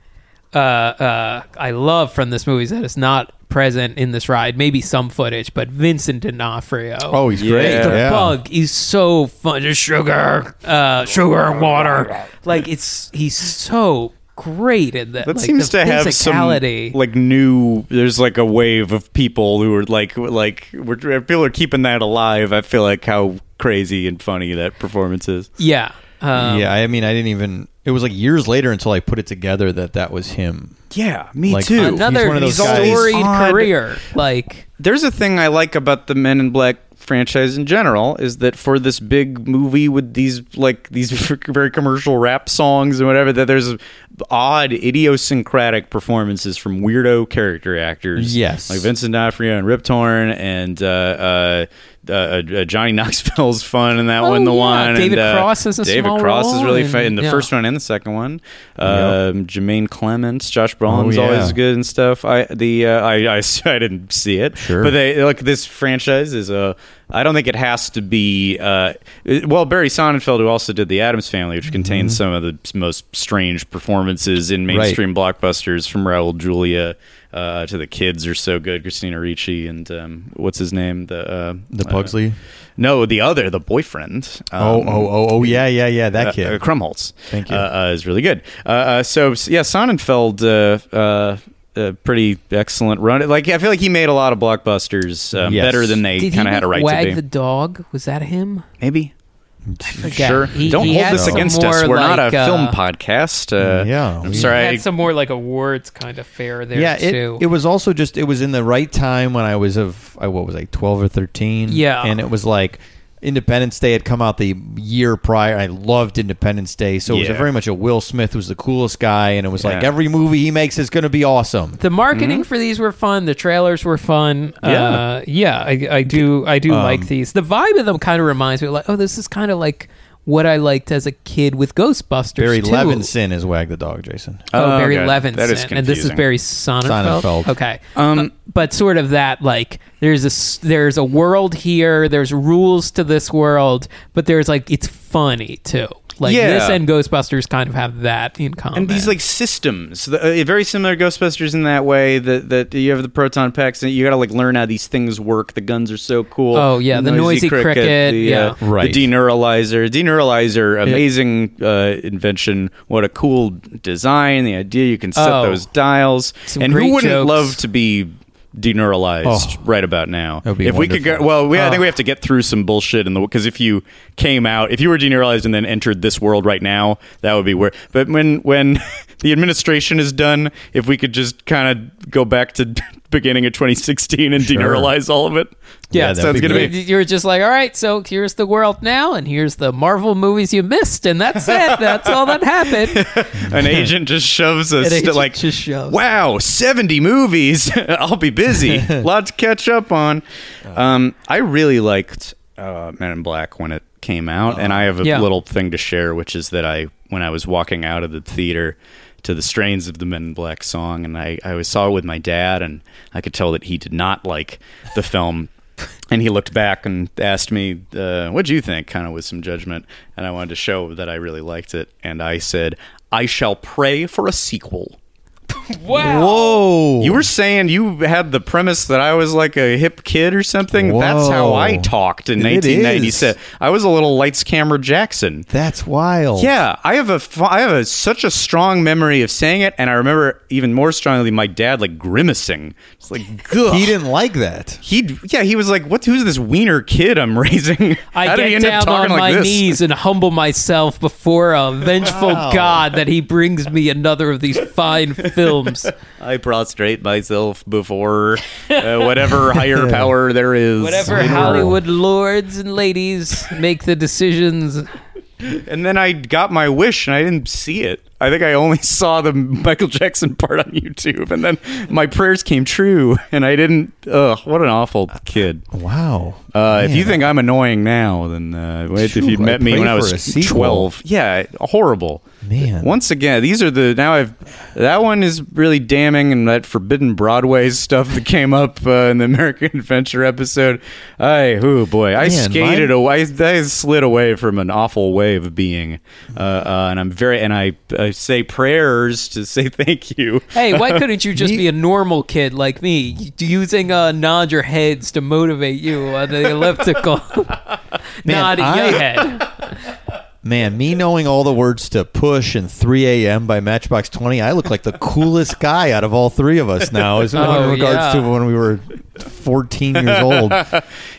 S2: uh, uh, I love from this movie is that it's not present in this ride. Maybe some footage, but Vincent D'Onofrio.
S1: Oh, he's
S3: Yeah.
S1: great.
S2: the
S1: yeah.
S2: bug is so fun. Just sugar, uh, sugar and water. Like it's he's so great in that.
S3: that
S2: like,
S3: seems to have some
S2: physicality.
S3: like new. There's like a wave of people who are like like we're, people are keeping that alive. I feel like how crazy and funny that performance is.
S2: yeah. Um,
S1: yeah, I mean, I didn't even. It was like years later until I put it together that that was him.
S3: Yeah, me
S1: Like,
S3: too.
S1: He's
S2: Another
S1: one of those
S2: storied
S3: Odd.
S2: career. Like
S3: there's a thing I like about the Men in Black franchise in general is that for this big movie with these like these very commercial rap songs and whatever that there's odd idiosyncratic performances from weirdo character actors
S1: Yes.
S3: like Vincent D'Onofrio and Rip Torn and uh, uh, uh, uh, Johnny Knoxville's fun in that
S2: Oh,
S3: one. The
S2: yeah.
S3: one
S2: David
S3: and, uh,
S2: Cross has a
S3: David
S2: small
S3: Cross is really
S2: and-
S3: fun in the
S2: yeah.
S3: first one and the second one. Um, Jemaine Clements, Josh Brolin's
S1: Oh, yeah.
S3: always good and stuff. I the uh, I, I I didn't see it,
S1: Sure.
S3: but they look this franchise is a. I don't think it has to be. Uh, well, Barry Sonnenfeld, who also did The Addams Family, which contains
S1: Mm-hmm.
S3: some of the most strange performances in mainstream blockbusters, from Raul Julia uh, to the kids are so good. Christina Ricci and um, what's his name? The uh,
S1: The
S3: uh,
S1: Pugsley.
S3: no, the other, the boyfriend.
S1: oh,
S3: Um,
S1: oh, oh, oh, yeah, yeah, yeah. That
S3: uh,
S1: kid.
S3: uh, Krumholtz.
S1: Thank you.
S3: Uh, uh, is really good. Uh, uh, so yeah, Sonnenfeld, uh, uh, uh, pretty excellent run. Like I feel like he made a lot of blockbusters um,
S1: Yes.
S3: better than they kind of had a right
S2: wag
S3: to be.
S2: Wag the dog? Was that him?
S3: Maybe.
S2: Forget.
S3: Sure.
S2: He-
S3: Don't
S2: he
S3: hold this against us. We're not a
S2: uh,
S3: film podcast. Uh,
S1: Yeah,
S3: I'm
S1: we-
S3: sorry. I-
S2: had some more like awards kind of fair there
S1: yeah, it,
S2: too.
S1: it was also just it was in the right time when I was of I what was I twelve or thirteen.
S2: Yeah.
S1: and it was like Independence Day had come out the year prior. I loved Independence Day, so it was a
S3: Yeah.
S1: very much a Will Smith was the coolest guy, and it was like
S3: Yeah.
S1: every movie he makes is going to be awesome.
S2: the marketing for these were fun. The trailers were fun.
S3: Mm-hmm. Yeah.
S2: uh, yeah. I, I do. I do
S1: Um,
S2: like these. The vibe of them kind of reminds me, like, oh, this is kind of like what I liked as a kid with Ghostbusters.
S1: Barry
S2: too.
S1: Levinson is Wag the Dog, Jason.
S2: Oh,
S3: Oh,
S2: Barry
S3: okay.
S2: Levinson,
S3: That is
S2: and this is
S3: confusing.
S2: Barry Sonnenfeld.
S1: Sonnenfeld.
S2: Okay,
S3: Um,
S2: Uh, but sort of that like there's a s- there's a world here. There's rules to this world, but there's like it's funny too. Like
S3: Yeah.
S2: this and Ghostbusters kind of have that in common.
S3: and these like systems, the, uh, very similar to Ghostbusters in that way that that you have the proton packs and you got to like learn how these things work. The guns are so cool.
S2: Oh, yeah, the noisy cricket,
S3: the,
S2: yeah.
S3: uh,
S1: Right.
S3: The deneuralyzer, deneuralyzer, amazing uh, invention. What a cool design! The idea you can set
S2: Oh.
S3: those dials,
S2: Some
S3: and
S2: great
S3: who wouldn't
S2: jokes.
S3: love to be deneuralyzed
S1: Oh.
S3: right about now?
S1: That would be
S3: if we could
S1: wonderful.
S3: get well, we, I
S2: Oh.
S3: think we oh. have to get through some bullshit in the because if you came out, if you were deneuralyzed and then entered this world right now, that would be weird. But when when the administration is done, if we could just kind of go back to beginning of 2016 and
S1: Sure.
S3: deneuralyze all of it,
S2: yeah,
S1: that'd
S3: sounds
S1: be
S3: good to
S1: great.
S3: me.
S2: You're just like, all right, so here's the world now, and here's the Marvel movies you missed, and that's it. That's all that happened.
S3: An agent just shoves
S2: us,
S3: st- like,
S2: just shoves.
S3: wow, 70 movies. I'll be busy. Lot to catch up on. Um, I really liked uh, Men in Black when it came out, and I have a
S2: Yeah.
S3: little thing to share, which is that I, when I was walking out of the theater to the strains of the Men in Black song, and I, I saw it with my dad, and I could tell that he did not like the film. And he looked back and asked me, uh, "What'd you think?" Kind of with some judgment, and I wanted to show that I really liked it. And I said, "I shall pray for a sequel."
S2: Wow.
S1: Whoa!
S3: You were saying you had the premise that I was like a hip kid or something. That's how I talked in
S1: It
S3: 1997. I was a little lights, camera Jackson.
S1: That's wild.
S3: Yeah, I have a fu- I have a, such a strong memory of saying it, and I remember even more strongly my dad like grimacing. It's like, Gugh.
S1: he didn't like that.
S3: He yeah, he was like, "What? Who's this wiener kid I'm raising?
S2: I
S3: How
S2: get
S3: end up
S2: down
S3: talking
S2: on
S3: like
S2: my
S3: this?"
S2: knees and humble myself before a vengeful
S1: Wow.
S2: God that he brings me another of these fine films.
S3: I prostrate myself before uh, whatever higher power there is.
S2: Whatever
S3: in the world.
S2: Hollywood lords and ladies make the decisions.
S3: And then I got my wish and I didn't see it. I think I only saw the Michael Jackson part on YouTube. And then my prayers came true and I didn't. Ugh, what an awful kid.
S1: Wow.
S3: Uh, if you think I'm annoying now, then uh, wait, if
S1: Phew,
S3: you'd met
S1: I
S3: me
S1: pray
S3: when I
S1: for a
S3: was
S1: sequel.
S3: 12. Yeah, horrible.
S1: Man.
S3: Once again, these are the. Now I've. That one is really damning, and that Forbidden Broadway stuff that came up uh, in the American Adventure episode. I, oh boy, I
S1: Man,
S3: skated
S1: mine-
S3: away. I slid away from an awful way of being. Uh, uh, and I'm very. And I, I say prayers to say thank you.
S2: Hey, why couldn't you just be a normal kid like me, using uh, nod your heads to motivate you on the elliptical? nod
S1: I-
S2: your head.
S1: Man, me knowing all the words to Push and 3 a.m. by Matchbox 20, I look like the coolest guy out of all three of us now, as
S2: Oh,
S1: in regards
S2: yeah.
S1: to when we were 14 years old.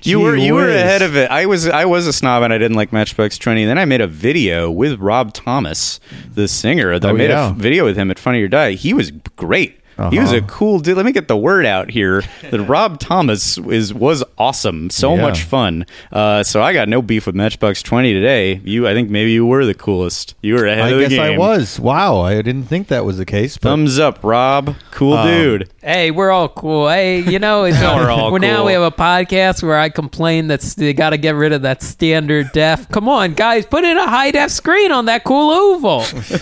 S3: You were
S1: Gee
S3: you were ahead of it. I was I was a snob and I didn't like Matchbox Twenty. Then I made a video with Rob Thomas, the singer. Oh, I
S1: Oh,
S3: made
S1: yeah.
S3: a f- video with him at Funny or Die. He was great. He was
S1: Uh-huh.
S3: a cool dude. Let me get the word out here that Rob Thomas is was awesome. So
S1: Yeah.
S3: much fun. Uh, so I got no beef with Matchbox Twenty today. You, I think maybe you were the coolest. You were ahead
S1: I
S3: of the
S1: guess. I was. Wow, I didn't think that was the case. But
S3: Thumbs up, Rob. Cool
S1: Um,
S3: dude.
S2: Hey, we're all cool. Hey, you know, it's,
S3: We're all
S2: well, now we have a podcast where I complain that they got to get rid of that standard def. Come on, guys, put in a high def screen on that cool oval.
S3: Lots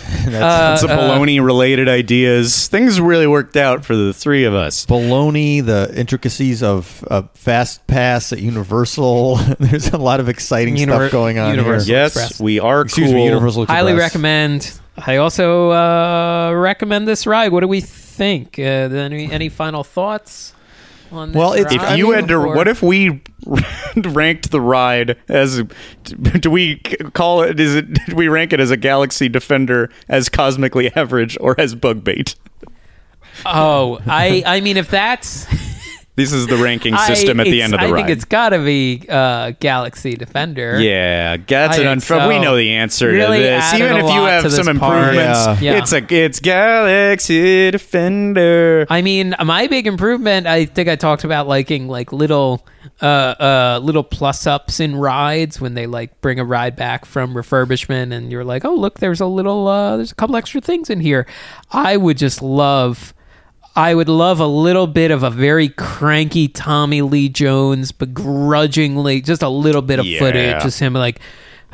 S3: a baloney related ideas. Things really worked out for the three of us.
S1: baloney, the intricacies of uh, Fast Pass at Universal. There's a lot of exciting
S2: Univer-
S1: stuff going on
S2: Universal.
S1: here.
S3: Yes,
S2: Express.
S3: we are
S1: Excuse
S3: cool.
S1: me, Universal
S2: Highly recommend. I also uh, recommend this ride. What do we think? Uh, any any final thoughts? On this
S1: Well,
S2: ride?
S3: If you had to,
S2: Or-
S3: what if we ranked the ride as? Do we call it? Is it? Do we rank it as a Galaxy Defender, as cosmically average, or as bug bait?
S2: Oh, I I mean, if that's
S3: This is the ranking
S2: I-
S3: system at the end of the
S2: I
S3: ride.
S2: think it's got to be uh, Galaxy Defender.
S3: Yeah, that's
S2: I
S3: an
S2: think
S3: unf- We know the answer
S2: Really
S3: to this. Even if you have some improvements,
S2: Yeah.
S3: it's a it's Galaxy Defender.
S2: I mean, my big improvement. I think I talked about liking like little, uh, uh, little plus ups in rides when they like bring a ride back from refurbishment, and you're like, oh look, there's a little, uh, there's a couple extra things in here. I would just love. I would love a little bit of a very cranky Tommy Lee Jones, begrudgingly, just a little bit of
S3: Yeah.
S2: footage, just him like,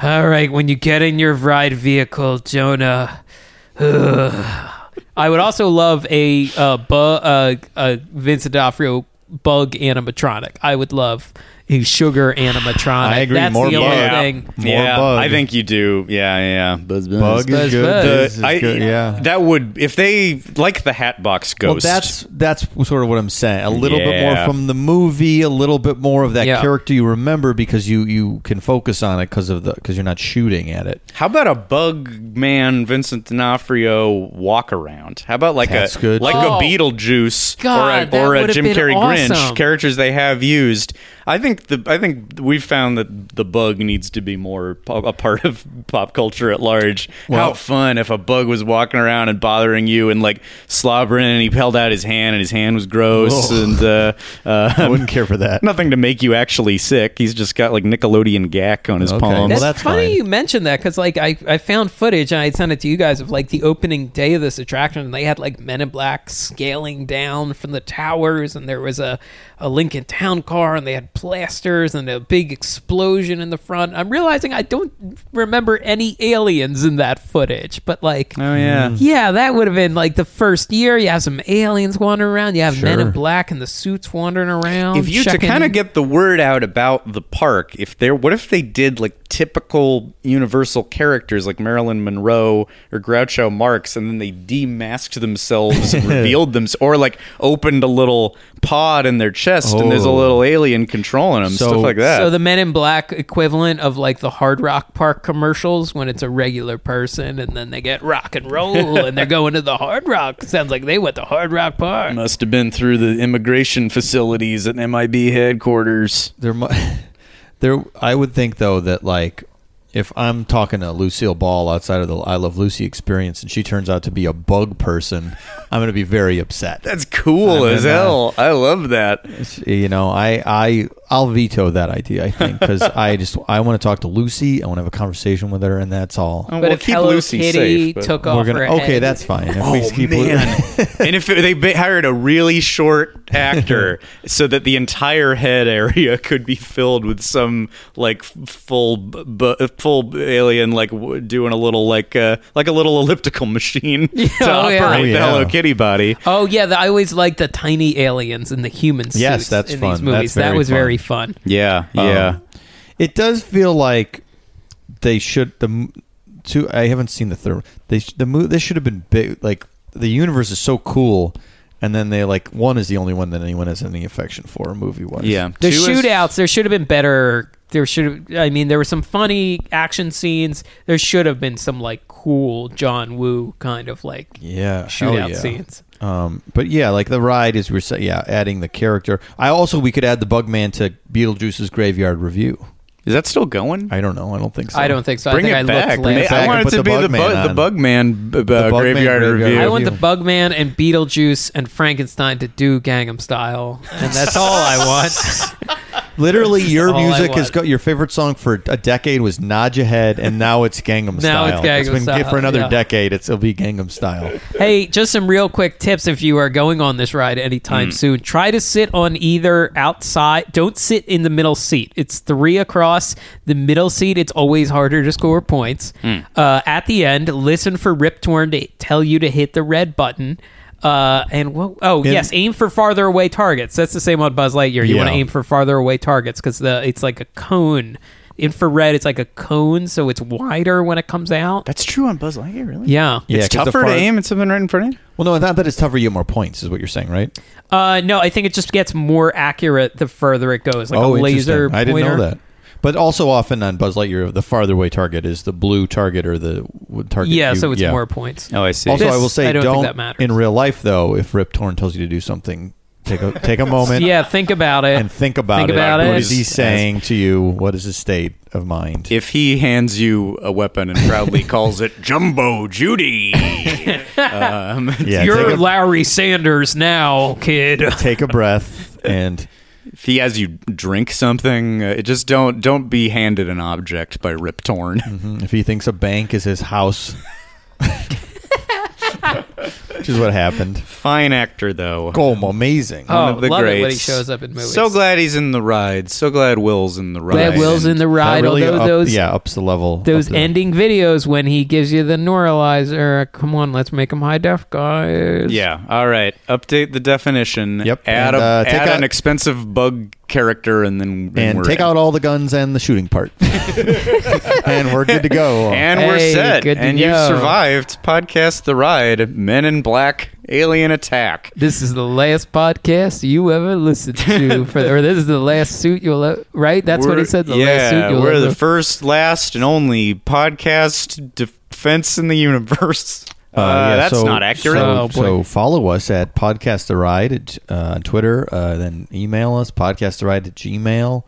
S2: all right, when you get in your ride vehicle, Jonah, I would also love a uh, bu- uh, a Vincent D'Onofrio bug animatronic. I would love a sugar animatronic.
S1: I agree,
S2: That's
S1: more
S2: the only
S1: bug.
S2: thing.
S1: More
S3: yeah,
S1: bug.
S3: I think you do. Yeah, yeah. Buzz, buzz.
S1: Bug
S2: Buzz,
S1: is good.
S2: buzz.
S1: This is
S3: I-
S1: good, Yeah.
S3: That would if they like the Hatbox
S1: Well,
S3: Ghost.
S1: that's that's sort of what I'm saying. A little bit more from the movie, a little bit more of that
S2: Yeah.
S1: character you remember because you you can focus on it because of the because you're not shooting at it.
S3: How about a bug man Vincent D'Onofrio walk around? How about like
S1: That's
S3: a
S1: good.
S3: like
S2: Oh.
S3: a Beetlejuice
S2: God,
S3: or a, or a Jim Carrey
S2: awesome.
S3: Grinch characters they have used? I think the I think we've found that the bug needs to be more a part of pop culture at large. How fun if a bug was walking around and bothering you and like slobbering and he held out his hand and his hand was gross
S1: Ugh.
S3: and uh, uh,
S1: I wouldn't care for that.
S3: nothing to make you actually sick. He's just got like Nickelodeon gack on his
S1: Okay.
S3: palms.
S2: That's,
S1: Well, that's
S2: funny
S1: fine.
S2: you mentioned that because like I, I found footage and I sent it to you guys of like the opening day of this attraction and they had like Men in Black scaling down from the towers and there was a, a Lincoln Town car and they had plasters and a big explosion in the front. I'm realizing I don't remember any aliens in that footage, but like
S3: oh yeah. Hmm.
S2: yeah, that would have been like the first year. You have some aliens wandering around. You have Men in Black in the suits wandering around.
S3: if you to kind of get the word out about the park, if there, what if they did like typical Universal characters like Marilyn Monroe or Groucho Marx, and then they demasked themselves and revealed them, or like opened a little pod in their chest, and there's a
S1: Oh.
S3: little alien controlling them,
S1: So-
S3: stuff like that.
S2: So the Men in Black equivalent of like the Hard Rock Park commercials when it's a regular person and then they get rock and roll and they're going to the Hard Rock. Sounds like they went to Hard Rock Park.
S3: must have been through the immigration facilities at MIB headquarters.
S1: There, mu- there. I would think though that like if I'm talking to Lucille Ball outside of the I Love Lucy experience and she turns out to be a bug person, I'm going to be very upset.
S3: That's cool
S1: I'm
S3: as
S1: in, uh,
S3: hell. I love that.
S1: You know, I I I'll veto that idea. I think because I just I want to talk to Lucy. I want to have a conversation with her, and that's all.
S3: Oh,
S2: But
S3: well,
S2: if
S3: keep
S2: Hello
S3: Lucy
S2: Kitty
S3: safe, but-
S2: took
S1: We're
S2: off
S1: gonna
S2: her
S1: okay.
S2: head-
S1: That's fine. If
S3: Oh
S1: we keep
S3: man! and if they hired a really short actor so that the entire head area could be filled with some like full b- b- full alien like doing a little like uh, like a little elliptical machine to
S2: oh, yeah.
S3: operate
S1: Oh,
S3: the. Hello Kitty body.
S2: Oh yeah, the, I always like the tiny aliens and the human suits
S1: Yes, that's
S2: in
S1: fun.
S2: these movies.
S1: That's
S2: that was
S1: fun.
S2: very fun.
S3: Yeah, yeah.
S1: Um, it does feel like they should the two. I haven't seen the third. They the mo- This should have been big. Like the universe is so cool, and then they like one is the only one that anyone has any affection for movie wise.
S3: yeah.
S2: The
S3: Two is-
S2: shootouts, there should have been better. There should have. I mean, there were some funny action scenes. There should have been some like cool John Woo kind of like
S1: Yeah, hell
S2: shootout
S1: yeah.
S2: scenes.
S1: Um, but yeah, like the ride is we're sa- yeah adding the character. I also we could add the Bugman to Beetlejuice's Graveyard Revue.
S3: Is that still going?
S1: I don't know. I don't think so.
S2: I don't think so.
S3: Bring
S2: I
S3: it
S2: I
S3: back.
S2: looked
S1: Bring
S2: last
S1: it back
S3: I want it to
S1: the
S3: be the
S1: Bugman
S3: bug, the. Bugman b- uh,
S1: Bugman
S3: graveyard
S1: Graveyard
S3: revue.
S2: I want the
S1: Review.
S2: Bugman and Beetlejuice and Frankenstein to do Gangnam Style, and that's all I want.
S1: Literally, your
S2: all I
S1: music has
S2: want.
S1: got your favorite song for a decade was Nod Your Head, and now it's Gangnam
S2: Now
S1: Style.
S2: it's Gangnam
S1: been
S2: Style,
S1: for another
S2: yeah.
S1: decade. It's, it'll be Gangnam Style.
S2: Hey, just some real quick tips if you are going on this ride anytime
S1: Mm.
S2: soon. Try to sit on either outside. Don't sit in the middle seat. It's three across. The middle seat, it's always harder to score points.
S1: Mm.
S2: Uh, at the end, listen for Rip Torn to tell you to hit the red button. Uh, and what, oh
S1: In-
S2: yes, aim for farther away targets. That's the same on Buzz Lightyear. You want to aim for farther away targets because the it's like a cone. Infrared, it's like a cone, so it's wider when it comes out.
S3: That's true on Buzz Lightyear, really?
S2: Yeah.
S1: Yeah,
S3: It's
S1: 'cause the
S3: tougher
S1: far-
S3: to aim at something right in front of you?
S1: Well, no, not that it's tougher. You get more points, is what you're saying, right?
S2: Uh, no, I think it just gets more accurate the further it goes, like a
S1: oh,
S2: laser.
S1: interesting. I didn't
S2: pointer.
S1: know that. But also, often on Buzz Lightyear, the farther away target is the blue target or the target.
S2: Yeah,
S1: you-
S2: so it's
S1: yeah.
S2: more points.
S3: Oh, I see.
S1: Also,
S2: This,
S1: I will say,
S2: I don't
S1: don't,
S2: think that matters.
S1: in real life though. If Rip Torn tells you to do something, take a take a moment.
S2: yeah, think about it.
S1: And think about
S2: Think
S1: it.
S2: about
S1: What
S2: it.
S1: is he saying to you? What is his state of mind?
S3: if he hands you a weapon and proudly calls it Jumbo Judy, um,
S1: yeah,
S2: You're
S1: take a,
S2: Larry Sanders now, kid.
S1: take a breath and
S3: if he has you drink something, uh, just don't don't be handed an object by Rip Torn.
S1: if he thinks a bank is his house, which is what happened.
S3: Fine actor though.
S1: Oh, amazing!
S2: Oh,
S3: One of the
S2: love
S3: greats.
S2: it when he shows up in movies.
S3: So glad he's in the ride. So glad Will's in the ride.
S2: Glad Will's in the
S1: That
S2: ride.
S1: really
S2: although
S1: up-
S2: those
S1: yeah ups the level.
S2: those
S1: up the-
S2: ending videos when he gives you the neuralyzer. Come on, let's make them high def, guys.
S3: Yeah. All right. Update the definition.
S1: Yep,
S3: Add,
S1: and,
S3: a,
S1: uh, take
S3: add
S1: out-
S3: an expensive bug character, and then
S1: and
S3: we're
S1: take
S3: in.
S1: out all the guns and the shooting part, and we're good to go.
S3: And we're set.
S2: good
S3: and you've survived. Podcast The Ride. Men in Black. Alien Attack.
S2: This is the last podcast you ever listened to, for, or this is the last suit you'll ever, right? That's what he said. The
S3: yeah,
S2: last suit you'll
S3: we're
S2: ever.
S3: the first, last, and only podcast defense in the universe. Uh,
S1: yeah,
S3: that's
S1: so-
S3: not accurate.
S1: So,
S2: Oh,
S1: so follow us at Podcast the Ride at, uh, on Twitter. Uh, then email us podcast the Ride at Gmail,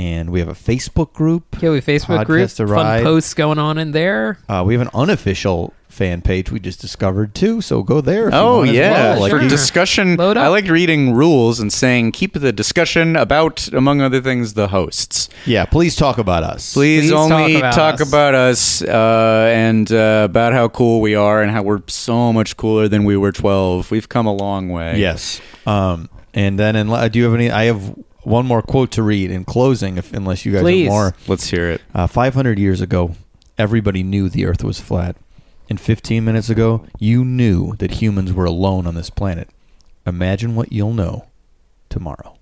S1: and we have a Facebook group.
S2: Yeah, we have Facebook
S1: Podcast
S2: group.
S1: the
S2: Fun
S1: Ride.
S2: posts going on in there.
S1: Uh, we have an unofficial fan page we just discovered too. So go there. If you
S3: Oh
S1: want as
S3: yeah,
S1: well. Like
S3: for
S1: you-
S3: discussion.
S2: Load up.
S3: I like reading rules and saying keep the discussion about, among other things, the hosts.
S1: yeah. Please talk about us.
S3: Please,
S2: Please
S3: only
S2: talk
S3: talk
S2: about
S3: about
S2: us.
S3: us, uh, and uh, about how cool we are and how we're so much cooler than we were 12. We've come a long way.
S1: Yes. Um, and then, in, do you have any? I have one more quote to read in closing, if unless you guys
S2: Please.
S1: have more.
S3: Let's hear it.
S1: Uh, 500 years ago, everybody knew the Earth was flat. And 15 minutes ago, you knew that humans were alone on this planet. Imagine what you'll know tomorrow.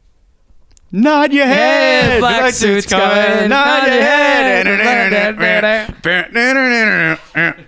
S3: Nod your head.
S2: Hey, black suits coming.
S3: Nod your
S2: Nod your
S3: head.
S2: head.
S3: head.